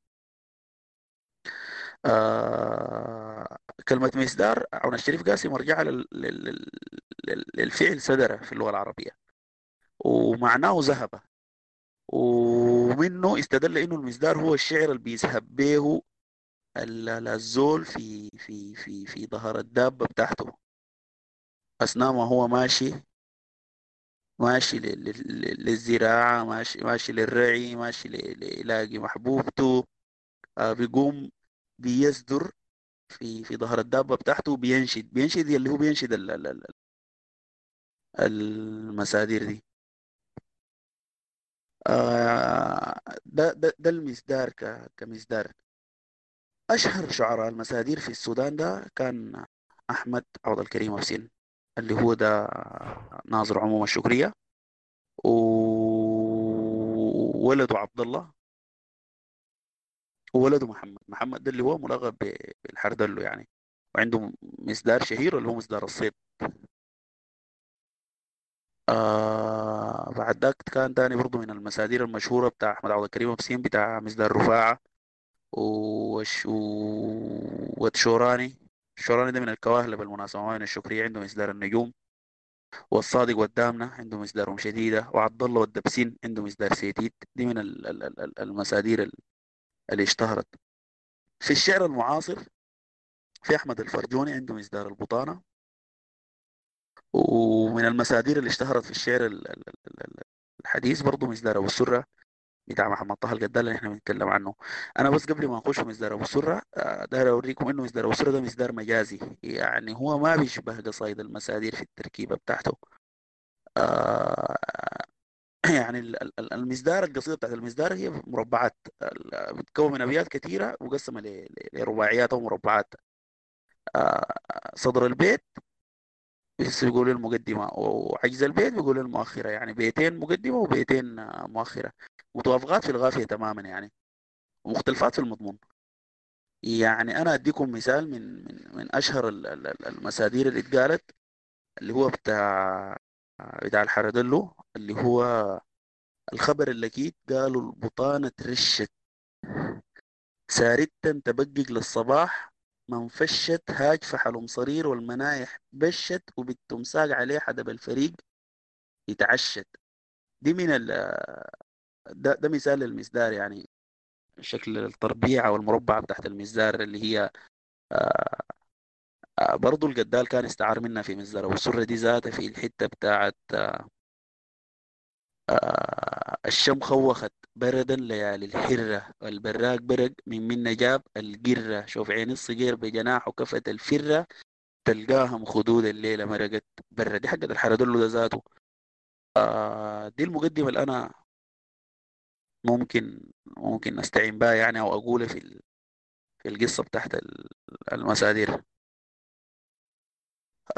آه كلمة مصدار عون الشريف قاسم مرجعة للفعل سدر في اللغة العربية. ومعناه ذهب. ومنه استدل إنه المصدار هو الشعر اللي بيذهب به الزول في في في في ظهر الدابة بتاعته. أثناء ما هو ماشي ماشي للزراعة ماشي ماشي للرعي ماشي ليلاقي محبوبته آه بيقوم بيصدر في في ظهر الدابة بتاعته بينشد بينشد اللي هو بينشد المسادير دي. آه ده ده ده المصدار كمصدار. أشهر شعراء المسادير في السودان ده كان أحمد عوض الكريم حسين اللي هو ده ناظر عموم الشكرية وولده عبد الله وولده محمد. محمد ده اللي هو ملقب بالحردلو يعني وعنده مصدار شهير اللي هو مصدار الصيد. آه بعد ذاك كان تاني برضه من المسادير المشهورة بتاع أحمد عبد الكريم حسين بتاع مصدار رفاعة. وش وتشوراني. الشوراني ده من الكواهل بالمناسبة من الشكرية. عنده مصدار النجوم والصادق والدامنة عنده مصدارهم شديدة وعبد الله والدبسين عنده مصدار سيتيت دي من المسادير اللي اشتهرت. في الشعر المعاصر في أحمد الفرجوني عنده مصدار البطانة. ومن المسادير اللي اشتهرت في الشعر الحديث برضه مصدار أبو السرة. بتاع محمد طه القدال اللي إحنا بنتكلم عنه. أنا بس قبل ما أخش مصدر أبو سرة آه، داير اوريكم إنه مصدر أبو سرة ده مصدر مجازي. يعني هو ما بيشبه قصايد المسادير في التركيبة بتاعته. آه، يعني المصدار القصيدة بتاعت المصدار هي مربعات. بتكون من أبيات كثيره مقسمه لرباعيات أو مربعات. آه، صدر البيت بيقول المقدمة وعجز البيت بيقول المؤخرة يعني بيتين مقدمة وبيتين مؤخرة متوافقات في الغافية تماما يعني ومختلفات في المضمون. يعني أنا أديكم مثال من من من أشهر المسادير اللي اتقالت اللي هو بتاع بتاع الحردلو اللي هو الخبر اللي قالوا البطانة رشت سارتا تبقق للصباح من فشت هاج فحلم صرير والمنايح بشت وبالتمساق عليه حدب الفريق يتعشت. دي من ال ده, ده مثال للمصدار يعني شكل التربيع أو المربع تحت المصدار اللي هي آه آه برضو القدال كان استعار منها في مصدر والسرة دي ذاتها في الحتة بتاعت آه الشم خوخت بردا ليالي الحرة والبراق برق من من جاب القرة. شوف عين الصقير بجناح وكفة الفرة تلقاها مخدود الليلة مرقت برا. دي حقت الحردلو ده ذاته. آه دي المقدمة اللي أنا ممكن ممكن نستعين بها يعني أو أقولها في في القصة بتاعت المسادير.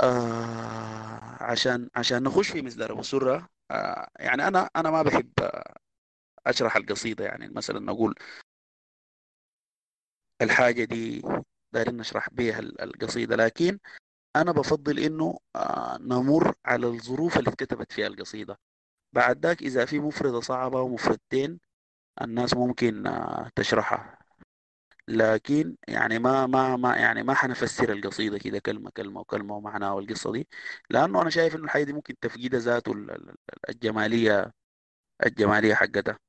آه عشان عشان نخش في مصدر أبو آه يعني أنا أنا ما بحب أشرح القصيدة يعني مثلا نقول الحاجة دي دايرين نشرح بيها القصيدة لكن أنا بفضل إنه آه نمر على الظروف اللي اتكتبت فيها القصيدة. بعد ذاك إذا في مفردة صعبة ومفردتين الناس ممكن آه، تشرحها. لكن يعني ما ما ما يعني ما حنفسر القصيدة كده كلمة كلمة وكلمة ومعناها والقصة دي لأنه أنا شايف إنه الحاجة دي ممكن تفقيدها ذاته الجمالية الجمالية حقتها.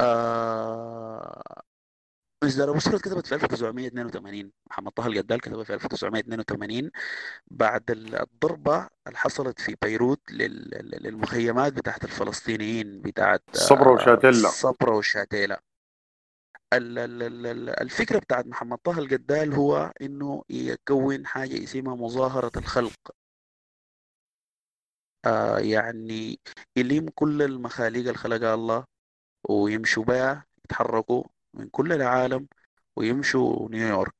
آه إصدار أبو سرد كتبت في 1982 محمد طه القدال كتبها في 1982 بعد الضربة اللي حصلت في بيروت للمخيمات بتاعت الفلسطينيين بتاعت صبرا وشاتيلا. صبرا وشاتيلا. الفكرة بتاعت محمد طه القدال هو إنه يكون حاجة اسمها مظاهرة الخلق. آه يعني يلم كل المخاليق اللي خلقها الله. ويمشوا بها يتحركوا من كل العالم ويمشوا نيويورك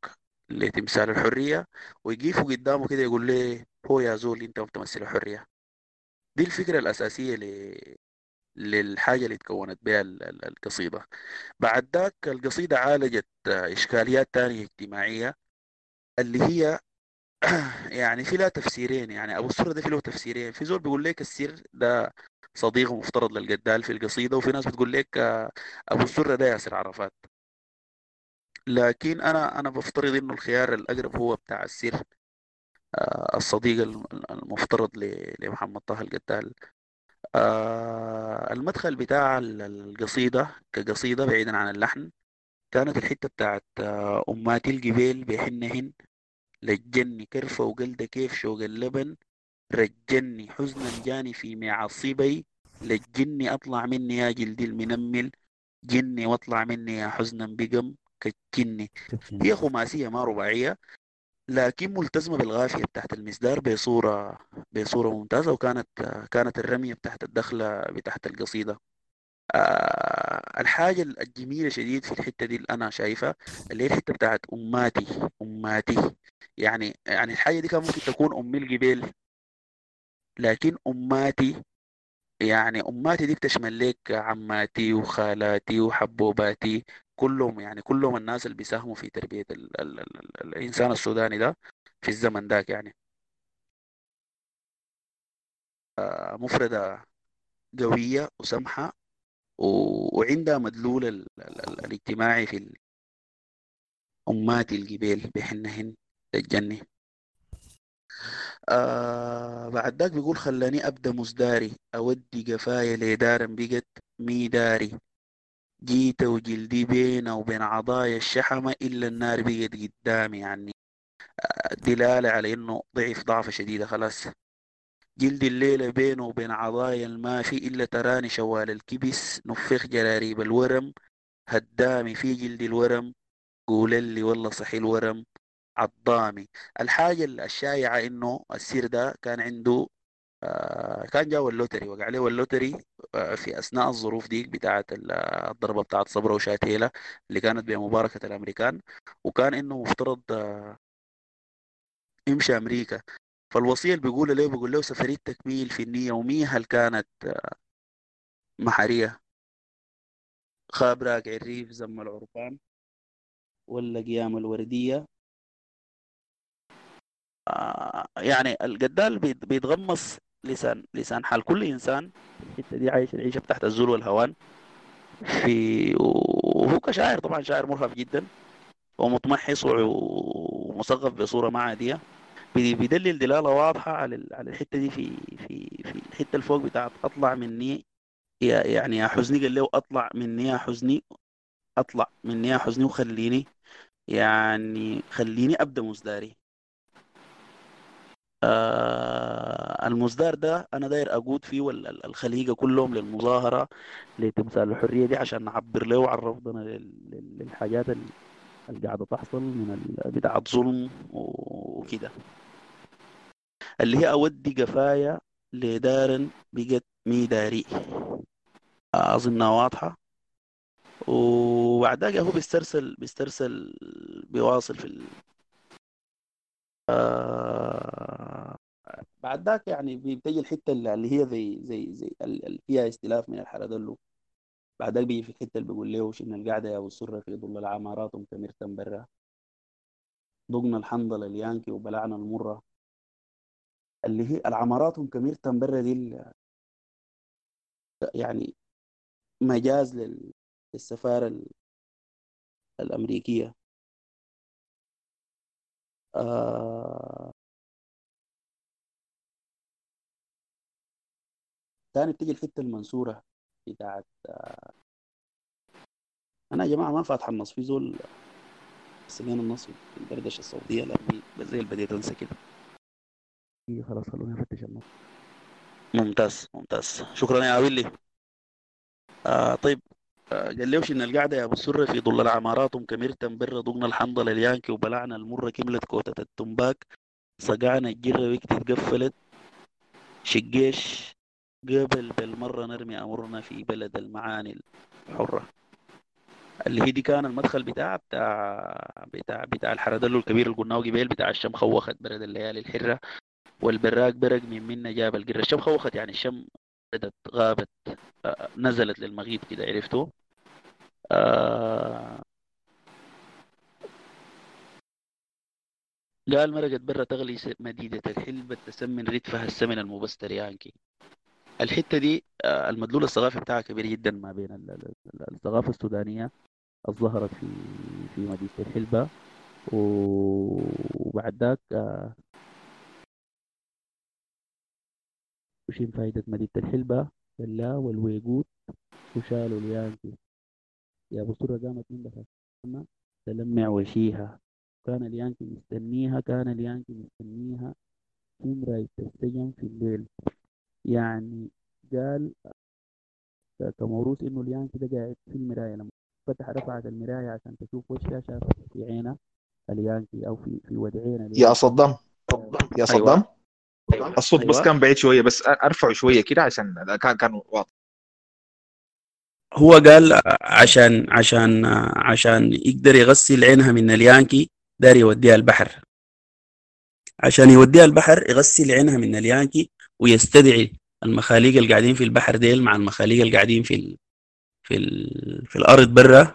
لتمثال الحرية ويقيفوا قدامه كده يقول ليه هو يا زول انت بتمثل حرية. دي الفكرة الأساسية ل... للحاجة اللي تكونت بها ال- ال- القصيدة. بعد ذاك القصيدة عالجت إشكاليات تانية اجتماعية اللي هي يعني في لها تفسيرين يعني أبو السره ده في له تفسيرين. في زول بيقول لك السر ده صديق مفترض للجدال في القصيدة وفي ناس بتقول لك آه، أبو السره ده ياسر عرفات. لكن أنا أنا بفترض إنه الخيار الأقرب هو بتاع السر آه، الصديق الم- المفترض لمحمد طه القتال. آه، المدخل بتاع ال- القصيدة كقصيدة بعيدا عن اللحن كانت الحتة بتاعت أماتي الجبال بحنهن لجني كرفة وقلدة كيف شوق اللبن رجني حزنا جاني في معصبي. لجني أطلع مني يا جلدي المنمل. جني واطلع مني يا حزنا بقم. كجني. هي خماسية ما رباعية لكن ملتزمة بالغافية بتاعت المسدار بصورة بصورة ممتازة وكانت كانت الرمية بتاعت الدخلة بتاعت القصيدة. آه، الحاجة الجميلة شديد في الحتة دي اللي أنا شايفها اللي هي الحتة بتاعت أماتي أماتي. يعني يعني الحاجة دي كان ممكن تكون أم الجبال لكن أماتي يعني أماتي دي بتشمل لك عماتي وخالاتي وحبوباتي كلهم يعني كلهم الناس اللي بيساهموا في تربية ال ال ال ال الإنسان السوداني ده في الزمن داك يعني. آه، مفردة قوية وسمحة وعندها مدلول ال ال ال الاجتماعي في أماتي الجبال بحنهن الجنة آه بعد ذاك بيقول خلاني أبدأ مزداري أودي قفايا لدار بقت ميداري. جيت وجلدي بينه وبين عضايا الشحمة إلا النار بقت قدامي يعني. دلالة على إنه ضعف ضعفة شديدة خلاص. جلد الليلة بينه وبين عضايا الماشي إلا تراني شوال الكبس نفخ جراريب الورم. هدامي في جلد الورم قول لي والله صحي الورم. عضامي الحاجة الشائعة إنه السير ده كان عنده آه، كان جاوا اللوتري وقع عليه اللوتري آه، في أثناء الظروف دي بتاعة ال- الضربة بتاعة صبرا وشاتيلة اللي كانت بمباركة الأمريكان وكان إنه مفترض آه، يمشي أمريكا. فالوصية اللي بيقول له بيقول له سفرية تكميل في النية ومية هل كانت محرية؟ خاب راقع الريف زم العرفان ولا قيام الوردية؟ يعني الجدال بيت- بيتغمص لسان لسان حال كل إنسان الحتة دي عايش العيشة بتاعت الذل والهوان. في وهو كشاعر طبعا شاعر مرهف جدا. ومتمحص ومثقف بصورة ما عادية. بي- بيدلل دلالة واضحة على على الحتة دي في في في الحتة اللي فوق بتاعت أطلع مني يا يعني يا حزني قال له أطلع مني يا حزني أطلع مني يا حزني وخليني يعني خليني أبدأ مزداري. آه المصدر ده أنا داير أقود فيه وال- ال- الخليقه كلهم للمظاهرة لتمثال الحرية دي عشان نعبر له عن رفضنا لل- لل- للحاجات ال- اللي قاعدة تحصل من بتاعة ظلم وكده. اللي هي أودي قفايا لدار بقت ميداري. اظنها واضحة. وبعد ذاك هو بيسترسل بيسترسل بيواصل في ال... آه بعد ذاك يعني بتجي الحتة اللي اللي هي زي زي زي ال- ال- فيها استلاف من الحردلو بعد ذاك بيجي في الحتة اللي بيقول له إن القعده يا أبو السرة في ظل العمارات كمرتم برا. ضقنا الحنظلة اليانكي وبلعنا المرة. اللي هي العمارات كمرتم برا دي يعني مجاز لل- للسفارة ال- الأمريكية. آه تاني بتيجي الحتة المنصورة بتاعت أنا يا جماعة ما فاتح النص في زول سمعنا النص في الدردشه الصوتيه لاني زي بديت انسى كده. خلاص خلوني أفتش النص. ممتاز ممتاز. شكرا يا ويلي آه طيب آه قال له إن القعده يا أبو السرة في ظل العمارات كمرتم برا ضمن الحنظلة اليانكي وبلعنا المرة كملت كوتة التنباك صقعنا الجرة وقت اتقفلت شقيش قبل بالمرة نرمي أمرنا في بلد المعاني الحرة. اللي هي دي كان المدخل بتاع بتاع بتاع بتاع الحردلو الكبير اللي قلناه قبيل بتاع الشم خوخت برد الليالي الحرة. والبراق برق من منا جاب القرة. الشم خوخت يعني الشم بدت غابت آه، نزلت للمغيب كده عرفتوا؟ آه قال مرقت برا تغلي مديدة الحلبة تسمن ردفها السمن المبستر يانكي. الحتة دي آه، المدلول الثقافي بتاعها كبير جدا ما بين الثقافة السودانية ظهرت في في مدينة الحلبة. وبعد ذاك آه، وشين فايدة مدينة الحلبة؟ لا والويقوت وشالوا اليانكي. يا بصورة قامت من دخل تلمع وشيها. كان اليانكي مستنيها كان اليانكي مستنيها. مراية السجن في الليل. يعني قال كموروث إنه اليانكي ده قاعد في المراية لما فتح رفعت المراية عشان تشوف وشها شافت في عينه اليانكي أو في في ودعينه يا صدام. يا صدام. أيوة. الصوت أيوة. بس كان بعيد شوية بس أرفعه شوية كده عشان كان كان واضح. هو قال عشان عشان عشان يقدر يغسل عينها من اليانكي دار يوديها البحر. عشان يوديها البحر يغسل عينها من اليانكي ويستدعي المخاليق اللي قاعدين في البحر ديل مع المخاليق اللي قاعدين في ال في ال في الأرض برا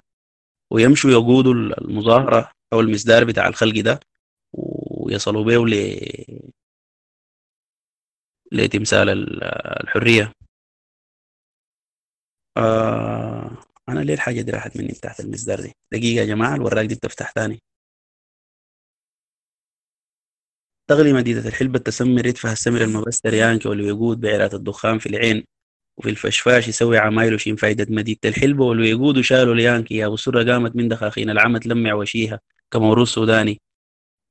ويمشوا يقودوا المظاهرة أو المسدار بتاع الخلق ده ويصلوا به ل لتمثال الحرية. آه أنا ليه الحاجة دي راحت مني تحت المسدار دي؟ دقيقة يا جماعة الوراق دي بتفتح ثاني تغلي مديدة الحلبة تسمي ردفها السمر المبستر يانكي والويقود بعيرات الدخان في العين وفي الفشفاش يسوي عمايله شين فايدة مديدة الحلبة. والويقود وشالوا اليانكي يا بسرة قامت من دخاخين العمى تلمع وشيها كموروث سوداني.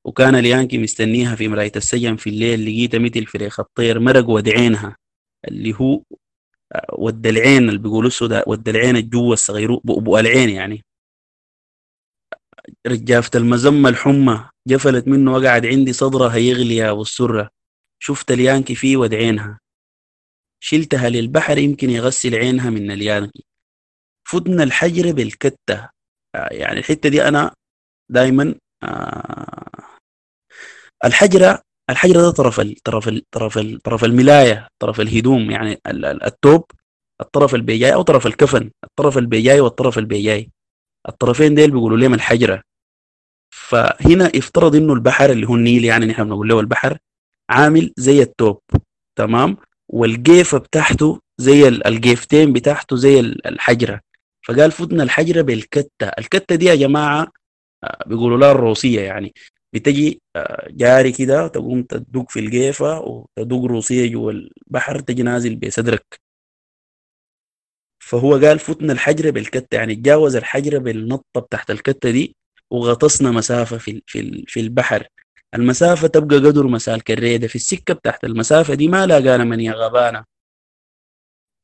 وكان اليانكي مستنيها في مراية السجن في الليل لقيتها مثل فريخ الطير مرق ودعينها اللي هو ود العين اللي بيقولوا السوداء ود العين الجوة الصغير بؤبؤ العين يعني. رجافة المزمة الحمى جفلت منه وقعد عندي صدرها يغلي يا أبو السرة. شفت اليانكي فيه ودعينها. شلتها للبحر يمكن يغسل عينها من اليانكي فتنا الحجر بالكتة. يعني الحتة دي أنا دايما آه الحجرة الحجرة ده طرف ال طرف ال طرف ال طرف الملاية طرف الهدوم يعني التوب الطرف البيجاي أو طرف الكفن الطرف البيجاي والطرف البيجاي. الطرفين ديل بيقولوا لهم الحجرة. فهنا افترض إنه البحر اللي هو النيل يعني نحن بنقول له البحر عامل زي التوب تمام؟ والجيفة بتاعته زي الجيفتين بتاعته زي الحجرة. فقال فتنا الحجرة بالكتة. الكتة دي يا جماعة آه، بيقولوا لها الروسية يعني. بتجي آه، جاري كده تقوم تدق في الجيفة وتدق روسية جوا البحر تجي نازل بصدرك. فهو قال فتنا الحجرة بالكتة يعني تجاوز الحجرة بالنطة بتاعت الكتة دي وغطسنا مسافة في في في البحر. المسافة تبقى قدر مسال كريدة. في السكة بتاعت المسافة دي ما لاقانا من يا غبانة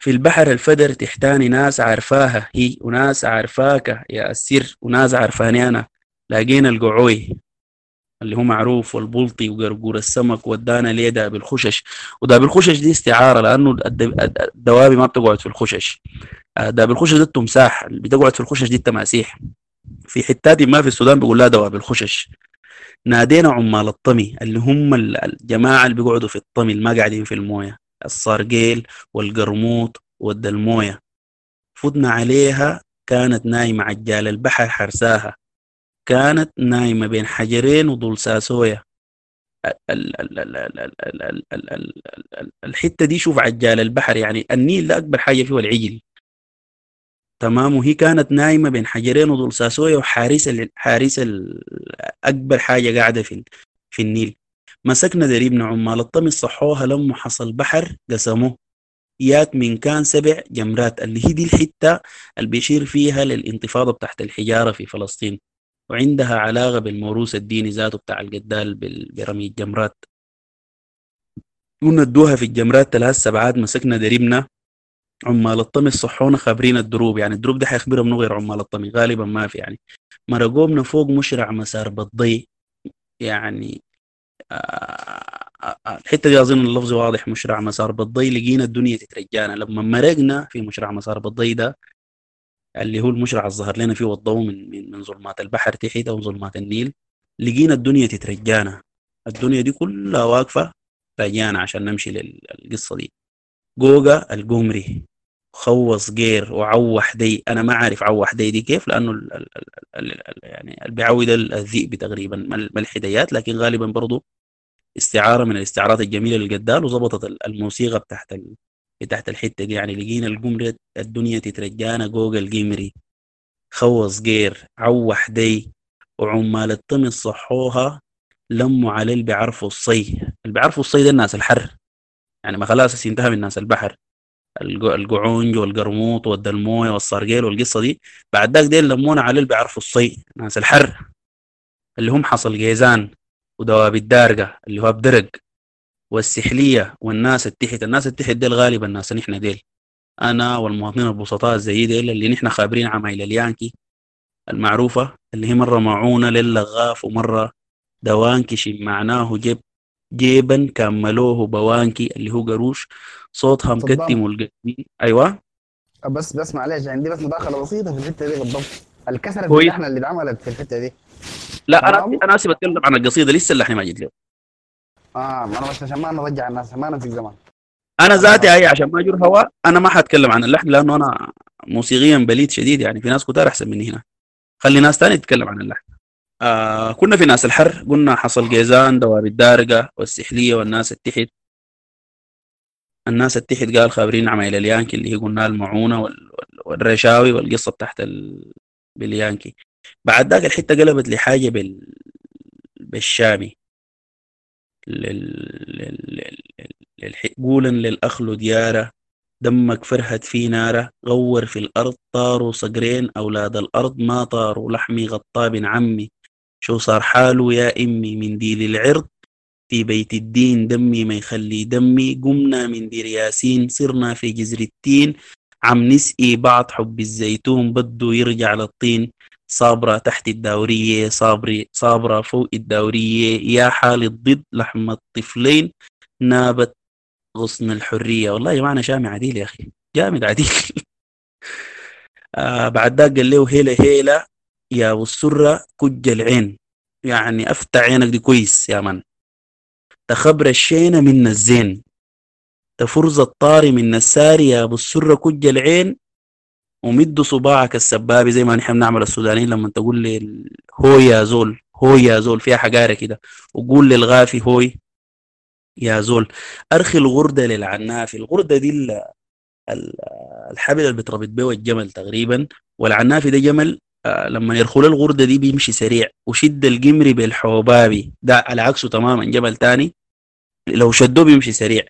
في البحر الفدر تحتاني ناس عارفاها. هي وناس عارفاك يا السر وناس عارفاني أنا لاقينا القعوي اللي هو معروف والبلطي وقرقور السمك ودانا ليه داب الخشش. وداب الخشش دي استعارة لأنه الدوابي ما بتقعد في الخشش. آه، داب الخشش ده التمساح. اللي بتقعد في الخشش دي التماسيح. في حتات ما في السودان بيقول لها دواب الخشش نادينا عمال الطمي اللي هم الجماعة اللي بيقعدوا في الطمي اللي ما قاعدين في الموية الصارقيل والقرموط والدلموية فدنا عليها كانت نايمة عجال البحر حرساها كانت نايمة بين حجرين وضل ساسوية الحتة دي شوف عجال البحر يعني النيل ده أكبر حاجة فيه العجل تمام. وهي كانت نايمة بين حجرين وضل ساسوية وحارس حارس أكبر حاجة قاعدة في في النيل. مسكنا دريبنا عمال الطمي صحوها لما حصل بحر قسموه. يات من كان سبع جمرات. اللي هي دي الحتة اللي بيشير فيها للانتفاضة بتاعت الحجارة في فلسطين. وعندها علاقة بالموروث الديني ذاته بتاع القدال برمي الجمرات قلنا ادوها في الجمرات ثلاث سبعات. مسكنا دربنا عمال الطمي الصحونة خابرين الدروب يعني الدروب ده حيخبرهم منه غير عمال الطمي غالبا ما في يعني مرقومنا فوق مشرع مسار بضي يعني آه، آه، آه، الحتة دي أظن اللفظ واضح مشرع مسار بضي لقينا الدنيا تترجانا. لما مرقنا في مشرع مسار بضي ده اللي هو المشرع الظهر لنا فيه والضوء من من من ظلمات البحر تحت أو ظلمات النيل لقينا الدنيا تترجانا. الدنيا دي كلها واقفة باجيانا عشان نمشي للقصة دي. جوجا القمري. خوص جير وعوح دي. أنا ما عارف عوح دي دي كيف لأنه ال ال ال ال يعني بيعود الذئب تقريبا ما الحديات لكن غالبا برضو استعارة من الاستعارات الجميلة للقدال وظبطت الموسيقى بتاعت ال... بتاعت الحتة دي. يعني لقينا القمري الدنيا تترجانا جوجا القمري خوص جير عوح دي. وعمال الطمي صحوها لموا عليه اللي بيعرفوا الصي. اللي بيعرفوا الصي ده الناس الحر. يعني ما خلاص انتهى من ناس البحر. القعونج والقرموط والدلموية والصرقيل والقصة دي. بعد ذاك ديل لمونا على اللي بيعرفوا الصي ناس الحر اللي هم حصل جيزان ودواب الدارقة اللي هو بدرق والسحلية والناس التحت. الناس التحت ديل غالبا الناس نحن ديل. أنا والمواطنين البسطاء زي ديل اللي نحن خابرين عمايل اليانكي المعروفة اللي هي مرة معونة للغاف ومرة دوانكي شي معناه جيفا كملوه بوانكي اللي هو قروش. صوتها مقدم والقديم أيوه. بس بس معلش عندي بس مداخلة بسيطة في الحتة دي بالضبط. الكسرة في اللحن اللي اتعملت في الحتة دي. لا أنا أنا آسف أتكلم عن القصيدة لسه اللحن ما جيت له آه ما أنا بس عشان ما نرجع الناس ما نمسك زمان. أنا ذاتي هي عشان ما اجر هواء أنا ما حأتكلم عن اللحن لأنه أنا موسيقيا بليد شديد يعني في ناس كتار أحسن مني هنا. خلي ناس تاني تتكلم عن اللحن. آه كنا في ناس الحر قلنا حصل جيزان دواب الدارقة والسحلية والناس التحت. الناس التحت قال خابرين عمايل اليانكي اللي هي قلنا المعونة والرشاوي والقصة بتاعت باليانكي. بعد ذاك الحتة قلبت لحاجة بال... بالشامي. لل... لل... قولا للأخل ديارة دمك فرهد في نارة غور في الأرض طاروا صقرين أولاد الأرض ما طاروا لحمي غطاب عمي. شو صار حاله يا إمي من ديل العرض؟ في بيت الدين دمي ما يخلي دمي. قمنا من دير ياسين صرنا في جزر التين. عم نسقي بعض حب الزيتون بده يرجع للطين. صابرة تحت الدورية صابري صابرة فوق الدورية. يا حال الضد لحم الطفلين. نابت غصن الحرية. والله معنى شامي عديل يا أخي. جامد عديل. آه بعد ذاك قال له هيلا هيلا يا أبو السرة كج العين. يعني افتح عينك دي كويس يا من. تخبر الشينة من الزين. تفرز الطاري من الساري يا أبو السرة كج العين ومد صباعك السبابي زي ما نحن بنعمل السودانيين لما تقول لي هو يا زول هو يا زول فيها حجارة كده. وقول للغافي هوي يا زول. أرخي الغردة للعنافي الغردة دي الحبل اللي بتربط به الجمل تقريبا. والعنافي ده جمل آه، لما يدخل الغردة دي بيمشي سريع. وشد القمري بالحوبابي. ده على عكسه تماما جبل تاني. لو شدوه بيمشي سريع.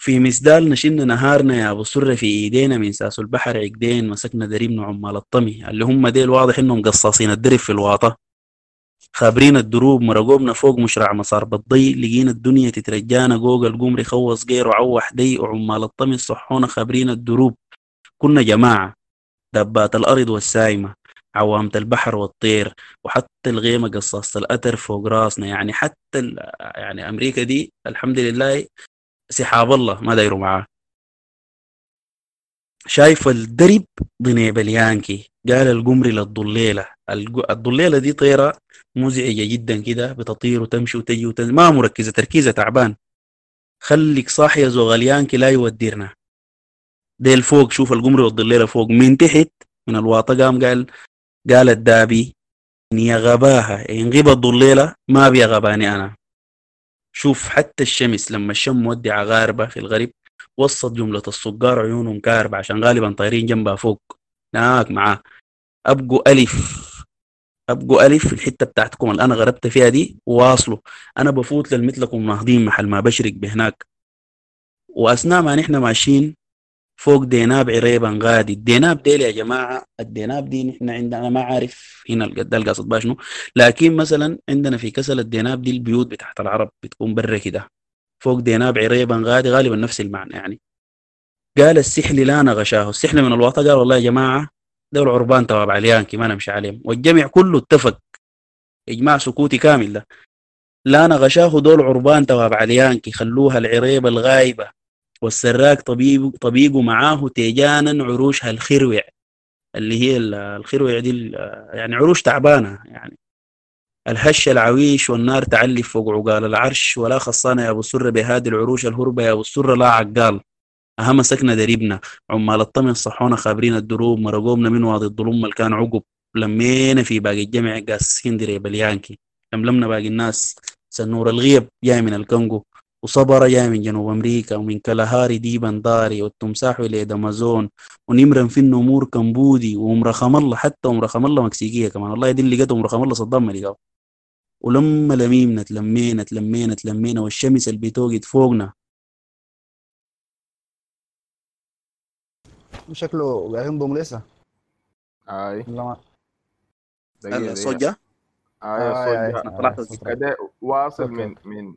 في مسدال نشن نهارنا يا أبو سره في إيدينا من ساس البحر عقدين مسكنا دريبنا عمال الطمي. اللي هم ديل واضح إنهم قصاصين الدرب في الواطة. خابرين الدروب مرقوبنا فوق مشرع مسار بالضي. لقينا الدنيا تترجانا جوج القمري خوص غير وعوح دي. وعمال الطمي صحونا خابرين الدروب. كنا جماعة. دبات الأرض والسايمة. عوامة البحر والطير وحتى الغيمة قصاصة الأتر فوق راسنا. يعني حتى يعني أمريكا دي الحمد لله سحاب الله ما دايروا معاه. شايف الدرب ضنيب اليانكي قال القمري للضليلة. الضليلة دي طيرة مزعجة جدا كده بتطير وتمشي وتجي وتنزل. ما مركزة تركيزة تعبان. خليك صاحي يا زغليانكي لا يودرنا ديل فوق شوف القمري والضليلة فوق. من تحت من الواطة قام قال قال الدابي إن يا غباها إن غيب الضليلة ما بيا غباني أنا. شوف حتى الشمس لما الشم مودع غاربة في الغرب وسط جملة الصقار عيونهم كاربة عشان غالبا طايرين جنبها فوق. هناك معاه. أبقوا ألف أبقوا ألف في الحتة بتاعتكم اللي أنا غربت فيها دي واصلوا. أنا بفوت للمثلكم ناهضين محل ما بشرق بهناك. وأثناء ما نحن ماشيين فوق ديناب عريبا غادي. الديناب ديل يا جماعة الديناب دي نحن عندنا ما عارف هنا القدال قاصد باشنو لكن مثلا عندنا في كسل الديناب دي البيوت بتاعت العرب بتكون برا كده. فوق ديناب عريبا غادي غالبا نفس المعنى يعني. قال السحل لا نغشاه. السحل من الوطا قال والله يا جماعة دول عربان تواب عليانكي ما نمشي عليهم. والجميع كله اتفق. إجماع سكوتي كامل ده. لا نغشاه دول عربان تواب عليانكي خلوها العريبة الغايبة. والسراك طبيب طبيب معاه تيجانا عروشها الخروع اللي هي الخروع دي يعني عروش تعبانة يعني. الهش العويش والنار تعلي فوق عقال العرش ولا خصانا يا أبو السره بهادي العروش الهربة يا أبو السره لا عقال. أهم سكنة دريبنا عمال الطمن صحونا خابرين الدروب مرقومنا من واضي الظلم اللي كان عقب. لمينا في باقي الجمع قاسين دريب اليانكي لملمنا باقي الناس سنور الغيب جاي من الكونغو. وصبر جاي من جنوب أمريكا ومن كلاهاري دي بنداري والتمساح وليد أمازون ونمرن في النمور كمبودي وأم رخم الله حتى أم رخم الله مكسيكية كمان الله يدين لقيت أم رخم الله صدام ما لقاه ولما لميمنا تلمينا تلمينا تلمينا والشمس اللي بتوقد فوقنا شكله قاعد ينضم لسه اي الصوت جا اي آه، الصوت آه، جا. آه، آه، واصل. من من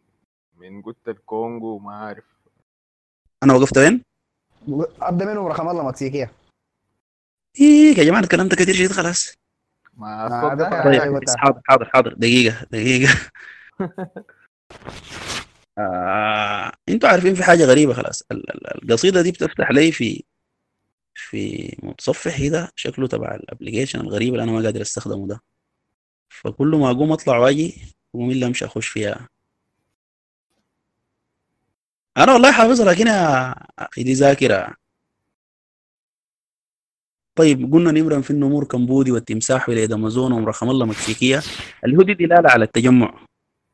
من قلت الكونغو ما عارف. أنا وقفت وين؟ ابدا منهم رقم الله مكسيكيه إيه؟ يا جماعة الكلام ده كتير شديد خلاص. ما طيب حاضر حاضر حاضر. دقيقة دقيقة. آه، أنتوا عارفين في حاجة غريبة خلاص. ال- ال- القصيدة دي بتفتح لي في في متصفح كده شكله تبع الابليكيشن الغريب اللي أنا ما قادر أستخدمه ده. فكل ما أقوم أطلع وأجي أقوم إلا أمشي أخش فيها. أنا والله حافظها لكن دي ذاكرة. طيب قلنا نمرن في النمور كمبودي والتمساح وليد أمازون ومرخم الله مكسيكية. اللي هو دي دلالة على التجمع.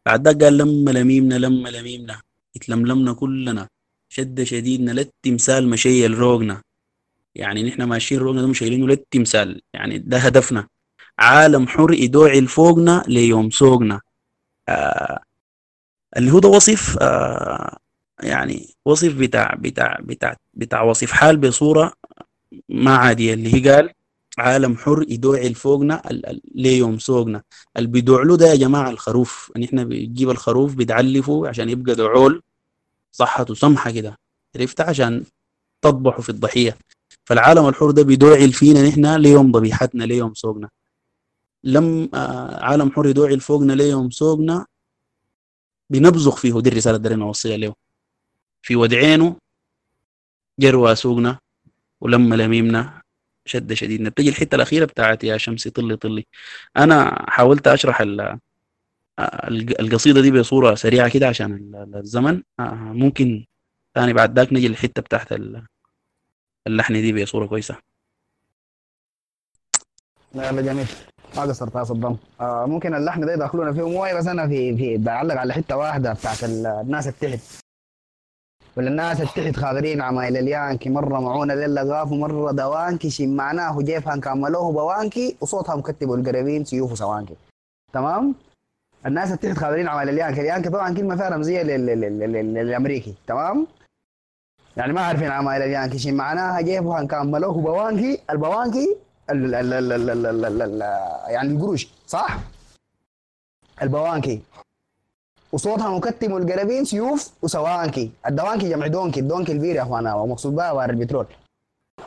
بعد ده قال لما لميمنا لما لميمنا. اتلملمنا كلنا. شدة شديدنا للتمثال مشي روقنا يعني نحن ماشيين روقنا ده مش شايلينه للتمثال. يعني ده هدفنا. عالم حر يدوعي لفوقنا ليوم سوقنا. آه اللي هو ده وصف آه يعني وصف بتاع بتاع بتاع بتاع وصف حال بصورة ما عادية اللي هي قال عالم حر يدوعي لفوقنا ليوم سوقنا. اللي بيدوع له ده يا جماعة الخروف. يعني إحنا بنجيب الخروف بتعلفه عشان يبقى دعول صحته سمحة كده. عرفت؟ عشان تطبحوا في الضحية. فالعالم الحر ده بيدوعي فينا نحن ليوم ذبيحتنا ليوم سوقنا. لم آه عالم حر يدوعي فوقنا ليوم سوقنا بنبزغ فيه. دي الرسالة اللي نوصلها له في ودعينه جروا سوقنا ولما لميمنا شدة شديد بتجي الحتة الأخيرة بتاعت يا شمسي طلي طلي. أنا حاولت أشرح ال- الق- القصيدة دي بصورة سريعة كده عشان ال- الزمن. آه، ممكن ثاني بعد ذاك نجي الحتة بتاعت ال- اللحن دي بصورة كويسة. لا لا جميل ما قصرت يا صدام. آه ممكن اللحن ده يدخلونا فيه موية بس أنا في في بعلق على حتة واحدة بتاعت ال- الناس التحت. ولا الناس التحت خاغرين عمايل اليانكي. مرة معونة ليلة غافوا مرة دوانكي شمعناه جيفهن كاملوه بوانكي وصوتها مكتب والقريبين سيوف سوانكي تمام؟ الناس التحت خاغرين عمايل اليانكي. اليانكي طبعا كلمة فيها رمزية للأمريكي. تمام؟ يعني ما عارفين عمايل اليانكي. شي معناها جيفهن كاملوه بوانكي البوانكي يعني القروش صح؟ البوانكي وصوتها مكتم والقرابين سيوف وسوانكي الدوانكي جمع دونكي الدونكي البير يا أخوانا ومقصود بها آبار البترول.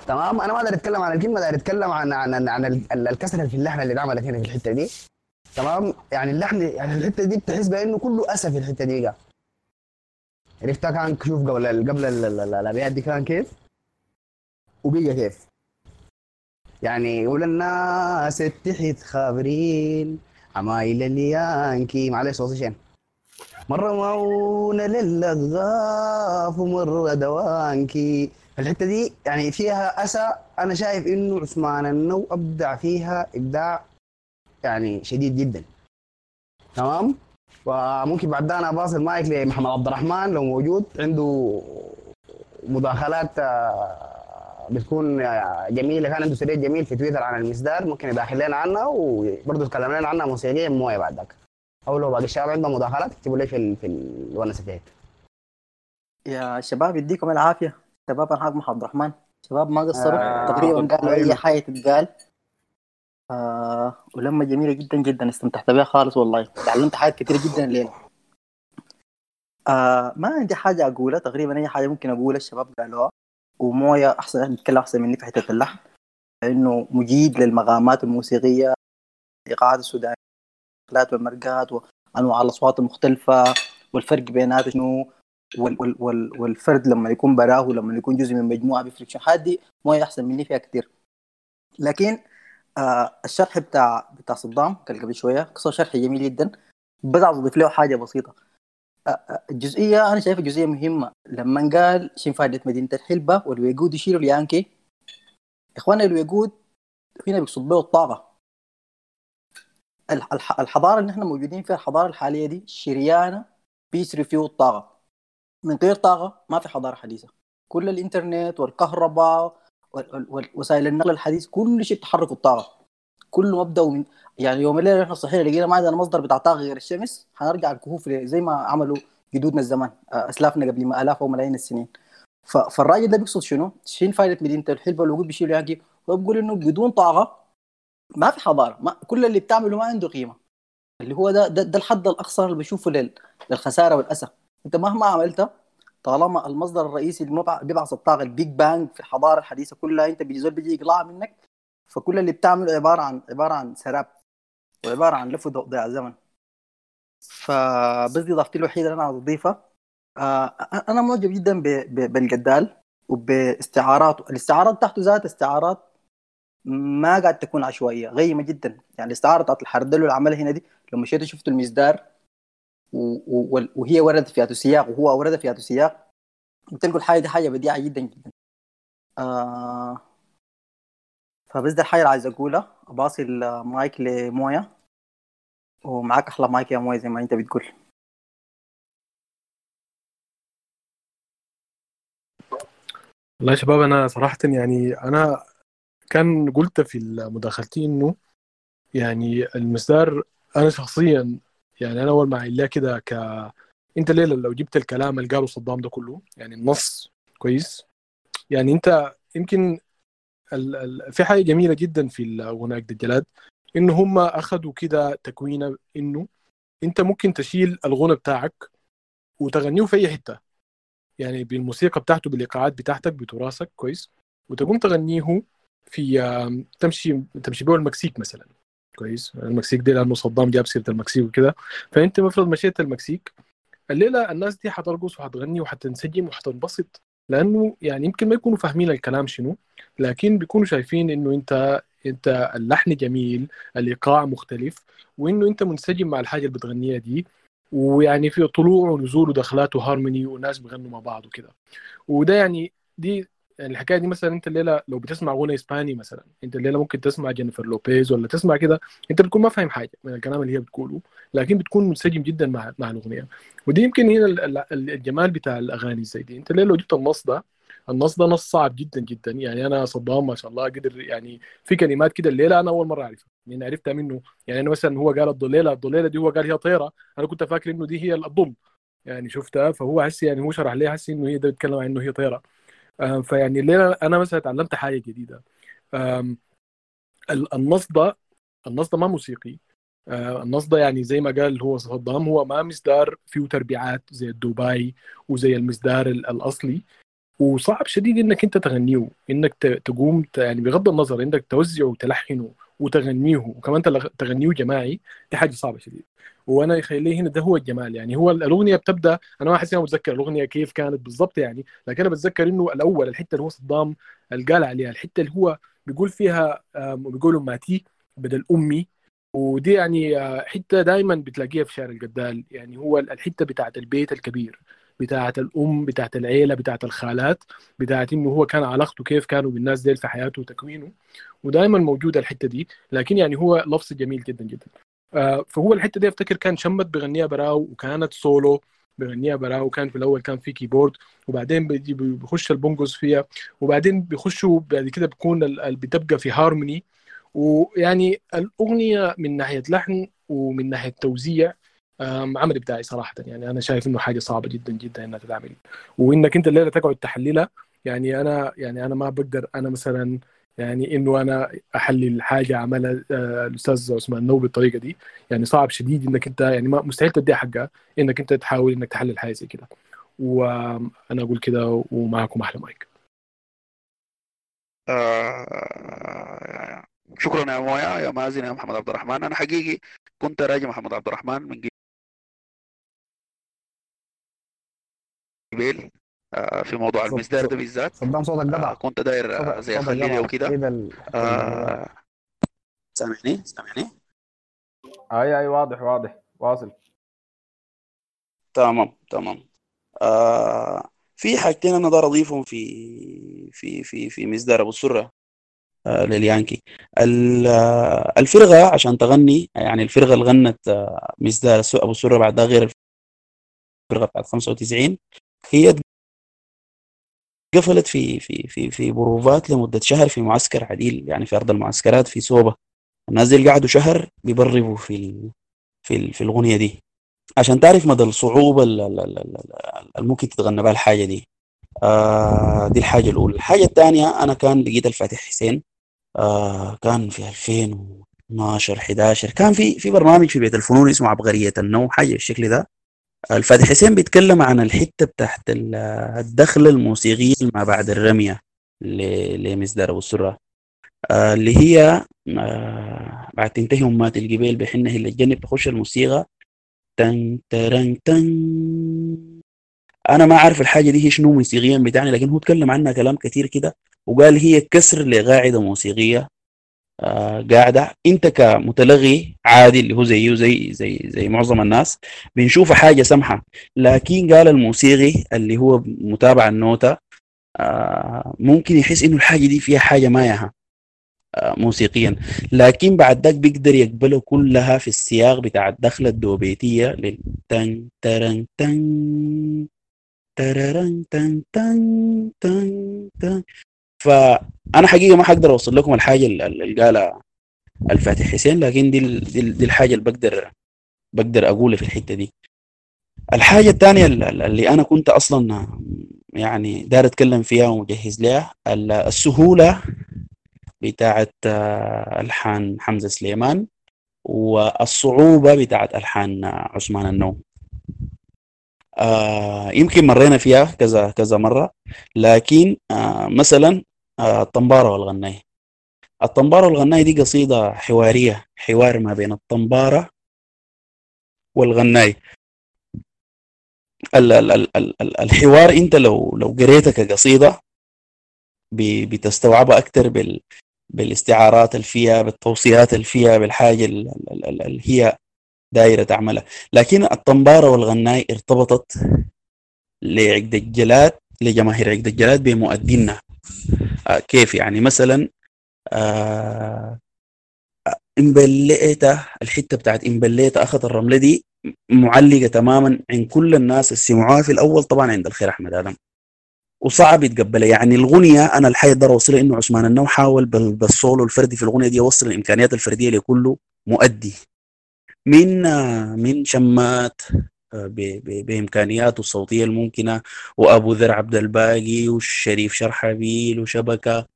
تمام؟ أنا ما أقدر أتكلم عن الكلمة أقدر أتكلم عن عن عن, عن ال- ال- الكسرة اللي في اللحن اللي اتعملت هنا في الحتة دي. تمام؟ يعني اللحن يعني الحتة دي بتحس بأنه كله أسى في الحتة دي. عرفتها كان شوف قبل قبل ال- ال- ال- الأبيات دي كان كيف؟ وبقى كيف. يعني يقول الناس التحت خابرين عمايل اليانكي. معلش صوتي شين؟ مرة معونة للغاف ومرة دوانكي الحتة دي يعني فيها أسى. أنا شايف إنه عثمان النو أبدع فيها إبداع يعني شديد جدا. تمام؟ وممكن بعد ده أنا باصل مايك لمحمد عبد الرحمن لو موجود. عنده مداخلات آه، بتكون آه، جميلة. كان عنده سرير جميل في تويتر عن المصدر. ممكن يداخل لنا عنها. وبرضه تكلم لنا عنها. موسيقيا موية ذاك أو لو باقي الشباب عندهم مداخلات اكتبوا لي في ال... في الونسه ديت يا شباب يديكم العافية. شباب أنا حق عبد الرحمن. شباب ما قصروا؟ آه، تقريبا قالوا أي أيوة. حاجة تتقال. آه ولما جميلة جدا جدا استمتعت بها خالص والله. تعلمت حاجات كثيرة جدا الليلة. آه ما عندي حاجة أقولها. تقريبا أي حاجة ممكن أقولها. الشباب قالوها. ومويا أحسن بيتكلم أحسن مني في حتة اللحن. لأنه مجيد للمقامات الموسيقية الإيقاعات السودانية الشكلات والمرقات وأنواع الأصوات المختلفة والفرق بيناتها شنو وال وال وال والفرد لما يكون براه ولما يكون جزء من مجموعة بيفرق شنو هذه مويا أحسن مني فيها كثير لكن آه الشرح بتاع بتاع صدام كان قبل شوية قصة شرح جميل جدا بس أضيف له حاجة بسيطة. آه آه، الجزئيه أنا شايفها جزئية مهمة. لما قال شنو فائده مدينة الحلبة والويقود يشيلوا اليانكي؟ اخوانا الويقود هنا بيقصد به الطاقة. الحضارة اللي إحنا موجودين فيها الحضارة الحالية دي شريانة بيسري فيه الطاقة. من غير طاقة ما في حضارة حديثة. كل الإنترنت والكهرباء ووسائل النقل الحديث كل شيء تحرك الطاقة. كله مبدا من يعني يوم الليلة إحنا صحينا لقينا ما عندنا مصدر بتاع طاقة غير الشمس حنرجع الكهوف زي ما عملوا جدودنا الزمان آه، أسلافنا قبل ما آلاف أو ملايين السنين. فالراجل ده بيقصد شنو؟ شنو فائده مدينه الحلبة الوجود بيشيل ياكي هو بيقول إنه بدون طاقة ما في حضارة ما كل اللي بتعمله ما عنده قيمة. اللي هو ده ده, ده الحد الاقصى اللي بشوفه لل- للخسارة والأسى. أنت مهما عملت طالما المصدر الرئيسي اللي بيبعث الطاقه ال big bang في الحضارة الحديثة كلها أنت بيجي زول بيجي يقلعها منك فكل اللي بتعمله عبارة عن عبارة عن سراب وعبارة عن لف وضياع زمن. فبس دي ضفتي الوحيدة اللي أنا عاوز أضيفها. آه أنا معجب جدا بالجدال وباستعاراته الاستعارات بتاعته ذات استعارات ما قاعد تكون عشوائية غيمة جدا. يعني الاستعاره بتاعت الحردل عملها هنا دي لما مشيت شفت و- وهي وردت فيها سياق وهو اورد فيها سياق. بتلقوا الحاجة دي حاجة بديعة جدا جدا. آه فبس ده الحاجة اللي عايز أقولها. باصي المايك لمويا. ومعاك أحلى مايك يا مويا زي ما أنت بتقول. والله يا شباب أنا صراحة يعني أنا كان قلت في مداخلتي إنه يعني المسدار أنا شخصيا يعني أنا أول ما لها كده ك أنت ليلى لو جبت الكلام اللي قاله صدام ده كله يعني النص كويس. يعني أنت يمكن ال... ال... في حاجة جميلة جدا في الاغنيه الجلاد انه هم اخذوا كده تكوينة إنه أنت ممكن تشيل الغنى بتاعك وتغنيه في أي حتة. يعني بالموسيقى بتاعته بالإيقاعات بتاعتك بتراثك كويس. وتقوم تغنيه في تمشي تمشي به المكسيك مثلا. كويس؟ المكسيك دي لأنه صدام جاب سيرة المكسيك وكده. فأنت مفرض مشيت المكسيك. الليلة الناس دي حترقص وحتغني وحتنسجم وحتنبسط لأنه يعني يمكن ما يكونوا فاهمين الكلام شنو لكن بيكونوا شايفين إنه أنت أنت اللحن جميل الإيقاع مختلف وإنه أنت منسجم مع الحاجة اللي بتغنيها دي. ويعني في طلوع ونزول ودخلات وهارموني وناس بيغنوا مع بعض وكده. وده يعني دي الحكاية دي مثلا أنت الليلة لو بتسمع غنى إسباني مثلا أنت الليلة ممكن تسمع جينيفر لوبيز ولا تسمع كده أنت بتكون ما فاهم حاجة من الكلام اللي هي بتقوله لكن بتكون منسجم جدا مع مع الأغنية. ودي يمكن هنا ال- ال- الجمال بتاع الأغاني زي دي. أنت الليلة لو جبت النص ده النص ده نص صعب جدا جدا. يعني أنا صدام ما شاء الله قدر يعني في كلمات كده الليلة أنا أول مرة أعرفها. يعني عرفتها منه يعني أنا مثلا هو قال الضليله الضليله دي هو قال هي طيرة أنا كنت فاكر إنه دي هي الضل يعني شفتها فهو حسي يعني هو شرح لي حسي إنه هي ده بيتكلم عن إنه هي طيرة. فيعني الليلة أنا مثلا تعلمت حاجة جديدة. النص ده النص ده ما موسيقي. آه، النص ده يعني زي ما قال هو صدام هو ما مصدار فيه تربيعات زي الدوباي وزي المصدار ال- الأصلي. وصعب شديد إنك أنت تغنيه إنك تقوم يعني بغض النظر إنك توزعه وتلحنه وتغنيه. وكمان تغنيه جماعي. دي حاجة صعبة شديد. وأنا يخليه هنا ده هو الجمال. يعني هو الأغنية بتبدأ أنا ما أحس إني متذكر الأغنية كيف كانت بالضبط يعني لكن أنا بتذكر إنه الأول الحتة اللي هو صدام قال عليها الحتة اللي هو بيقول فيها بيقولوا ماتي بدل أمي. ودي يعني آه، حتة دائما بتلاقيها في شارع الجدال يعني هو الحتة بتاعت البيت الكبير بتاعت الأم بتاعت العيلة بتاعت الخالات بتاعت إنه هو كان علاقته كيف كانوا بالناس ديل في حياته وتكوينه. ودائما موجودة الحتة دي لكن يعني هو لفظ جميل جدا جدا. آه، فهو الحتة دي أفتكر كان شمت بغنيها براو وكانت سولو بغنيها براو وكان في الأول كان في keyboard وبعدين بيخش ال bongos فيها وبعدين بيخشوا بعد كده بيكون بتبقى في هارموني ويعني الأغنية من ناحية لحن ومن ناحية توزيع عمل إبداعي صراحة. يعني أنا شايف إنه حاجة صعبة جدا جدا إنها تتعمل. وإنك أنت الليلة تقعد تحللها يعني أنا يعني أنا ما بقدر أنا مثلا يعني إنه أنا أحلل حاجة عملها آه، الأستاذ عثمان النو بالطريقة دي. يعني صعب شديد إنك أنت يعني ما مستحيل تديها حقها إنك أنت تحاول إنك تحلل حاجة زي كده. وأنا أقول كده ومعكم أحلى مايك. آه شكرا يا مويا يا مازن يا محمد عبد الرحمن. أنا حقيقي كنت راجع محمد عبد الرحمن من قبل في موضوع المصدار صوت- ده بالذات. صدام صوتك آه قطع كنت داير آه، صوتك زي قطع وكده. كده ال- آه سامعني؟ سامعني؟ اي أي واضح واضح. واصل. تمام تمام. آه في حاجتين أنا أقدر أضيفهم في في في في مصدر أبو السرة آه لليانكي. ال- آه، الفرقة عشان تغني يعني الفرقة اللي غنت آه، مصدر أبو السرة بعد ده غير الفرقة بتاعت 95 هي قفلت في في في في بروفات لمدة شهر في معسكر عديل يعني في أرض المعسكرات في سوبا الناس دي قعدوا شهر بيبربوا في ال في ال في الاغنيه دي. عشان تعرف مدى الصعوبة اللي ممكن تتغنى بها الحاجة دي. آه دي الحاجة الأولى. الحاجة الثانية أنا كان لقيت الفاتح حسين. آه كان في 2012 11 كان في في برنامج في بيت الفنون اسمه عبقرية النوم حاجة بالشكل ده. الفاتح حسين بيتكلم عن الحتة بتاعت ال- الدخله الموسيقيه ما بعد الرمية لمصدر أبو السره آه اللي هي آه بعد تنتهي امات الجبال بحنة. اللي الجنب تخش الموسيقى. تن ترن تن. أنا ما عارف الحاجة دي هي شنو موسيقيا بتاعني لكن هو اتكلم عنها كلام كثير كده وقال هي كسر لقاعدة موسيقية آه قاعدة. انت كمتلغي عادي اللي هو زيه زي زي زي معظم الناس بنشوفها حاجة سمحة. لكن قال الموسيقي اللي هو متابع النوتة آه ممكن يحس إنه الحاجة دي فيها حاجة ما ياها آه موسيقيا. لكن بعد ذاك بيقدر يقبله كلها في السياق بتاع الدخلة الدوبيتية للتن ترن تن تررن تن تن تن تن. فأنا حقيقة ما حقدر أوصل لكم الحاجة اللي قالها الفاتح حسين لكن دي دي, ال- دي الحاجة اللي بقدر بقدر أقولها في الحتة دي. الحاجة الثانية اللي أنا كنت أصلا يعني داير أتكلم فيها ومجهز لها ال- السهولة بتاعت آه، ألحان حمزة سليمان والصعوبة بتاعت ألحان آه، عثمان النوم. آه يمكن مرينا فيها كذا كذا مرة لكن آه مثلا الطنبارة والغناية. الطنبارة والغناية دي قصيدة حوارية حوار ما بين الطنبارة والغناية. ال- ال- ال- ال- ال- الحوار انت لو لو قريتها كقصيدة بتستوعبها أكتر بال بالاستعارات اللي فيها بالتوصيات اللي فيها بالحاجة ال- ال- ال- اللي هي دايرة تعملها. لكن الطنبارة والغناي ارتبطت لعقد الجلاد لجماهير عقد الجلاد آه كيف يعني؟ مثلا آه امبليتا الحتة بتاعت امبليتا أخذ الرملة دي معلقة تماما عند كل الناس اللي سمعوها في الأول طبعا عند الخير أحمد آدم. وصعب يتقبلها. يعني الغنية أنا الحقيقة أقدر أوصلها إنه عثمان النو حاول بال- بالسولو الفردي في الغنية دي يوصل الإمكانيات الفردية لكل مؤدي. من آه، من شمات ب- ب- بإمكانياته الصوتية الممكنة وأبو ذر عبد الباقي والشريف شرحبيل وشبكة.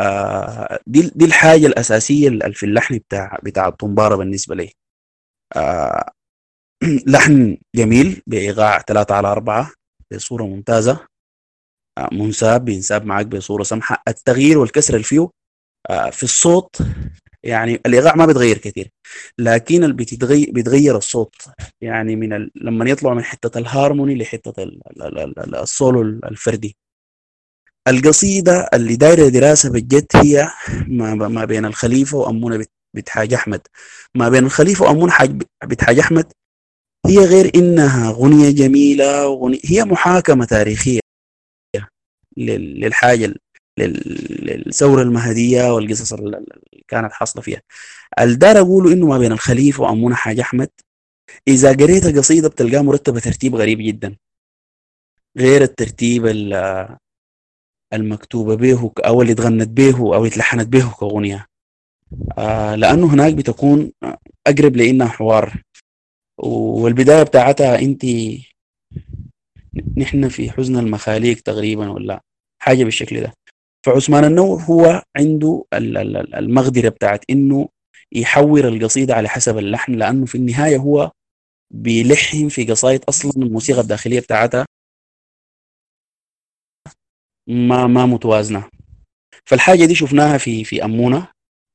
آه، دي دي الحاجة الأساسية اللي في اللحن بتاع بتاع الطنبارة بالنسبة لي. آه، لحن جميل بإيقاع ثلاثة على أربعة بصورة ممتازة. آه، منساب بينساب معاك بصورة سمحة. التغيير والكسر اللي فيه في الصوت يعني الإيقاع ما بيتغير كثير لكن بتتغير بيتغير الصوت. يعني من ال... لما يطلع من حتة الهارموني لحتة ال... ال... ال... ال- السولو الفردي. القصيدة اللي دايرة دراسة بجد هي ما, ما بين الخليفة وأمونة بت- بنت حاج أحمد. ما بين الخليفة وأمونة حاج بنت حاج أحمد هي غير إنها غنية جميلة وغنية هي محاكمة تاريخية لل- للحاجة ال- لل- للثورة المهدية والقصص ال- ال- اللي كانت حاصلة فيها. الدار أقوله إنه ما بين الخليفة وأمونة حاج أحمد. إذا قريت القصيدة بتلقاها مرتبة ترتيب غريب جدا. غير الترتيب ال- المكتوبة به أو اللي اتغنت به اللي اتلحنت به كأغنية. آه لأنه هناك بتكون أقرب لإنها حوار. والبداية بتاعتها أنت نحن في حزن المخاليق تقريبا ولا حاجة بالشكل ده. فعثمان النو هو عنده ال- ال- ال- المقدرة بتاعت إنه يحور القصيدة على حسب اللحن لأنه في النهاية هو بيلحن في قصايد أصلا الموسيقى الداخلية بتاعتها ما ما متوازنة. فالحاجة دي شفناها في في أمونة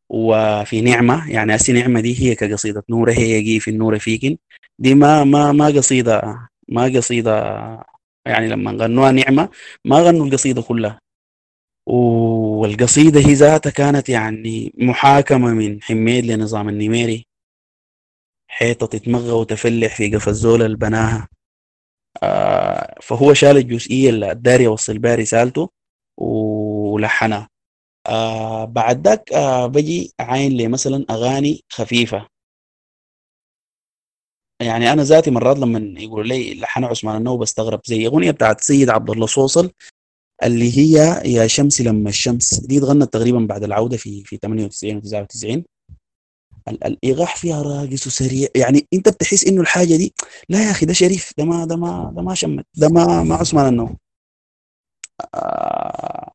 وفي نعمة يعني هسي نعمة دي هي كقصيدة نورة هي في النور فيكن. دي ما ما ما قصيدة ما قصيدة يعني لما غنوها نعمة ما غنوا القصيدة كلها. والقصيدة هي ذاتها كانت يعني محاكمة من حميد لنظام النميري حيطة تتمغى وتفلح في قفا الزول البناها. آه فهو شال الجزئية اللي الداري يوصل بها رسالته ولحنها. آه بعد ذاك آه بجي أعاين لي مثلا أغاني خفيفة. يعني أنا ذاتي مرات لما يقولوا لي لحن عثمان النو بستغرب زي أغنية بتاعت سيد عبد الله صوصل اللي هي يا شمس لما الشمس دي اتغنت تقريبا بعد العودة في في 98 و 99 الايقاع فيها راقص وسريع يعني انت بتحس انه الحاجة دي لا يا أخي ده شريف ده ما ده ما ده ما شمت ده ما ما عثمان النو آه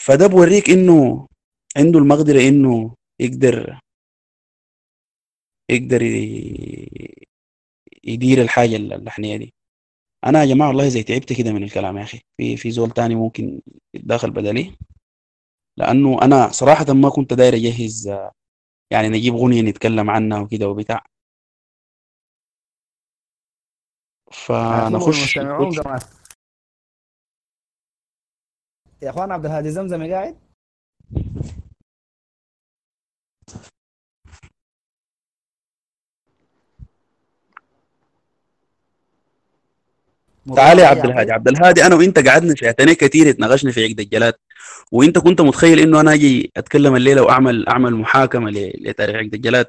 فده بوريك انه عنده المقدرة انه يقدر يقدر يدير الحاجة اللحنيه دي. أنا يا جماعة والله زي تعبت كده من الكلام يا أخي. في في زول تاني ممكن يتداخل بدلي لأنه أنا صراحة ما كنت داير أجهز يعني نجيب غنية نتكلم عنها وكده وبتاع. فنخش يا أخوان عبد الهادي زمزمي قاعد؟ تعال يا عبد الهادي. عبد الهادي أنا وإنت قعدنا في اتنين كثير اتناقشنا في عقد الجلاد وإنت كنت متخيل إنه أنا أجي أتكلم الليلة واعمل أعمل محاكمة لتاريخ عقد الجلاد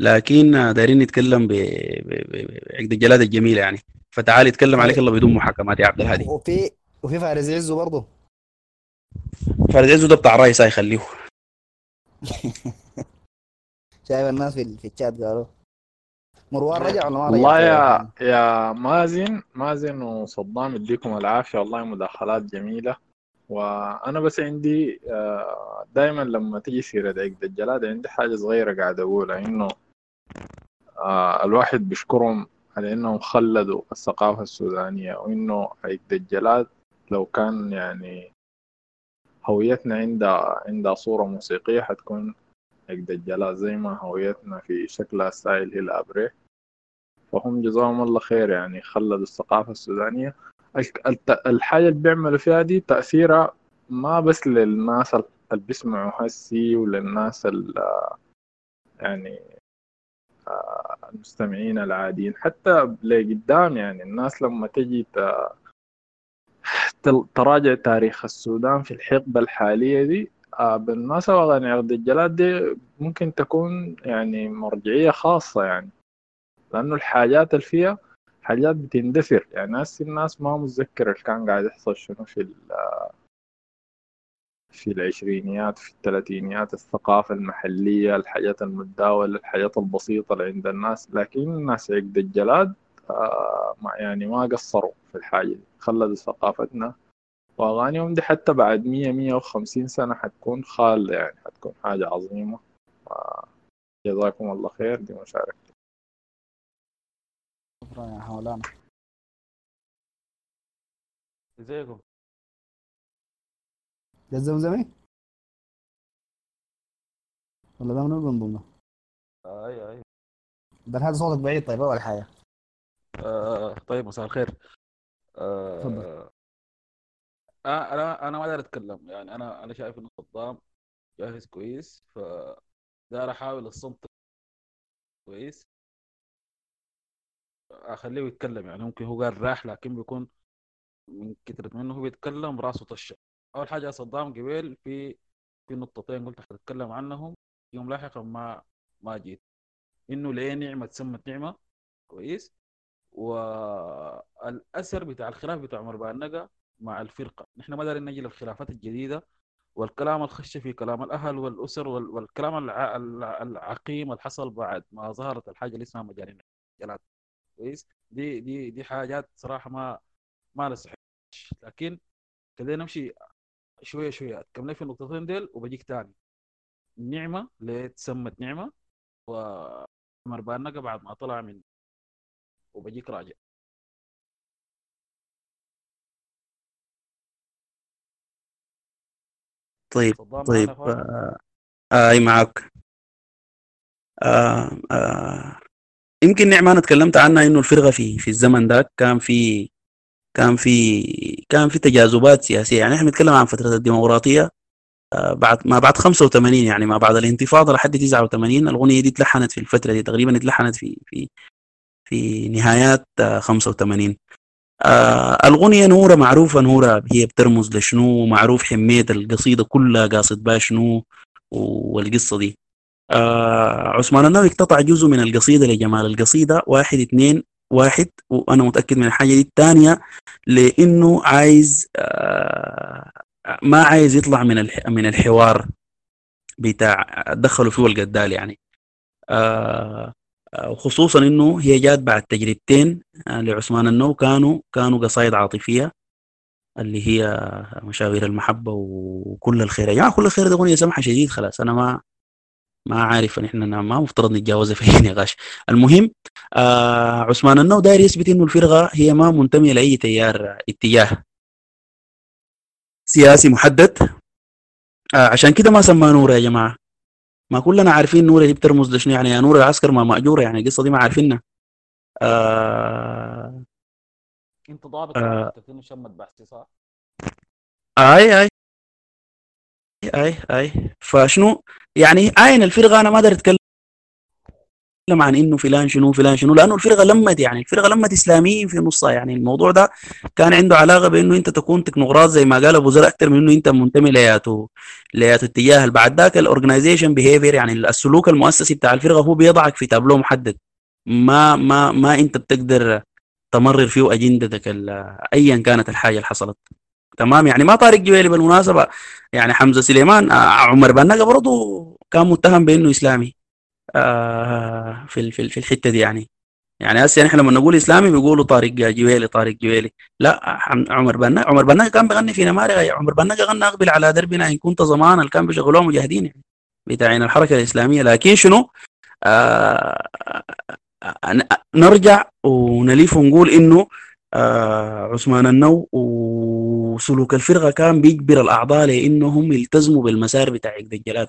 لكن دايرين نتكلم بعقد الجلاد الجميلة يعني. فتعال اتكلم عليك الله بدون محاكمات يا عبد الهادي. وفي وفي فارس عزو برضه. فارس عزو ده بتاع الرئيس يخليه شايف الناس في في الشات قالوا. مروان رجع ولا ما رجع؟ والله يا يا مازن مازن وصدام يديكم العافية. والله مداخلات جميلة. وأنا بس عندي دائما لما تيجي سيرة عقد الجلاد عندي حاجة صغيرة قاعد أقولها. إنه الواحد بيشكرهم على إنهم خلدوا الثقافة السودانية. وإنه عقد الجلاد لو كان يعني هويتنا عندها عندها صورة موسيقية حتكون الجلاد زي ما هويتنا في شكلها ستايل هي الابري فهم جزاهم الله خير يعني خلدوا الثقافة السودانية. الحاجة اللي بيعملوا فيها دي تأثيرها ما بس للناس اللي بيسمعوا هسي وللناس يعني المستمعين العاديين. حتى لقدام يعني الناس لما تجي تراجع تاريخ السودان في الحقبة الحالية دي بالمناسبة أغاني عقد الجلاد دي ممكن تكون يعني مرجعية خاصة يعني لأنه الحاجات اللي فيها حاجات بتندثر. يعني هسه الناس ما متذكر اللي كان قاعد يحصل شنو في في العشرينيات في الثلاثينيات الثقافة المحلية الحاجات المتداولة الحاجات البسيطة اللي عند الناس. لكن الناس عقد الجلاد آه يعني ما قصروا في الحاجة دي. خلدوا ثقافتنا وأغانيهم دي حتى بعد مية مية وخمسين سنة حتكون خالدة يعني حتكون حاجة عظيمة. جزاكم الله خير دي مشاركتي شكرا يا حولانا. ازيكم ده الزمزمي ولا ده من من ضمنه أيوه أيوه. ده هذا صوتك بعيد طيب أول حاجة. آه. طيب مساء الخير. آه تفضل. آه أنا أنا ما أقدر أتكلم. يعني أنا أنا شايف إنه صدام جاهز كويس ف داير أحاول الصمت كويس. أخليه يتكلم يعني ممكن هو قال راح لكن بيكون من كثرة منه هو بيتكلم راسه طشة. أول حاجة صدام قبل في في نقطتين قلت حتتكلم عنهم. يوم لاحقا ما ما جيت. إنه ليه نعمة تسمت نعمة كويس. والأثر بتاع الخلاف بتاع عمر بانقة مع الفرقة. نحن ما دارين نجي للخلافات الجديدة والكلام الخش في كلام الأهل والأسر والكلام الع... العقيم اللي حصل بعد ما ظهرت الحاجة اللي اسمها مجانين. الجلاد كويس؟ دي دي دي حاجات صراحة ما ما لها لكن خلينا نمشي شوية شوية. اتكلم في النقطتين ديل وبجيك تاني. نعمة ليه تسمت نعمة وعمر بانقة بعد ما طلع من وبجيك راجع. طيب طيب آه أي معك آه آه يمكن نعمة أنا تكلمت عنها إنه الفرقة في في الزمن ده كان في كان في كان في تجاذبات سياسية. يعني إحنا بنتكلم عن فترة الديمقراطية آه، بعد ما بعد 85 يعني ما بعد الانتفاضة لحد 89 الأغنية دي اتلحنت في الفترة دي تقريبا اتلحنت في في في نهايات 85 آه الأغنية نورة معروفة نورة هي بترمز لشنو؟ معروف حمية القصيدة كلها قاصد بها شنو؟ والقصة دي. آه عثمان النووي اقتطع جزء من القصيدة لجمال القصيدة واحد اثنين واحد وأنا متأكد من الحاجة دي. الثانية لأنه عايز آه ما عايز يطلع من من الحوار بتاع دخلوا فيه القدال يعني. آه وخصوصا إنه هي جات بعد تجربتين آه، لعثمان النو كانوا كانوا قصائد عاطفية اللي هي مشاوير المحبة وكل الخير. يا جماعة كل الخير دي اغنيه سمحه شديد خلاص. أنا ما ما عارف إن إحنا ما مفترض نتجاوزها في اي نقاش. المهم آه عثمان النو داير يثبت إنه الفرقة هي ما منتمية لأي تيار اتجاه سياسي محدد. آه عشان كده ما سماه نور يا جماعة. ما كلنا عارفين نور دي بترمز لشنو يعني؟ يا نور العسكر ما مأجورة يعني القصة دي ما عارفينها. آه انت ضابط آه. شمت بحثي صح؟ آي آي. آي آي. فشنو؟ يعني عين الفرقة أنا ما أقدر أتكلم عن إنه فلان شنو فلان شنو لأنه الفرقة لمت يعني الفرقة لمت إسلاميين في نصها يعني. الموضوع ده كان عنده علاقة بإنه أنت تكون تكنوقراط زي ما قال أبو ذر أكثر من إنه أنت منتمي لياتو لياتو اتجاه بعد ذاك ال organization behavior يعني السلوك المؤسسي بتاع الفرقة هو بيضعك في تابلو محدد. ما ما ما أنت بتقدر تمرر فيه أجندتك ايا كانت الحاجة اللي حصلت. تمام؟ يعني ما طارق جويلي بالمناسبة يعني حمزة سليمان آه، عمر بنقه برضه كان متهم بإنه إسلامي. آه، في في الحتة دي يعني. يعني هسه إحنا لما نقول إسلامي بيقولوا طارق جويلي طارق جويلي. لا عمر بنا عمر بنا كان بيغني في نمارق عمر بنا غنى أقبل على دربنا إن كنت زمان كان بيشغلوه مجاهدين يعني بتاعين الحركة الإسلامية. لكن شنو؟ آه نرجع ونليف ونقول إنه آه عثمان النو وسلوك الفرقة كان بيجبر الأعضاء لإنهم يلتزموا بالمسار بتاع آه،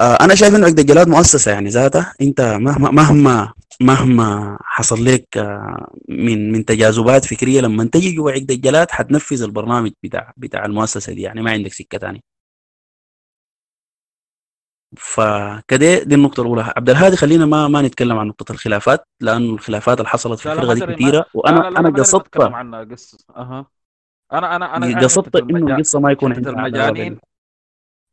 أنا شايف إنه عقد الجلاد مؤسسة يعني ذاتها. أنت مهما مهما مهما حصل لك آه، من من تجاذبات فكرية لما تجي جوا عقد الجلاد حتنفذ البرنامج بتاع بتاع المؤسسة دي. يعني ما عندك سكة ثانية فكده دي النقطة الأولى. عبد الهادي خلينا ما ما نتكلم عن نقطة الخلافات لأنه الخلافات اللي حصلت في الفرقة دي كثيرة وأنا لا لا أنا قصدت أنا أنا أنا قصدت إنه القصة ما يكون المجانين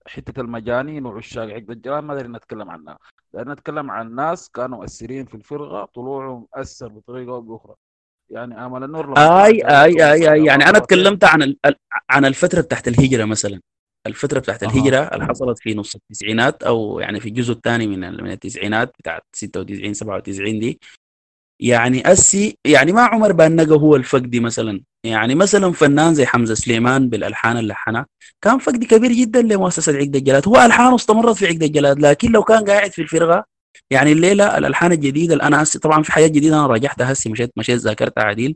حتة المجانين وعشاق عقد الجلال ما أدري نتكلم عنها. لأن نتكلم عن ناس كانوا مؤثرين في الفرقة طلوعهم أثر بطريقة أو بأخرى. يعني آمل النور آي آي آي, آي. يعني أنا تكلمت عن عن الفترة بتاعت الهجرة مثلا. الفترة بتاعت الهجرة اللي حصلت في نص التسعينات أو يعني في الجزء الثاني من من التسعينات بتاعت 96 97 دي. يعني أسي يعني ما عمر بانقه هو الفقدي مثلا. يعني مثلا فنان زي حمزة سليمان بالألحان اللي لحنها كان فقدي كبير جدا لمؤسسة عقد الجلاد. هو الحانه استمرت في عقد الجلاد لكن لو كان قاعد في الفرقة يعني الليلة الألحان الجديدة اللي أنا هسي طبعا في حاجات جديدة أنا راجعتها هسي مشيت مشيت ذاكرتها عديل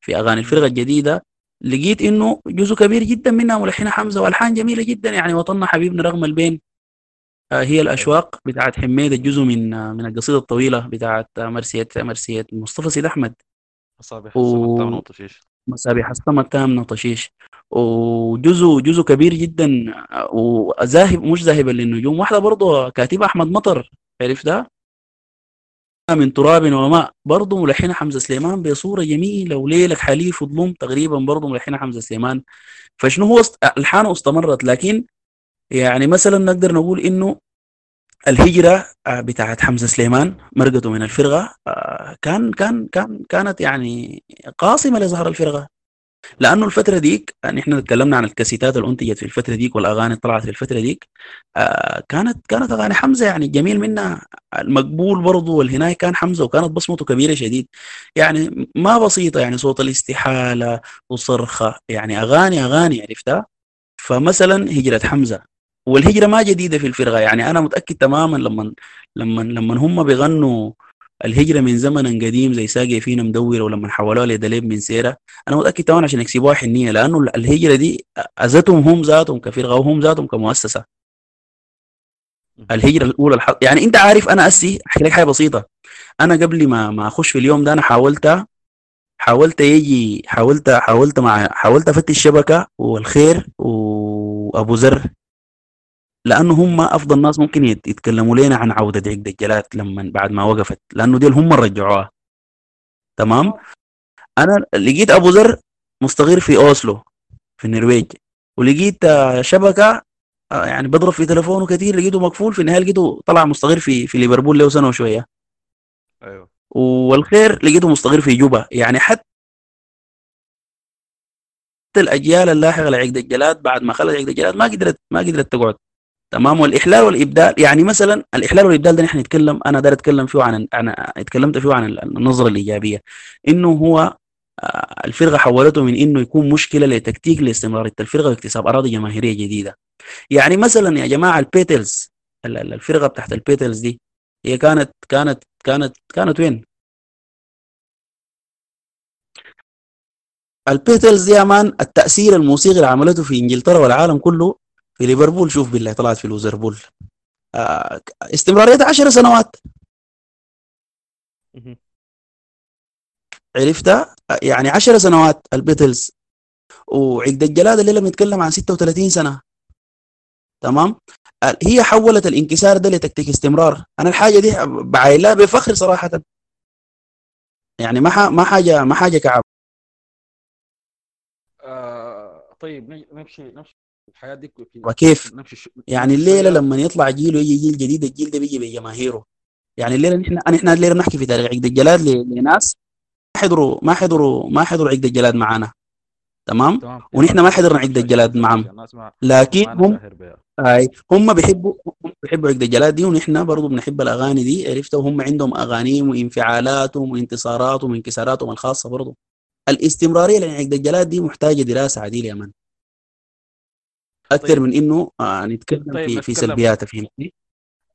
في أغاني الفرقة الجديدة. لقيت إنه جزء كبير جدا منها ملحنة حمزة وألحان جميلة جدا يعني وطننا حبيبنا رغم البين. هي الأشواق بتاعت حميد الجزء من آه، من القصيدة الطويلة بتاعت آه، مرسيه مرسيه مصطفى سيد أحمد. مصابيح و... طشيش مصابيح السما التامنة طشيش وجزء جزء كبير جدا وذاهب مش ذاهبا للنجوم. واحدة برضه كاتبة أحمد مطر عرف ده من تراب وماء. برضه ملحنة حمزة سليمان بصورة جميلة وليلك حليف وظلم تقريبا برضه ملحنة حمزة سليمان. فشنو هو ألحانه استمرت لكن يعني مثلا نقدر نقول إنه الهجرة آه، بتاعت حمزة سليمان مرقته من الفرقة آه، كان كان كان كانت يعني قاصمة لظهر الفرقة. لأنه الفترة ديك يعني إحنا تكلمنا عن الكاسيتات اللي أنتجت في الفترة ديك والأغاني اللي طلعت في الفترة ديك آه كانت كانت أغاني حمزة يعني جميل منها. المقبول برضه والهنايه كان حمزة وكانت بصمته كبيرة شديد. يعني ما بسيطة يعني صوت الاستحالة وصرخة يعني اغاني أغاني عرفتها؟ فمثلا هجرة حمزة. والهجرة ما جديدة في الفرقة. يعني أنا متأكد تماما لما لما لما هم بيغنوا الهجرة من زمن قديم زي ساقي فينا مدور ولما حولوها لدليب من سيرة أنا متأكد تماما عشان يكسبوها حنية لأنه الهجرة دي أذتهم هم ذاتهم كفرقة وهم ذاتهم كمؤسسة. الهجرة الأولى الحق. يعني أنت عارف أنا أسي أحكي لك حاجة بسيطة. أنا قبل ما ما أخش في اليوم ده أنا حاولت حاولت يجي حاولت حاولت مع حاولت أفتش الشبكه والخير وأبو زر لأنه هم أفضل ناس ممكن يت- يتكلموا لنا عن عودة عقد الجلات لما بعد ما وقفت لأنه ديل هم رجعوها. تمام؟ أنا لقيت أبو ذر مستغير في أوسلو في النرويج ولقيت آه، شبكة آه، يعني بضرب في تليفونه كثير لقيته مقفول في النهاية لقيته طلع مستغير في في ليفربول له سنة وشوية. أيوه. والخير لقيته مستغير في جوبا. يعني حتى الأجيال اللاحقة لعقد الجلاد بعد ما خلت عقد الجلاد ما قدرت ما قدرت تقعد. تمام؟ والإحلال والإبدال يعني مثلا الإحلال والإبدال ده نحن نتكلم أنا داير أتكلم فيه عن أنا اتكلمت فيه عن النظرة الإيجابية. إنه هو آه، الفرقة حولته من إنه يكون مشكلة لتكتيك لاستمراريه الفرقة واكتساب أراضي جماهيرية جديدة. يعني مثلا يا جماعة البيتلز ال- ال- الفرقة بتاعت البيتلز دي هي كانت كانت كانت كانت وين؟ البيتلز دي يا man التأثير الموسيقي اللي عملته في إنجلترا والعالم كله في ليفربول شوف بالله طلعت في ليفربول. آه، استمراريتها 10 سنوات. عرفتها؟ يعني 10 سنوات البيتلز. وعقد الجلاد اللي لما نتكلم عن 36 سنة. تمام؟ هي حولت الانكسار ده لتكتيك استمرار. أنا الحاجة دي بعايلها بفخر صراحة. يعني ما ما حاجة ما حاجة كعب. آه طيب نمشي نمشي. الحياة دي وكيف؟ يعني الليلة. لما يطلع جيل ويجي جيل جديد الجيل ده بيجي بجماهيره يعني الليلة نحن نحن الليلة بنحكي في تاريخ عقد الجلاد لناس ما حضروا ما حضروا ما حضروا عقد الجلاد معانا. تمام؟ تمام. ونحن ما حضرنا عقد الجلاد معهم لكن هم هاي هم بيحبوا هم بيحبوا عقد الجلاد دي ونحن برضو بنحب الأغاني دي عرفتوا؟ وهم عندهم اغانيهم وانفعالاتهم وانتصاراتهم وانكساراتهم الخاصة برضو. الاستمرارية لعقد الجلاد دي محتاجة دراسة عديلة يا من. أكثر طيب. من إنه آه نتكلم طيب في في سلبياتها فهمتني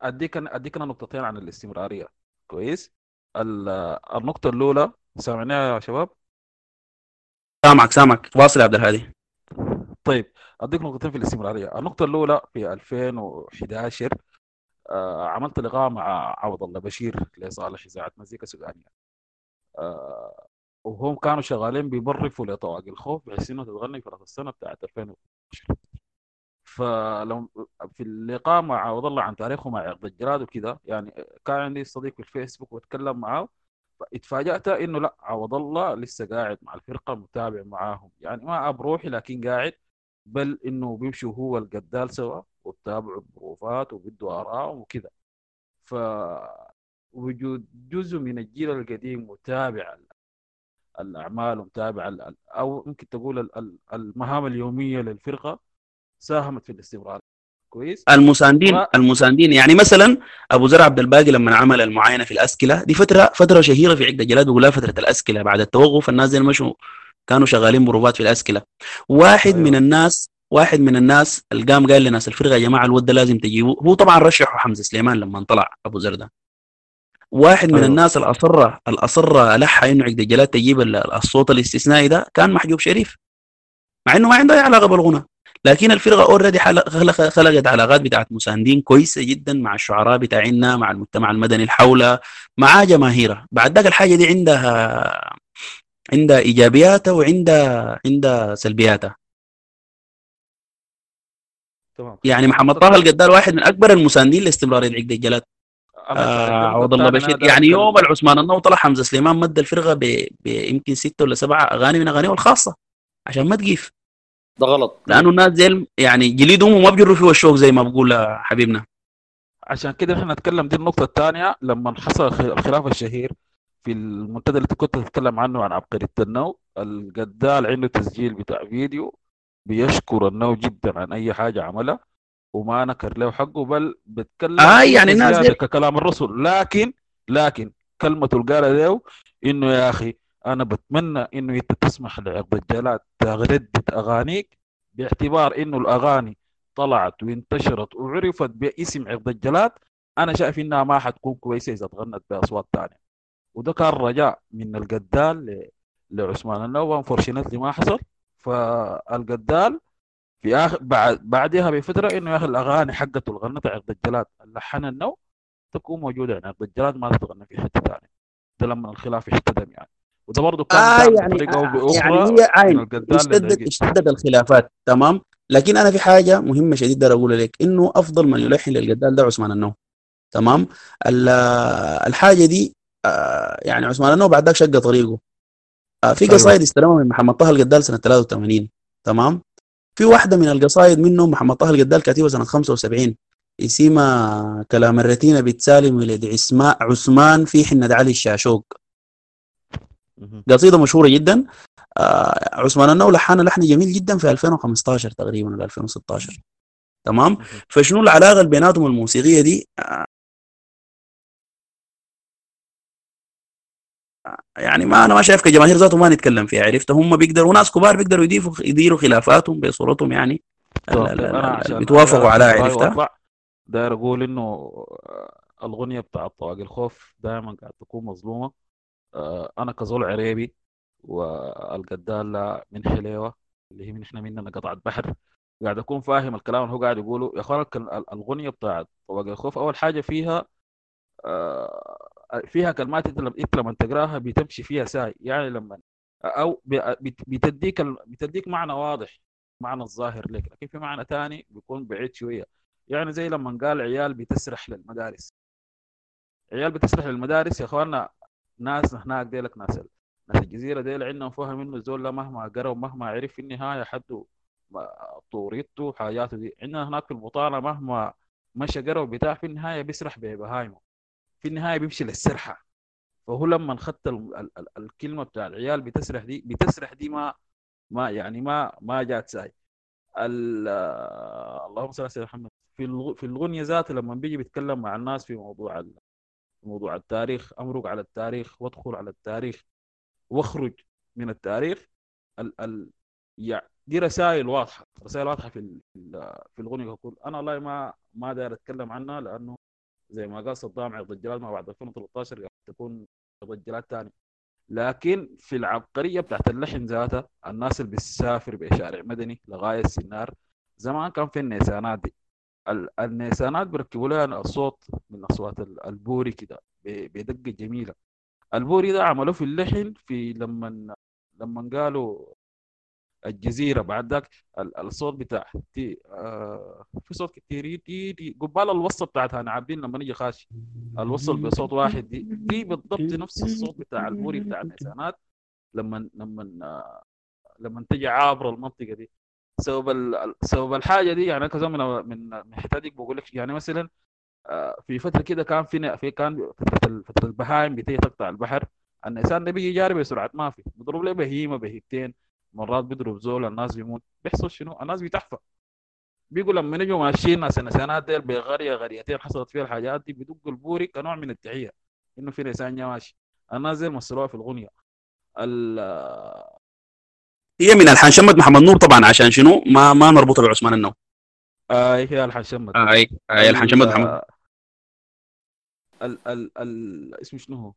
أديك أديك أنا نقطتين عن الاستمرارية. كويس. ال- النقطة الأولى سامعناها يا شباب؟ سامعك سامعك. واصل يا عبد الهادي. طيب أديك نقطتين في الاستمرارية. النقطة الأولى في 2011 آه عملت لقاء مع عوض الله بشير لصالح اذاعه مزيكا سودانية. آه وهم كانوا شغالين بيبرفوا لطواقي الخوف بحيث انه تتغني في رأس السنة بتاعت 2012 فلو في اللقاء مع عوض الله عن تاريخه مع عقد الجراد وكذا يعني كان عندي صديق في الفيسبوك واتكلم معاه اتفاجأت إنه لا عوض الله لسه قاعد مع الفرقة متابع معاهم. يعني ما بروحي لكن قاعد بل إنه بيمشوا هو القدال سوا وبتابعوا الظروفات وبيدوا ارائهم وكذا. ف وجود جزء من الجيل القديم متابع ال- الأعمال ومتابع أو ممكن تقول ال- ال- المهام اليومية للفرقة ساهمت في الاستمرار. كويس؟ المساندين و- المساندين يعني مثلا أبو زرع عبد الباقي لما عمل المعاينة في الأسكلة دي فتره فترة شهيرة في عقد الجلاد بيقولها فترة الأسكلة بعد التوقف الناس دي مشوا كانوا شغالين بروفات في الأسكلة. واحد أيوة. من الناس واحد من الناس اللي قام قال لناس الفرقة يا جماعة الود ده لازم تجيبوه. هو طبعا رشحه حمزة سليمان لما طلع أبو زر ده. واحد من أيوة. الناس الاصر الاصر لحى إنه عقد الجلاد تجيب ال- الصوت الاستثنائي ده كان محجوب شريف. مع إنه ما عنده أي علاقة بالغنى. لكن الفرقة already خلقت علاقات بتاعت مساندين كويسة جدا مع الشعراء بتاعنا مع المجتمع المدني اللي حولها مع جماهيرها. بعد ذاك الحاجة دي عندها عندها إيجابياتها وعندها عندها سلبياتها. تمام. يعني محمد طه القدار واحد من أكبر المساندين لاستمراريه عقد الجلاد آه عوض الله بشير. يعني يوم العثمان النو طلع حمزة سليمان مد الفرقة ب- بيمكن ستة ولا سبعة أغاني من اغانيه الخاصة عشان ما تقيف ده غلط. لأنه الناس زي يعني جليدهم وما بيجروا فيه الشوق زي ما بقول حبيبنا. عشان كده إحنا نتكلم دي النقطة الثانية لما حصل الخ- الخلاف الشهير في المنتدى اللي كنت تتكلم عنه عن عبقري التنو القدال عنده تسجيل بتاع فيديو بيشكر النو جدا عن أي حاجة عملها وما نكر له حقه بل بتكلم آه، يعني الناس دي- ككلام الرسل لكن لكن كلمة اللي قالها له إنه يا أخي أنا بتمنى إنه أنت تسمح الجلاد تردد أغانيك باعتبار إنه الأغاني طلعت وانتشرت وعرفت باسم عقد الجلاد أنا شايف إنها ما حتكون كويسة إذا تغنت بأصوات ثانية وده كان رجاء من القدال لعثمان النوبه انفورشنتلي ما حصل. فالقدال في اخر بعد بعدها بفترة إنه يا أخي الأغاني حقته اللي غنتها عقد الجلاد اللحن النو تكون موجودة يعني. عقد الجلاد ما تتغنى في حتة ثانية ده لما الخلاف اشتدم يعني. وده برضه كان آه يعني بطريقة أو آه بأخرى يعني هي اشتدت اشتدت الخلافات تمام؟ لكن أنا في حاجة مهمة شديد أقدر أقولها لك إنه أفضل من يلحن للقدال ده عثمان النو تمام؟ ال- الحاجة دي آه يعني عثمان النو بعد ذاك شق طريقه. آه في أيوة. قصائد استلمها من محمد طه القدال سنة 83 تمام؟ في واحدة من القصائد منه محمد طه القدال كاتبها سنة 75 اسمها كلام الرتينة بتسالم ولد عسماء عثمان في حنة علي الشاشوق. قصيدة مشهورة جدا. آه عثمان النو لحن لحن جميل جدا في 2015 تقريبا ولا 2016 تمام. فشنو العلاقة اللي بيناتهم الموسيقية دي؟ آه يعني ما أنا ما شايف كجماهير ذاته ما نتكلم فيها عرفت؟ هم بيقدروا ناس كبار بيقدروا يضيفوا يديروا خلافاتهم بصورتهم يعني بيتوافقوا رأيي عرفتها داير أقول إنه آه، الاغنيه بتاعت طواقي الخوف دائما قاعد تكون مظلومة. أنا كزول عريبي والقدال من حليوة اللي هي من إحنا مننا قطعه بحر قاعد أكون فاهم الكلام اللي هو قاعد يقوله. يا أخوان الاغنيه بتاعت طواقي الخوف أول حاجة فيها آه، فيها كلمات أنت لما تقراها بتمشي فيها ساي. يعني لما أو بتديك بتديك معنى واضح معنى الظاهر لك. لكن في معنى تاني بيكون بعيد شوية. يعني زي لما قال عيال بتسرح للمدارس. عيال بتسرح للمدارس يا أخوانا ناس هناك ديلك ناس ناس الجزيرة ديل عندهم فهم إنه الزول مهما قرأ ومهما عرف في النهاية حده طوريته حاجاته دي. عندنا هناك في البطالة مهما مشى قرأ وبتاع في النهاية بيسرح ببهايمه في النهاية بيمشي للسرحة. فهو لما خدت ال- ال- ال- الكلمة بتاع العيال بتسرح دي بتسرح دي ما ما يعني ما ما جات ساي. ال- اللهم صل على سيدنا محمد. في في الاغنيه ذاتها لما بيجي بيتكلم مع الناس في موضوع موضوع التاريخ امرق على التاريخ وادخل على التاريخ واخرج من التاريخ. ال ال دي رسائل واضحة رسائل واضحة في في ال- في الاغنيه ككل أنا والله ما ما داير أتكلم عنها لأنه زي ما قال صدام عرض الجلال ما بعد 2013 قاعد تكون عرض الجلال ثاني لكن في العبقرية بتاعت اللحن ذاتها الناس اللي بتسافر بشارع مدني لغاية السنار زمان كان في النيسانات دي. النيسانات بيركبوا لها الصوت من أصوات ال- البوري كده بدقة جميلة. البوري ده عملوه في اللحن في لما لما قالوا الجزيرة بعد ذاك ال- الصوت بتاع تي آه في صوت كتير تي تي قبال الوصه بتاعتها أنا عابدين لما نيجي خاش الوصل بصوت واحد دي دي بالضبط نفس الصوت بتاع البوري بتاع النيسانات لما لما لما تجي عابر المنطقة دي. سبب ال- سبب الحاجة دي يعني كذا من من دي بقول لك يعني مثلا آه، في فترة كده كان في في كان فترة فترة البهايم بتيجي تقطع البحر النيسان ده بيجي جاري بسرعة ما في بيضرب له بهيمة بهيمتين مرات بيضرب زول الناس بيموت بيحصل شنو؟ الناس بتحفى بيقول لما نجوا ماشيين ناس النسانات ديل بقريه قريتين حصلت فيها الحاجات دي بيدقوا البوري كنوع من التحية إنه في نسان ماشي. الناس ديل مثلوها في الاغنيه ال- هي من الحان شمت محمد نور طبعا عشان شنو؟ ما ما نربطها بعثمان النو آه هي ألحان شمت آه اي اي الحان شمت محمد. ال ال ال اسمه شنو هو؟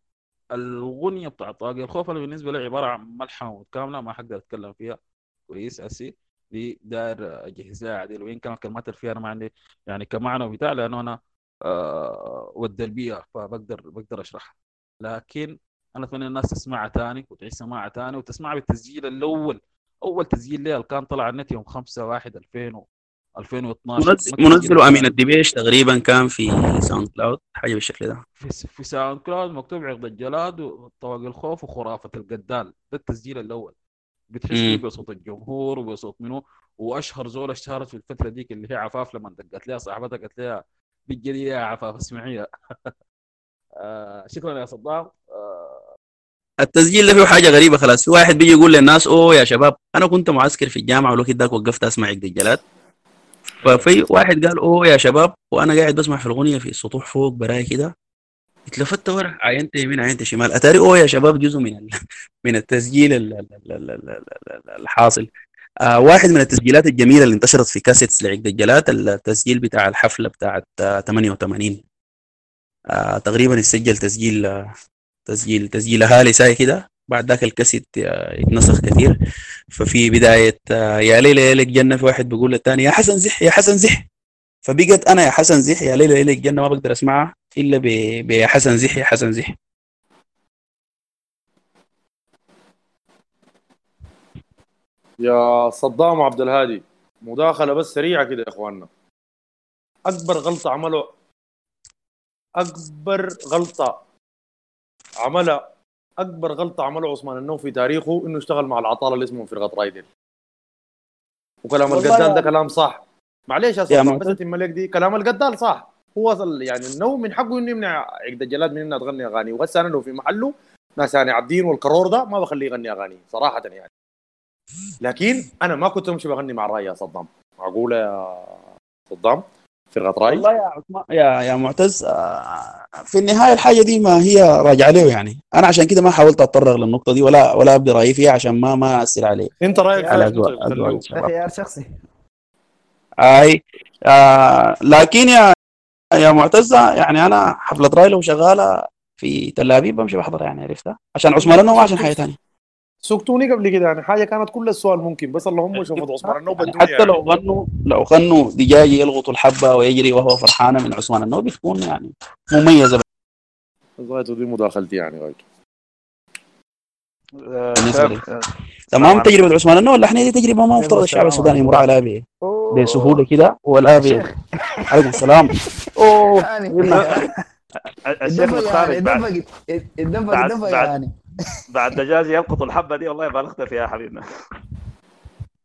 الاغنيه بتاعت طاقة. الخوف أنا بالنسبة لي عبارة عن ملحمة كامله ما حقدر أتكلم فيها. كويس أسي. دي داير اجهز لها عديل. وين كان الكلمات اللي فيها أنا ما عندي يعني كمعنى وبتاع لأنه أنا آه ود البيئه فبقدر بقدر أشرحها. لكن أنا أتمنى الناس تسمعها تاني وتعيش سماعها تاني وتسمعها بالتسجيل الأول. أول تسجيل اللي كان طلع على النت يوم 5 1 2000 و 2012 منزل منزله أمين الدبيش تقريبا كان في SoundCloud حاجة بالشكل ده. في في SoundCloud مكتوب عقد الجلاد وطواقي الخوف وخرافة القدال. ده التسجيل الأول. بتحس فيه. بصوت الجمهور وبصوت منه وأشهر زول اشتهرت في الفترة ديك اللي هي عفاف لما دقت لها صاحبتها قالت لها بجدي يا عفاف اسمعيها آه شكرا يا صدام. آه التسجيل ده فيه حاجة غريبة خلاص. في واحد بيجي يقول للناس أوه يا شباب أنا كنت معسكر في الجامعة والوقت داك وقفت أسمع الجلاد ففي واحد قال أوه يا شباب وأنا قاعد بسمع في الأغنية في السطوح فوق براي كده. اتلفت ورا عينت يمين عينت شمال. أتاري أوه يا شباب جزء من ال... من التسجيل ال... ال... ال... ال... ال... ال- الحاصل. آه واحد من التسجيلات الجميلة اللي انتشرت في cassettes لعقد الجلاد التسجيل بتاع الحفلة بتاعت آه 88 آه تقريبا اتسجل تسجيل آه تسجيل تسجيل أهالي ساي كده. بعد ذاك الكاسيت اتنسخ كثير. ففي بداية آه يا ليلى يا ليلك جنه في واحد بيقول للثاني يا حسن زح يا حسن زح. فبقت أنا يا حسن زح يا ليلى يا ليلك جنه ما بقدر أسمعها إلا بيا حسن زح يا حسن زح. يا صدام عبد الهادي مداخلة بس سريعة كده يا إخواننا. أكبر غلطة عمله أكبر غلطة عملها أكبر غلطة عمله عثمان النووي في تاريخه إنه اشتغل مع العطالة اللي اسمهم فرقة رايدل. وكلام القدال ده يا- كلام صح. معلش يا بس معتز. اتم لك دي كلام القدال صح. هو يعني النو من حقه إنه يمنع عقد الجلاد من انها تغني أغاني. وهسه أنا لو في محله ناس يعني عابدين والكرور ده ما بخليه يغني أغاني صراحة يعني. لكن أنا ما كنت أمشي بغني مع الرأي يا صدام. معقولة يا صدام؟ فرقة راي؟ والله يا عثمان يا يا معتز آه، في النهاية الحاجة دي ما هي راجعة له يعني. أنا عشان كده ما حاولت أتطرق للنقطة دي ولا ولا أبدي رأيي فيها عشان ما ما اثر عليه. أنت رأيك على طيب؟ خيار شخصي. أي آه لكن يا يا معتزة يعني أنا حفلة راي لو شغالة في تل أبيب بمشي بحضر يعني عرفتها؟ عشان عثمان النو عشان حاجة ثانية سكتوني قبل كده يعني. حاجة كانت كل السؤال ممكن بس اللهم شوفوا عثمان النوبه يعني الدنيا حتى لو غنوا لو غنوا دجاج يلغط الحبة ويجري وهو فرحانة من عثمان النو بتكون يعني مميزة. غايته دي مداخلتي يعني غايته بالنسبة لي تمام؟ تجربة عثمان. النو اللحنيه دي تجربة ما مفترض الشعب السوداني يمر عليها ب- بسهولة كده والابي عليكم السلام. أوه. يعني. الشيخ اتدفق مختار يعني بعد. اتدفق بعد- يعني. بعد دجاج يلقط الحبة دي والله بالغت فيها يا حبيبنا.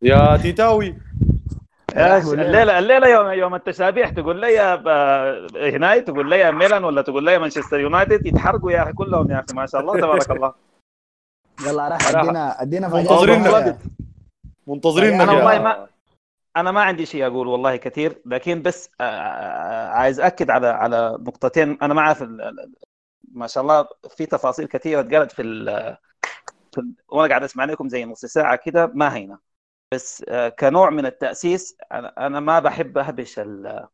يا تيتاوي. الليلة الليلة يوم يوم التشابيح تقول لي يا ب- هناي تقول لي يا ميلان ولا تقول لي مانشستر يونايتد؟ يتحرقوا يا أخي كلهم يا أخي ما شاء الله تبارك الله. يلا راح. أدينا أدينا منتظرينك. منتظرينك أنا والله ما أنا ما عندي شيء أقول والله كثير لكن بس آه، آه، عايز اكد على على نقطتين. أنا ما ال- ما شاء الله في تفاصيل كثيرة اتقالت في ال في وأنا قاعد أسمع لكم زي نص ساعة كده ما هينة. بس آه، كنوع من التأسيس أنا ما بحب أهبش ال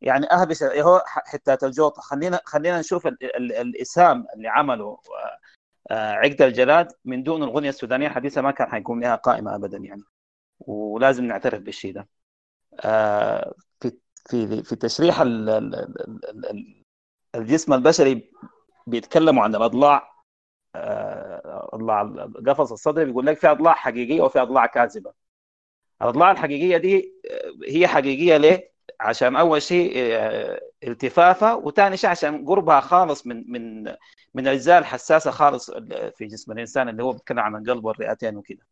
يعني أهبش هو حتات الجوطة. خلينا خلينا نشوف ال ال الإسهام اللي عمله آه، آه، عقد الجلاد. من دون الاغنيه السودانية الحديثه ما كان حيكون لها قائمة ابدا يعني. ولازم نعترف بالشيء ده. في في في تشريح ال- الجسم البشري بيتكلموا عن الأضلاع آه، أضلاع القفص الصدري بيقول لك في أضلاع حقيقية وفي أضلاع كاذبة. الأضلاع الحقيقية دي آه، هي حقيقية ليه؟ عشان أول شيء آه، التفافها وثاني شيء عشان قربها خالص من من من الاجزاء الحساسة خالص في جسم الإنسان اللي هو بيتكلم عن القلب والرئتين وكده.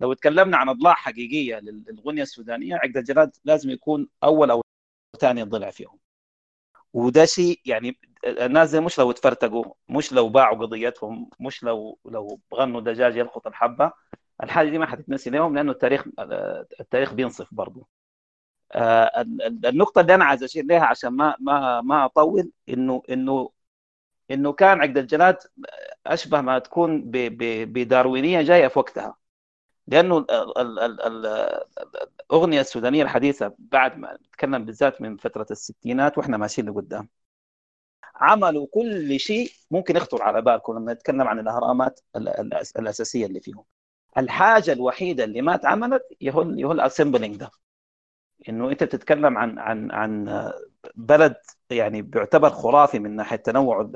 لو تكلمنا عن أضلاع حقيقية لل- للغنية السودانية عقد الجلاد لازم يكون أول أو ثاني ضلع فيهم. وده شيء يعني الناس دي مش لو تفرتقوا مش لو باعوا قضيتهم مش لو لو غنوا دجاج يلقط الحبة الحاجة دي ما حتتنسي لهم لأنه التاريخ التاريخ بينصف برضه آه، ال- ال- النقطة اللي أنا عايز أشير لها عشان ما ما ما أطول إنه إنه إنه كان عقد الجلاد أشبه ما تكون بداروينية جاية في وقتها. لأنه ال- ال- ال- ال- الأغنية السودانية الحديثة بعد ما نتكلم بالذات من فترة الستينات وإحنا ماشيين لقدام. عملوا كل شيء ممكن يخطر على بالكم لما نتكلم عن الأهرامات ال- ال- الأساسية اللي فيهم. الحاجة الوحيدة اللي ما اتعملت هو هو ال assembling ده. إنه أنت بتتكلم عن عن عن بلد يعني بيعتبر خرافي من ناحية التنوع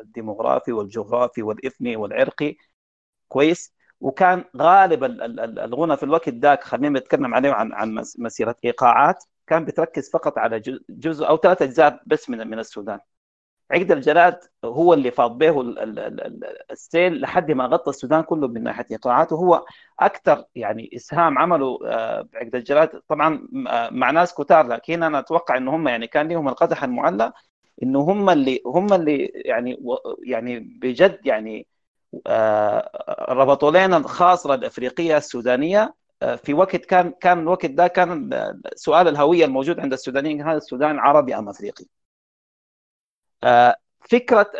الديموغرافي والجغرافي والإثني والعرقي. كويس؟ وكان غالب ال- ال- ال- الغنى في الوقت ذاك خلينا نتكلم عليه عن عن مس- مسيرة إيقاعات كان بتركز فقط على جزء- أو ثلاث أجزاء بس من من السودان. عقد الجلاد هو اللي فاض به ال- ال- ال- ال- السيل لحد ما غطى السودان كله من ناحية ايقاعاته هو أكثر يعني إسهام عمله آه، بعقد الجلاد. طبعا آه، مع ناس كتار لكن أنا أتوقع إن هم يعني كان لهم القدح المعلى إنه هم اللي هم اللي يعني يعني بجد يعني آه، ربطوا لنا الخاصره الأفريقية السودانية آه، في وقت كان كان الوقت ده كان آه، سؤال الهوية الموجود عند السودانيين هذا السودان عربي أم أفريقي؟ آه، فكرة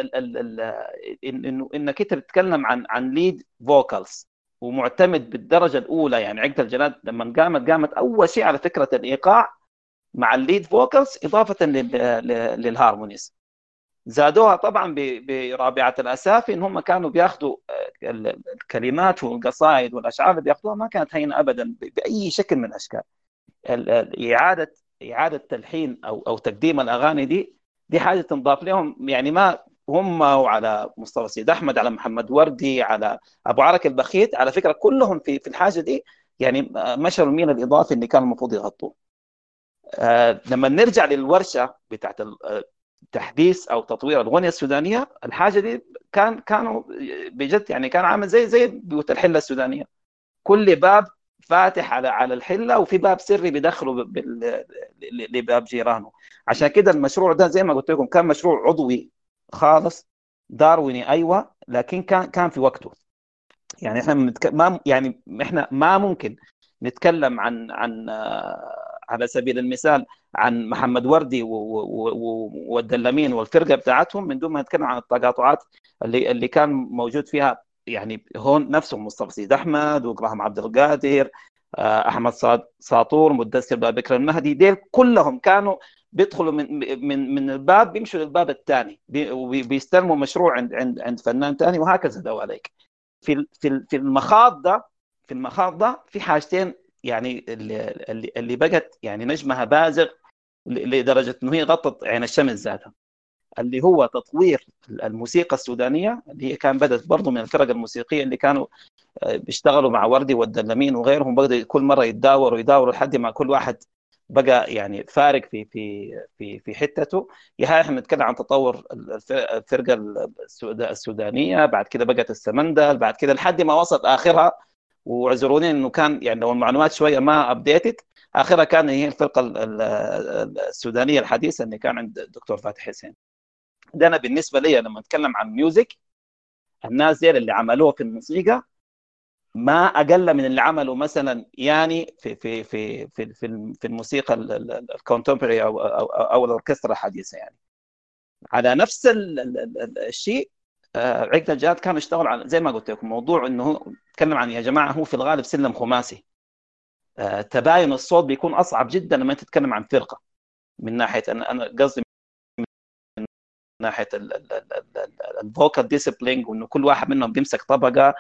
انه إنك أنت بتتكلم عن عن lead vocals ومعتمد بالدرجة الأولى يعني عقد الجلاد لما قامت قامت أول شيء على فكرة الإيقاع مع ال lead vocals إضافة لل- لل- لل harmonies زادوها طبعا برابعة الأثافي إن هم كانوا بياخذوا آه، ال- الكلمات والقصائد والأشعار اللي بياخذوها ما كانت هينة ابدا بأي شكل من الأشكال. ال- ال- إعادة إعادة تلحين أو أو تقديم الأغاني دي دي حاجة تنضاف لهم. يعني ما هم وعلى مصطفى سيد أحمد على محمد وردي على أبو عركي البخيت على فكرة كلهم في في الحاجة دي يعني مشوا الميل الإضافي اللي كان المفروض يغطوه. آه لما نرجع للورشة بتاعت تحديث أو تطوير الأغنية السودانية الحاجة دي كان كانوا بجد يعني كان عامل زي زي بيوت الحلة السودانية كل باب فاتح على على الحلة وفي باب سري بيدخله لباب جيرانه عشان كده المشروع ده زي ما قلت لكم كان مشروع عضوي خالص دارويني أيوه لكن كان كان في وقته يعني إحنا. ما يعني إحنا ما ممكن نتكلم عن عن على سبيل المثال عن محمد وردي والدلمين والفرقة بتاعتهم من دون ما نتكلم عن التقاطعات اللي اللي كان موجود فيها يعني هون نفسهم مصطفى سيد أحمد وإبراهيم عبد القادر أحمد ساطور مدثر بكر المهدي ديل كلهم كانوا بيدخلوا من من من الباب بيمشوا للباب الثاني بيستلموا مشروع عند عند عند فنان ثاني وهكذا دواليك في في في المخاض ده في المخاض ده في حاجتين يعني اللي اللي بقت يعني نجمها بازغ لدرجة إنه هي غطت عين الشمس ذاتها. اللي هو تطوير الموسيقى السودانية اللي هي كان بدأت برضه من الفرق الموسيقية اللي كانوا بيشتغلوا مع وردي والدلمين وغيرهم بدأوا كل مرة يتداوروا يداوروا لحد ما كل واحد بقى يعني فارق في في في في حتته. يا إحنا بنتكلم عن تطور الفرقة السودانية بعد كده بقت السمندل بعد كده لحد ما وصل آخرها وأعذروني إنه كان يعني لو المعلومات شوية ما updated آخرها كان هي الفرقة السودانية الحديثة اللي كان عند الدكتور فاتح حسين. ده أنا بالنسبة لي لما أتكلم عن music الناس دي اللي عملوها في الموسيقى ما أقل من اللي عملوا مثلا يعني في في في في في, في الموسيقى ال contemporary أو أو, أو الأوركسترا الحديثة يعني. على نفس الشيء عقد الجلاد كان يشتغل على زي ما قلت لكم موضوع إنه تكلم عن يا جماعة هو في الغالب سلم خماسي. تباين الصوت بيكون أصعب جدا لما تتكلم عن فرقة. من ناحية أنا أنا قصدي من ناحية ال vocal discipline وإنه كل واحد منهم بيمسك طبقة.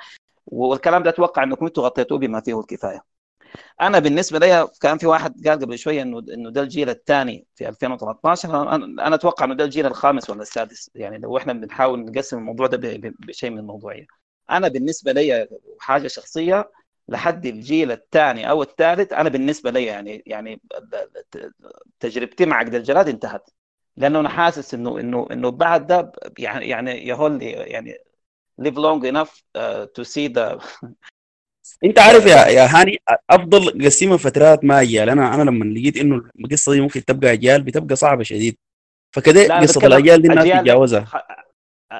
والكلام ده أتوقع إنكم أنتم غطيتوه بما فيه الكفاية. أنا بالنسبة لي كان في واحد قال قبل شوية انه إنه ده الجيل الثاني في 2013 أنا أتوقع إنه ده الجيل الخامس ولا السادس. يعني لو إحنا بنحاول نقسم الموضوع ده بشيء من الموضوعية. أنا بالنسبة لي حاجة شخصية لحد الجيل الثاني أو الثالث أنا بالنسبة لي يعني يعني تجربتي مع عقد الجلاد انتهت. لأنه أنا حاسس انه انه إنه بعد ده يعني يعني يهول يعني live long enough uh, to see the انت عارف يا يا هاني أفضل قسيمة فترات ما اجيال أنا أنا لما لقيت إنه القصة دي ممكن تبقى أجيال بتبقى صعبة شديد. فكده قصة الأجيال دي الناس تتجاوزها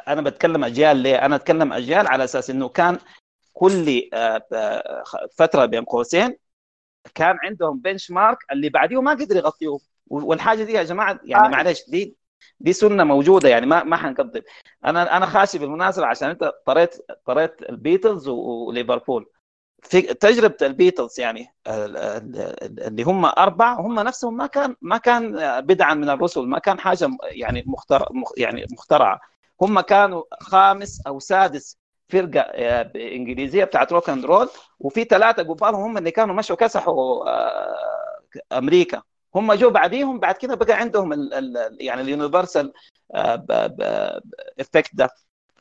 أنا بتكلم أجيال ليه؟ أنا أتكلم أجيال على أساس إنه كان كل فترة بين قوسين كان عندهم بنش مارك اللي بعديه ما قدر يغطيه. والحاجة دي يا جماعة يعني معلش دي دي سنة موجودة يعني ما ما حنكذب أنا أنا خاشي بالمناسبة عشان أنت طريت طريت البيتلز وليفربول. في تجربة البيتلز يعني اللي هم أربعة هم نفسهم ما كان ما كان بدعا من الرسل ما كان حاجة يعني مخترع يعني مخترعة. هم كانوا خامس أو سادس فرقة إنجليزية بتاعت rock and roll وفي ثلاثة قبالهم هم اللي كانوا مشوا كسحوا أمريكا. هم جو بعديهم بعد كده بقى عندهم ال ال يعني ال universal افكت ده.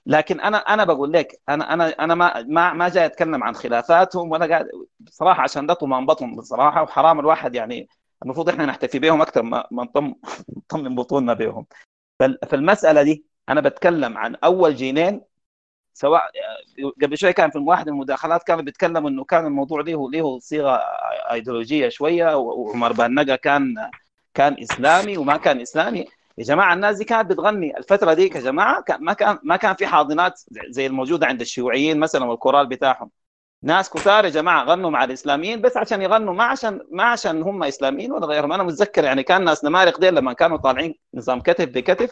لكن أنا أنا بقول لك أنا أنا أنا ما ما ما جاي أتكلم عن خلافاتهم ولا قاعد بصراحه عشان ده طمان بطن بصراحة وحرام الواحد يعني المفروض إحنا نحتفي بهم أكثر ما نطم نطمن بطوننا بهم فالمسألة دي أنا بتكلم عن أول جيلين سواء قبل شوي كان في واحد من المداخلات كانوا بيتكلموا إنه كان الموضوع له له صيغة إيديولوجية شوية وعمر بانجا كان كان إسلامي وما كان إسلامي. يا جماعة الناس دي كانت بتغني. الفترة ديك يا جماعة ما كان ما كان في حاضنات زي الموجودة عند الشيوعيين مثلا والكورال بتاعهم. ناس كثار يا جماعة غنوا مع الإسلاميين بس عشان يغنوا ما عشان ما عشان هم إسلاميين ولا غيرهم. أنا متذكر يعني كان ناس نمارق ديل لما كانوا طالعين نظام كتف بكتف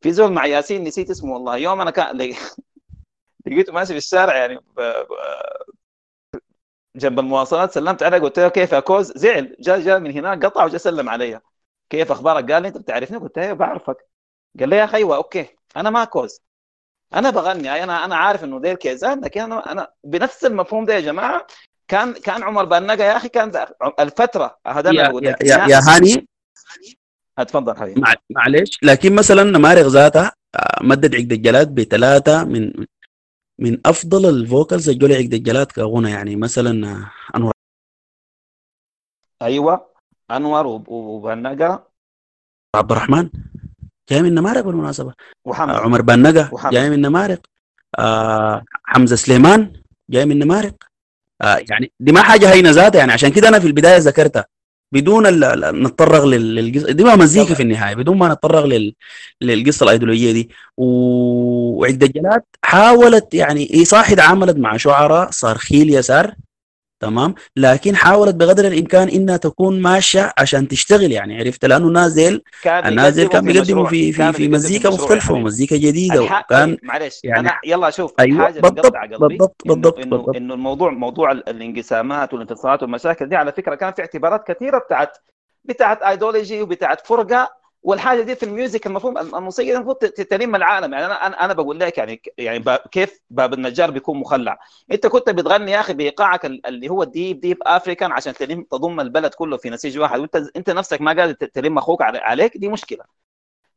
في زول مع ياسين نسيت اسمه والله. يوم أنا كان لقيته ماشي في الشارع يعني. جنب المواصلات سلمت عليه قلت له كيف يا كوز؟ زعل. جاء جاء من هناك قطع وجا سلم علي. كيف أخبارك؟ قال لي أنت بتعرفني؟ قلت له بعرفك. قال لي يا أخي أيوه أوكي. أنا ما كوز. أنا بغني. أنا أنا عارف إنه ديل كيزان لكن أنا أنا بنفس المفهوم ده يا جماعة. كان كان عمر بنقا يا أخي كان الفترة هذا يا, يا, يا, يا. هاني. اتفضل حبيبي. مع... معلش لكن مثلا نمارق ذاتها آه، مدد عقد الجلاد بثلاثه من من أفضل الفوكالز اللي عقد الجلاد كغنى يعني. مثلا آه، أنور. أيوه. أنور وب- وبنقه عبد الرحمن جاي من نمارق بالمناسبة. آه، عمر وحمزة. جاي من نمارق. آه حمزة سليمان جاي من نمارق. آه يعني دي ما حاجة هينة ذاتها يعني عشان كده أنا في البداية ذكرتها. بدون نتطرق لل- للقصه دي ما مزيكا في النهاية. بدون ما نتطرق لل... للقصة الأيديولوجية دي. و- وعقد الجلاد حاولت يعني هي صح تعاملت مع شعراء صارخي اليسار تمام لكن حاولت بقدر الإمكان إنها تكون ماشية عشان تشتغل يعني عرفت لأنه نازل كان النازل كان بيقدموا. في في في مزيكا مختلفة. ومزيكا جديدة الحق وكان طيب معلش يعني أنا يلا شوف الحاجة اللي بالضبط بالضبط بالضبط انه بالضبط انه الموضوع موضوع ال- الانقسامات والانفصالات والمشاكل دي على فكرة كان في اعتبارات كثيرة بتاعت بتاعت ايديولوجي وبتاعت فرقة والحاجة دي في ال music المفهوم الموسيقى المفروض ت- تلم العالم. يعني أنا أنا بقول لك يعني يعني كيف باب النجار بيكون مخلع. أنت كنت بتغني يا أخي بإيقاعك ال- اللي هو ال deep deep African عشان تلم تضم البلد كله في نسيج واحد. وأنت أنت نفسك ما قادر تلم أخوك عليك دي مشكلة.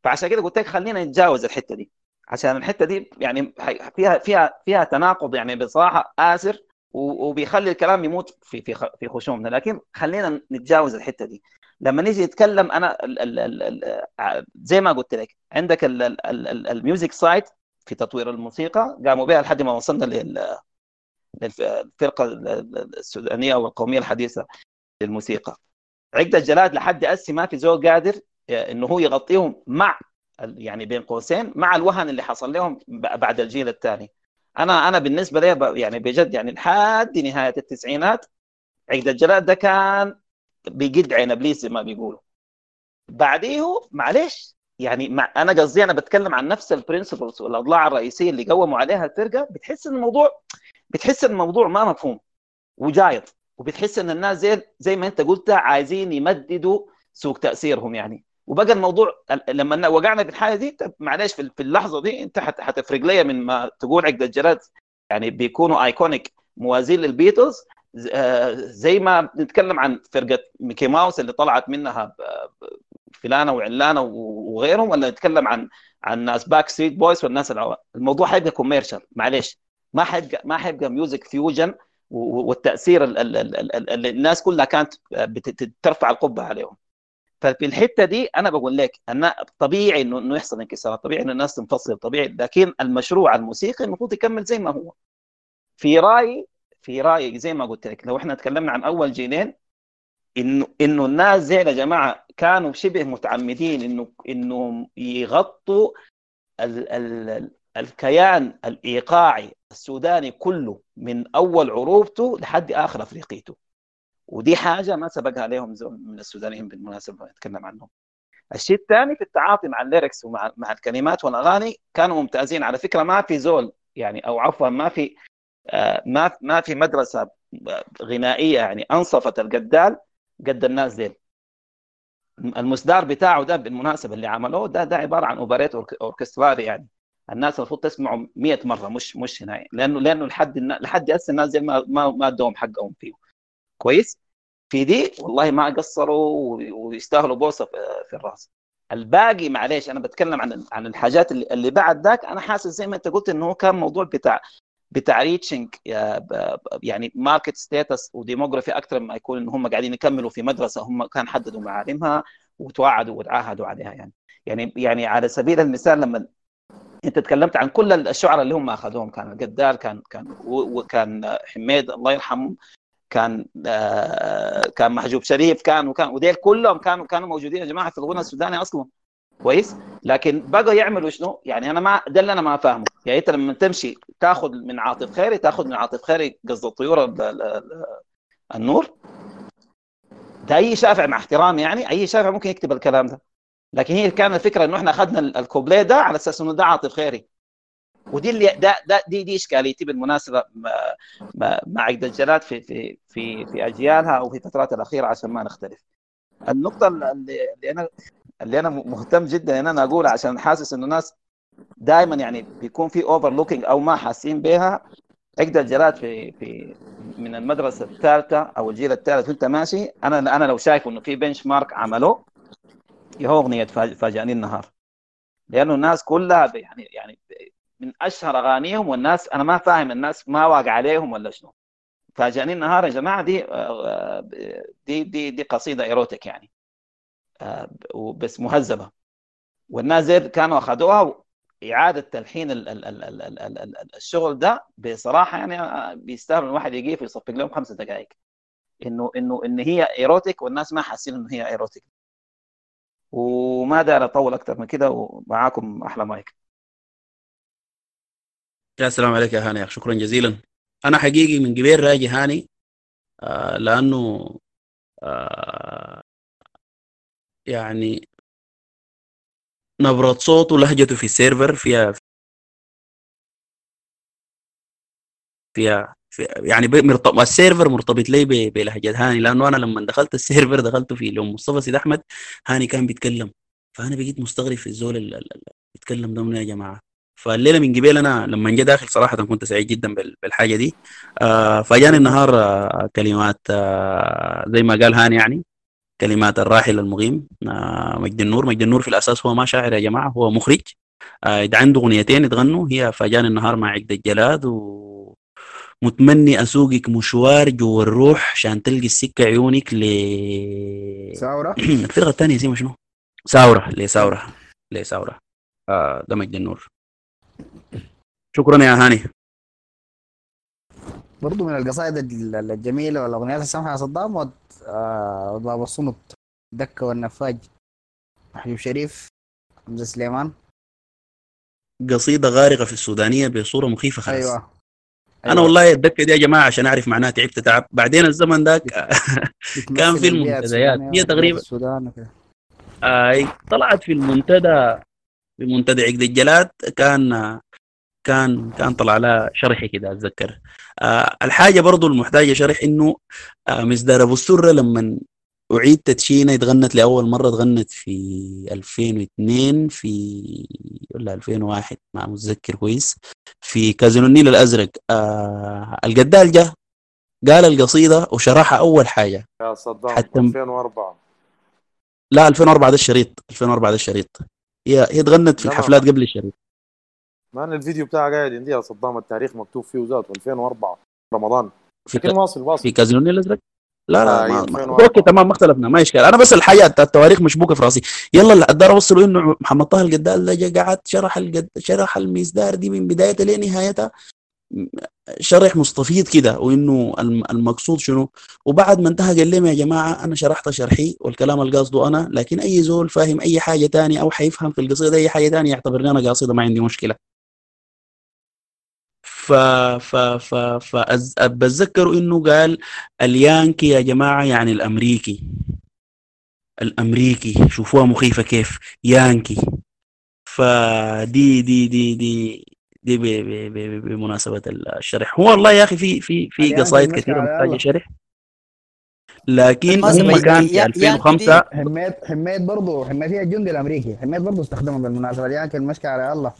فعشان كده قلت لك خلينا نتجاوز الحتة دي. عشان الحتة دي يعني فيها فيها فيها تناقض يعني بصراحة آسر و- وبيخلي الكلام يموت في في في خشومنا لكن خلينا نتجاوز الحتة دي. لما نيجي نتكلم أنا ال ال ال ال ع- زي ما قلت لك عندك ال- ال- ال- ال- ال music side في تطوير الموسيقى قاموا بها لحد ما وصلنا لل للفرقة ال- ال- السودانية أو القوميه الحديثة للموسيقى. عقد الجلاد لحد أسي ما في زول قادر إنه هو يغطيهم مع يعني بين قوسين مع الوهن اللي حصل لهم بعد الجيل الثاني. أنا أنا بالنسبة لي يعني بجد يعني لحد نهاية التسعينات عقد الجلاد ده كان بيقد عين إبليس زي ما بيقولوا. بعديه معلش يعني مع أنا قصدي أنا بتكلم عن نفس البرنسبلز والأضلاع الرئيسية اللي قوموا عليها الفرقة بتحس إن الموضوع بتحس إن الموضوع ما مفهوم وجايط وبتحس إن الناس زي زي ما أنت قلت عايزين يمددوا سوق تأثيرهم يعني. وبقى الموضوع ال- لما وقعنا في الحالة دي معلش في اللحظة دي أنت حت- حتفرق لي من ما تقول عقد الجلاد يعني بيكونوا iconic موازين للبيتلز زي ما بنتكلم عن فرقة Mickey Mouse اللي طلعت منها فلانة وعلانة وغيرهم ولا نتكلم عن عن ناس Backstreet Boys والناس العوام الموضوع حيبقى commercial معلش ما حيبقى ما حيبقى music fusion والتأثير ال- ال- ال- ال- ال- الناس كلها كانت بت- ترفع القبة عليهم. ففي الحتة دي أنا بقول لك أن طبيعي انه إنه يحصل انكسارات طبيعي إنه الناس تنفصل طبيعي. لكن المشروع الموسيقي المفروض يكمل زي ما هو. في رأيي في رايي زي ما قلت لك لو إحنا تكلمنا عن أول جيلين إنه إنه الناس زي يا جماعة كانوا شبه متعمدين إنه إنهم يغطوا ال ال الكيان الإيقاعي السوداني كله من أول عروبته لحد آخر أفريقيته. ودي حاجة ما سبقها عليهم زول من السودانيين بالمناسبة نتكلم عنهم. الشيء الثاني في التعاطي مع الليركس ومع مع الكلمات والأغاني كانوا ممتازين. على فكرة ما في زول يعني أو عفوا ما في ما ما في مدرسة غنائية يعني أنصفت القدال قد الناس ديل. المصدر بتاعه ده بالمناسبة اللي عملوه ده ده عبارة عن أوبريت أوركسترالي يعني. الناس المفروض تسمعه 100 مرة مش مش هنا. لأنه لأنه لحد لحد هسه الناس دي ما ما ما ادوهم حقهم فيه. كويس؟ في دي والله ما قصروا ويستاهلوا بوسه في الرأس. الباقي معلش أنا بتكلم عن عن الحاجات اللي, بعد ذاك أنا حاسس زي ما أنت قلت إنه كان موضوع بتاع بتاع reaching يعني market status وديموغرافي أكثر ما يكون إن هم قاعدين يكملوا في مدرسة هم كان حددوا معالمها وتوعدوا وتعاهدوا عليها يعني. يعني يعني على سبيل المثال لما أنت تكلمت عن كل الشعراء اللي هم أخذوهم كان القدال كان كان وكان حميد الله يرحمه كان آه، كان محجوب شريف كان وكان وديل كلهم كانوا كانوا موجودين يا جماعة في الغنى السوداني أصلا. كويس. لكن بقوا يعملوا شنو؟ يعني أنا ما ده اللي أنا ما فاهمه. يعني أنت لما تمشي تاخذ من عاطف خيري تاخذ من عاطف خيري قصد الطيور ال- ال- ال- النور. ده أي شافع مع احترامي يعني أي شافع ممكن يكتب الكلام ده. لكن هي كان الفكرة إنه إحنا أخذنا ال- الكوبليه ده على أساس إنه ده عاطف خيري. ودي اللي ده, ده دي دي اشكاليتي بالمناسبة مع الجلاد في في في في أجيالها أو في الفترات الأخيرة عشان ما نختلف. النقطة اللي أنا اللي أنا مهتم جدا إن أنا اقولها عشان حاسس إنه الناس دائما يعني بيكون في overlooking أو ما حاسين بها عقد الجلاد في في من المدرسة الثالثة أو الجيل الثالث وأنت ماشي أنا أنا لو شايف إنه في benchmark عملوه هو اغنيه فاج- فاجأني النهار. لأنه الناس كلها يعني يعني من أشهر أغانيهم والناس أنا ما فاهم الناس ما واقع عليهم ولا شنو. فاجاني النهار يا جماعة دي آه، دي دي دي قصيدة erotic يعني. وبس مهذبة. والناس كانوا أخذوها اعاده تلحين ال ال ال ال ال ال ال الشغل ده بصراحة يعني آه، بيستاهل الواحد يجي يصفق لهم خمسة دقائق انه انه إن هي erotic والناس ما حاسين انه هي erotic وما داير أطول أكثر من كده ومعاكم أحلى مايك. يا سلام عليك يا هاني شكرا جزيلا. أنا حقيقي من قبل راجي هاني آه لأنه آه يعني نبرة صوته ولهجته في ال server فيها فيها في يعني ب- مرتبط ال server مرتبط لي ب- بلهجة هاني لأنه أنا لما دخلت ال server دخلته في لو مصطفى سيد أحمد هاني كان بيتكلم. فأنا بقيت مستغرب في الزول ال- ال- ال- بيتكلم ده يا جماعة. فالليلة من قبل أنا لما جا داخل صراحة كنت سعيد جدا بال- بالحاجة دي. آه فجاني النهار آه كلمات آه زي ما قال هاني يعني. كلمات الراحل المقيم. آه مجد النور. مجد النور في الأساس هو ما شاعر يا جماعة هو مخرج. آه ده عنده أغنيتين يتغنوا هي فجاني النهار مع عقد الجلاد ومتمني أسوقك مشوار جوا الروح عشان تلقي السكة عيونك ل ساورة؟ الفرقة الثانية اسمها شنو؟ ساورة لساوره لساوره آه ده مجد النور. شكرا يا هاني. برضو من القصائد ال- الجميلة والأغنيات السمحة يا صدام وض- آه، ضباب الصمت دكة والنفاج محجوب شريف حمزة سليمان. قصيدة غارقة في السودانية بصورة مخيفة خلاص. أيوة. أنا والله الدكة دي يا جماعة عشان أعرف معناها تعبت تعب. بعدين الزمن ذاك كان في المنتديات السودانية هي تقريبا السودان آه طلعت في المنتدى في منتدى عقد الجلاد. كان كان كان طلع لها شرحي كده أتذكر. آه الحاجة برضو المحتاجة شرح إنه آه مصدر أبو السرة لما اعيد تدشينها اتغنت لأول مرة اتغنت في 2002 في ولا 2001 ما متذكر كويس في كازينو النيل الأزرق. آه القدال جه قال القصيدة وشرحها أول حاجة. يا صدام حتى 2004 لا 2004 ده الشريط 2004 ده الشريط. هي هي اتغنت في الحفلات قبل الشريط. ما أنا الفيديو بتاعها قاعد عندي صدام التاريخ مكتوب فيه ذاته 2004 رمضان. في لكن ك- واصل واصل في كازينو الأزرق؟ لا لا آه، ما هي ما 2004. أوكي تمام ما اختلفنا ما اشكال أنا بس الحاجة التواريخ مشبوكه في راسي. يلا الدار أوصله إنه محمد طه القدال ده جا قعد شرح القد... شرح المصدار دي من بدايتها لنهايتها شرح مستفيض كده وإنه الم- المقصود شنو؟ وبعد ما انتهى قال لهم يا جماعة أنا شرحت شرحي والكلام اللي قصده أنا لكن أي زول فاهم أي حاجة تانية أو حيفهم في القصيدة أي حاجة تانية يعتبرني أنا قاصدة ما عندي مشكلة. ف ف ف ف بتذكروا إنه قال اليانكي يا جماعة يعني الأمريكي. الأمريكي. شوفوها مخيفة كيف. يانكي. فدي دي دي دي دي ب- ب- ب- بمناسبة الشرح. هو والله يا أخي في في في قصائد كثيرة محتاجة. شرح. لكن هم كان في يا- 2005 حميت حميت برضه حميت فيها الجندي الأمريكي. حميت برضه استخدمه بالمناسبة. اليانكي المشكلة على الله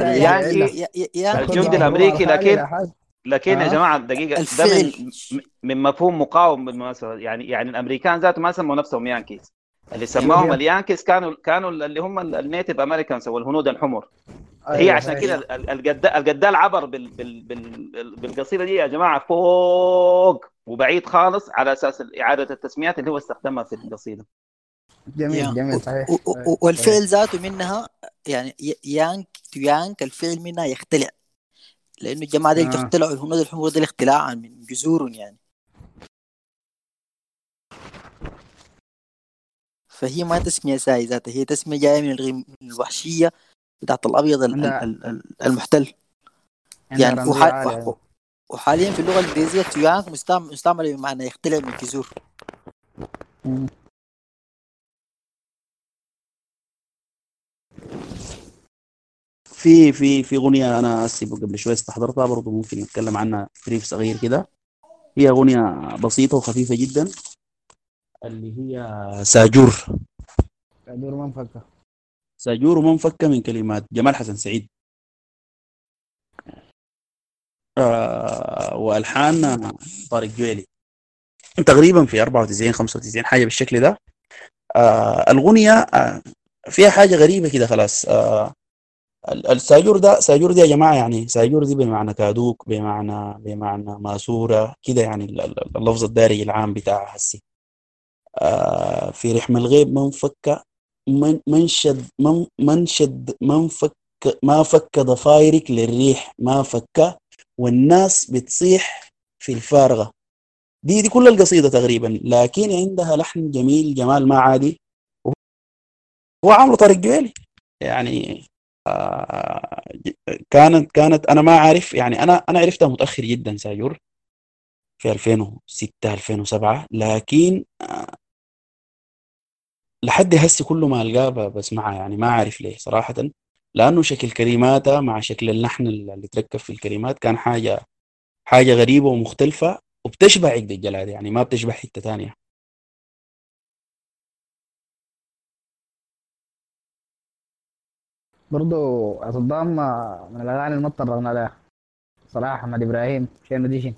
يعني-. يا- يا- يا- تاخذ الجندي على حالي لكن-. لكن يا آه. جماعة دقيقة ده من من مفهوم مقاوم بالمناسبه يعني يعني الأمريكان ذاتهم ما سموا نفسهم يانكيز اللي سماهم. ال Yankees كانوا كانوا اللي هم ال Native Americans أو الهنود الحمر هي أيوة، عشان أيوة. كده ال- الجدال عبر بال بال بال بالقصيدة دي يا جماعة فوق وبعيد خالص على أساس إعادة التسميات اللي هو استخدمها في القصيدة جميل يا. جميل صحيح. والفعل ذاته منها يعني yank to yank الفعل منها يختلع لأنه الجماعة دي آه. اختلعوا الهنود الحمر دي اختلاعا من جذور يعني. فهي ما تسمية ساي ذاتها هي تسمية جاية من الوحشية بتاعت الأبيض ال- عندها- ال- ال- المحتل. يعني وحال. وح- وحاليا في اللغة الإنجليزية تيانك مستعمل مستعملة بمعنى يختلع من جذور. في في في أغنية أنا هسي قبل شوي استحضرتها برضه ممكن نتكلم عنها بريف صغير كده. هي أغنية بسيطة وخفيفة جدا اللي هي ساجور. ما مفكة ساجور ومنفكه من كلمات جمال حسن سعيد. آه والحان طارق جويلي. تقريبا في 94 95 حاجة بالشكل ده. آه الأغنية آه فيها حاجة غريبة كده خلاص. آه الساجور ده ساجور دي يا جماعة يعني ساجور دي بمعنى كادوك بمعنى بمعنى ماسورة كده يعني ال- ال- اللفظ الدارج العام بتاعها هسي. آه في رحم الغيب منفك من منشد من منشد منفك ما فك ضفايرك للريح ما فك والناس بتصيح في الفارغة. دي دي كل القصيدة تقريبا لكن عندها لحن جميل جمال ما عادي هو عامله طارق جويلي. يعني كانت كانت أنا ما عارف يعني أنا أنا عرفتها متأخر جدا ساجور في 2006 2007 لكن آه، لحد هسه كل ما ألقاه ب- بسمعها يعني ما عارف ليه صراحة لأنه شكل كلماتها مع شكل اللحن اللي تركب في الكلمات كان حاجة حاجة غريبة ومختلفة وبتشبه عقد الجلاد يعني ما بتشبه حتة تانية. برضو صدام من الاغاني اللي ما تطرقنا لها. صراحة أحمد إبراهيم شين ديشن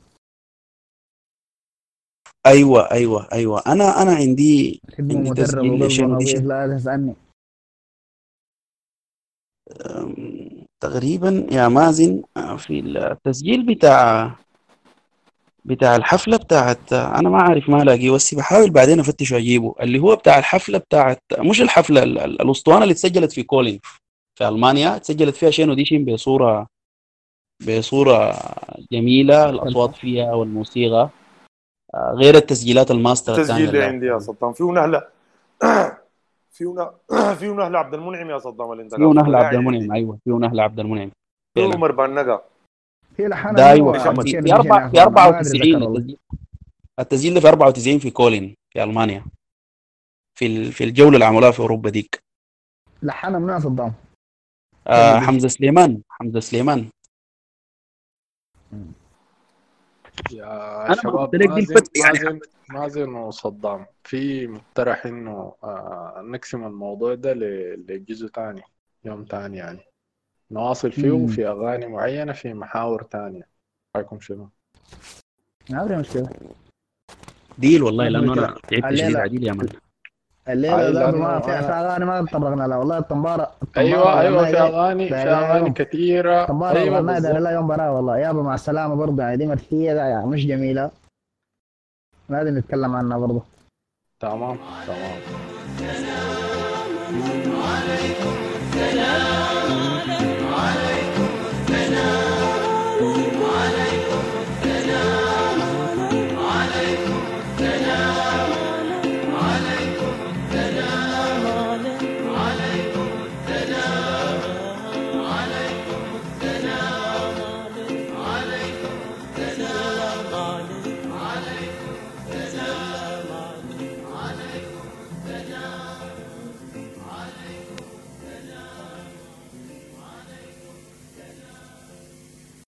أيوه أيوه أيوه. أنا أنا عندي عندي تسجيل وقلبه لشنو نظيف ديشن لا تسالني أم، تقريبا يا مازن آه، في التسجيل بتاع بتاع الحفلة بتاعت أنا ما عارف ما ألاقيه بس بحاول بعدين أفتش وأجيبه. اللي هو بتاع الحفلة بتاعت مش الحفلة ال- ال- الأسطوانة اللي اتسجلت في كولين في ألمانيا اتسجلت فيها شين أوديشن بصورة بصورة جميلة الأصوات فيها والموسيقى. آه، غير التسجيلات الماستر التسجيل اللي عندي يا صدام. فيه نهله فيه نه- فيه نهله عبد المنعم يا صدام اللي انت نهل ده عبد. المنعم أيوه فيه نهل عبد المنعم. فعلا. عمر بانجا في لحن ده إنه في, شين في, أربع ديشن في ما أدري 94 اتذكر والله التسجيل ده في 94 في كولين في ألمانيا. في ال- في الجولة اللي عملوها في أوروبا ديك. لحنها منو يا صدام. آه. حمزة سليمان حمزة سليمان يا أنا شباب قلت لك دي يعني مازن مازن وصدام في مقترح إنه آه نقسم الموضوع ده ل- لجزء تاني يوم تاني يعني نواصل فيه مم. في أغاني معينة في محاور تانية رأيكم شنو؟ ما في مشكلة ديل والله مشكله أنا تعبت شديد عديل يا مان الليلة اي ده ما في أغاني ما تطرقنا لها. والله الطنباره أيوه أيوه في ده أغاني في لها أغاني يوم كثيرة. الطنبارة أيوه والله بالضبط. لها يوم برا والله. يابا مع السلامة برضه يعني دي مرثيه يعني مش جميلة. لازم نتكلم عنها برضه. تمام تمام.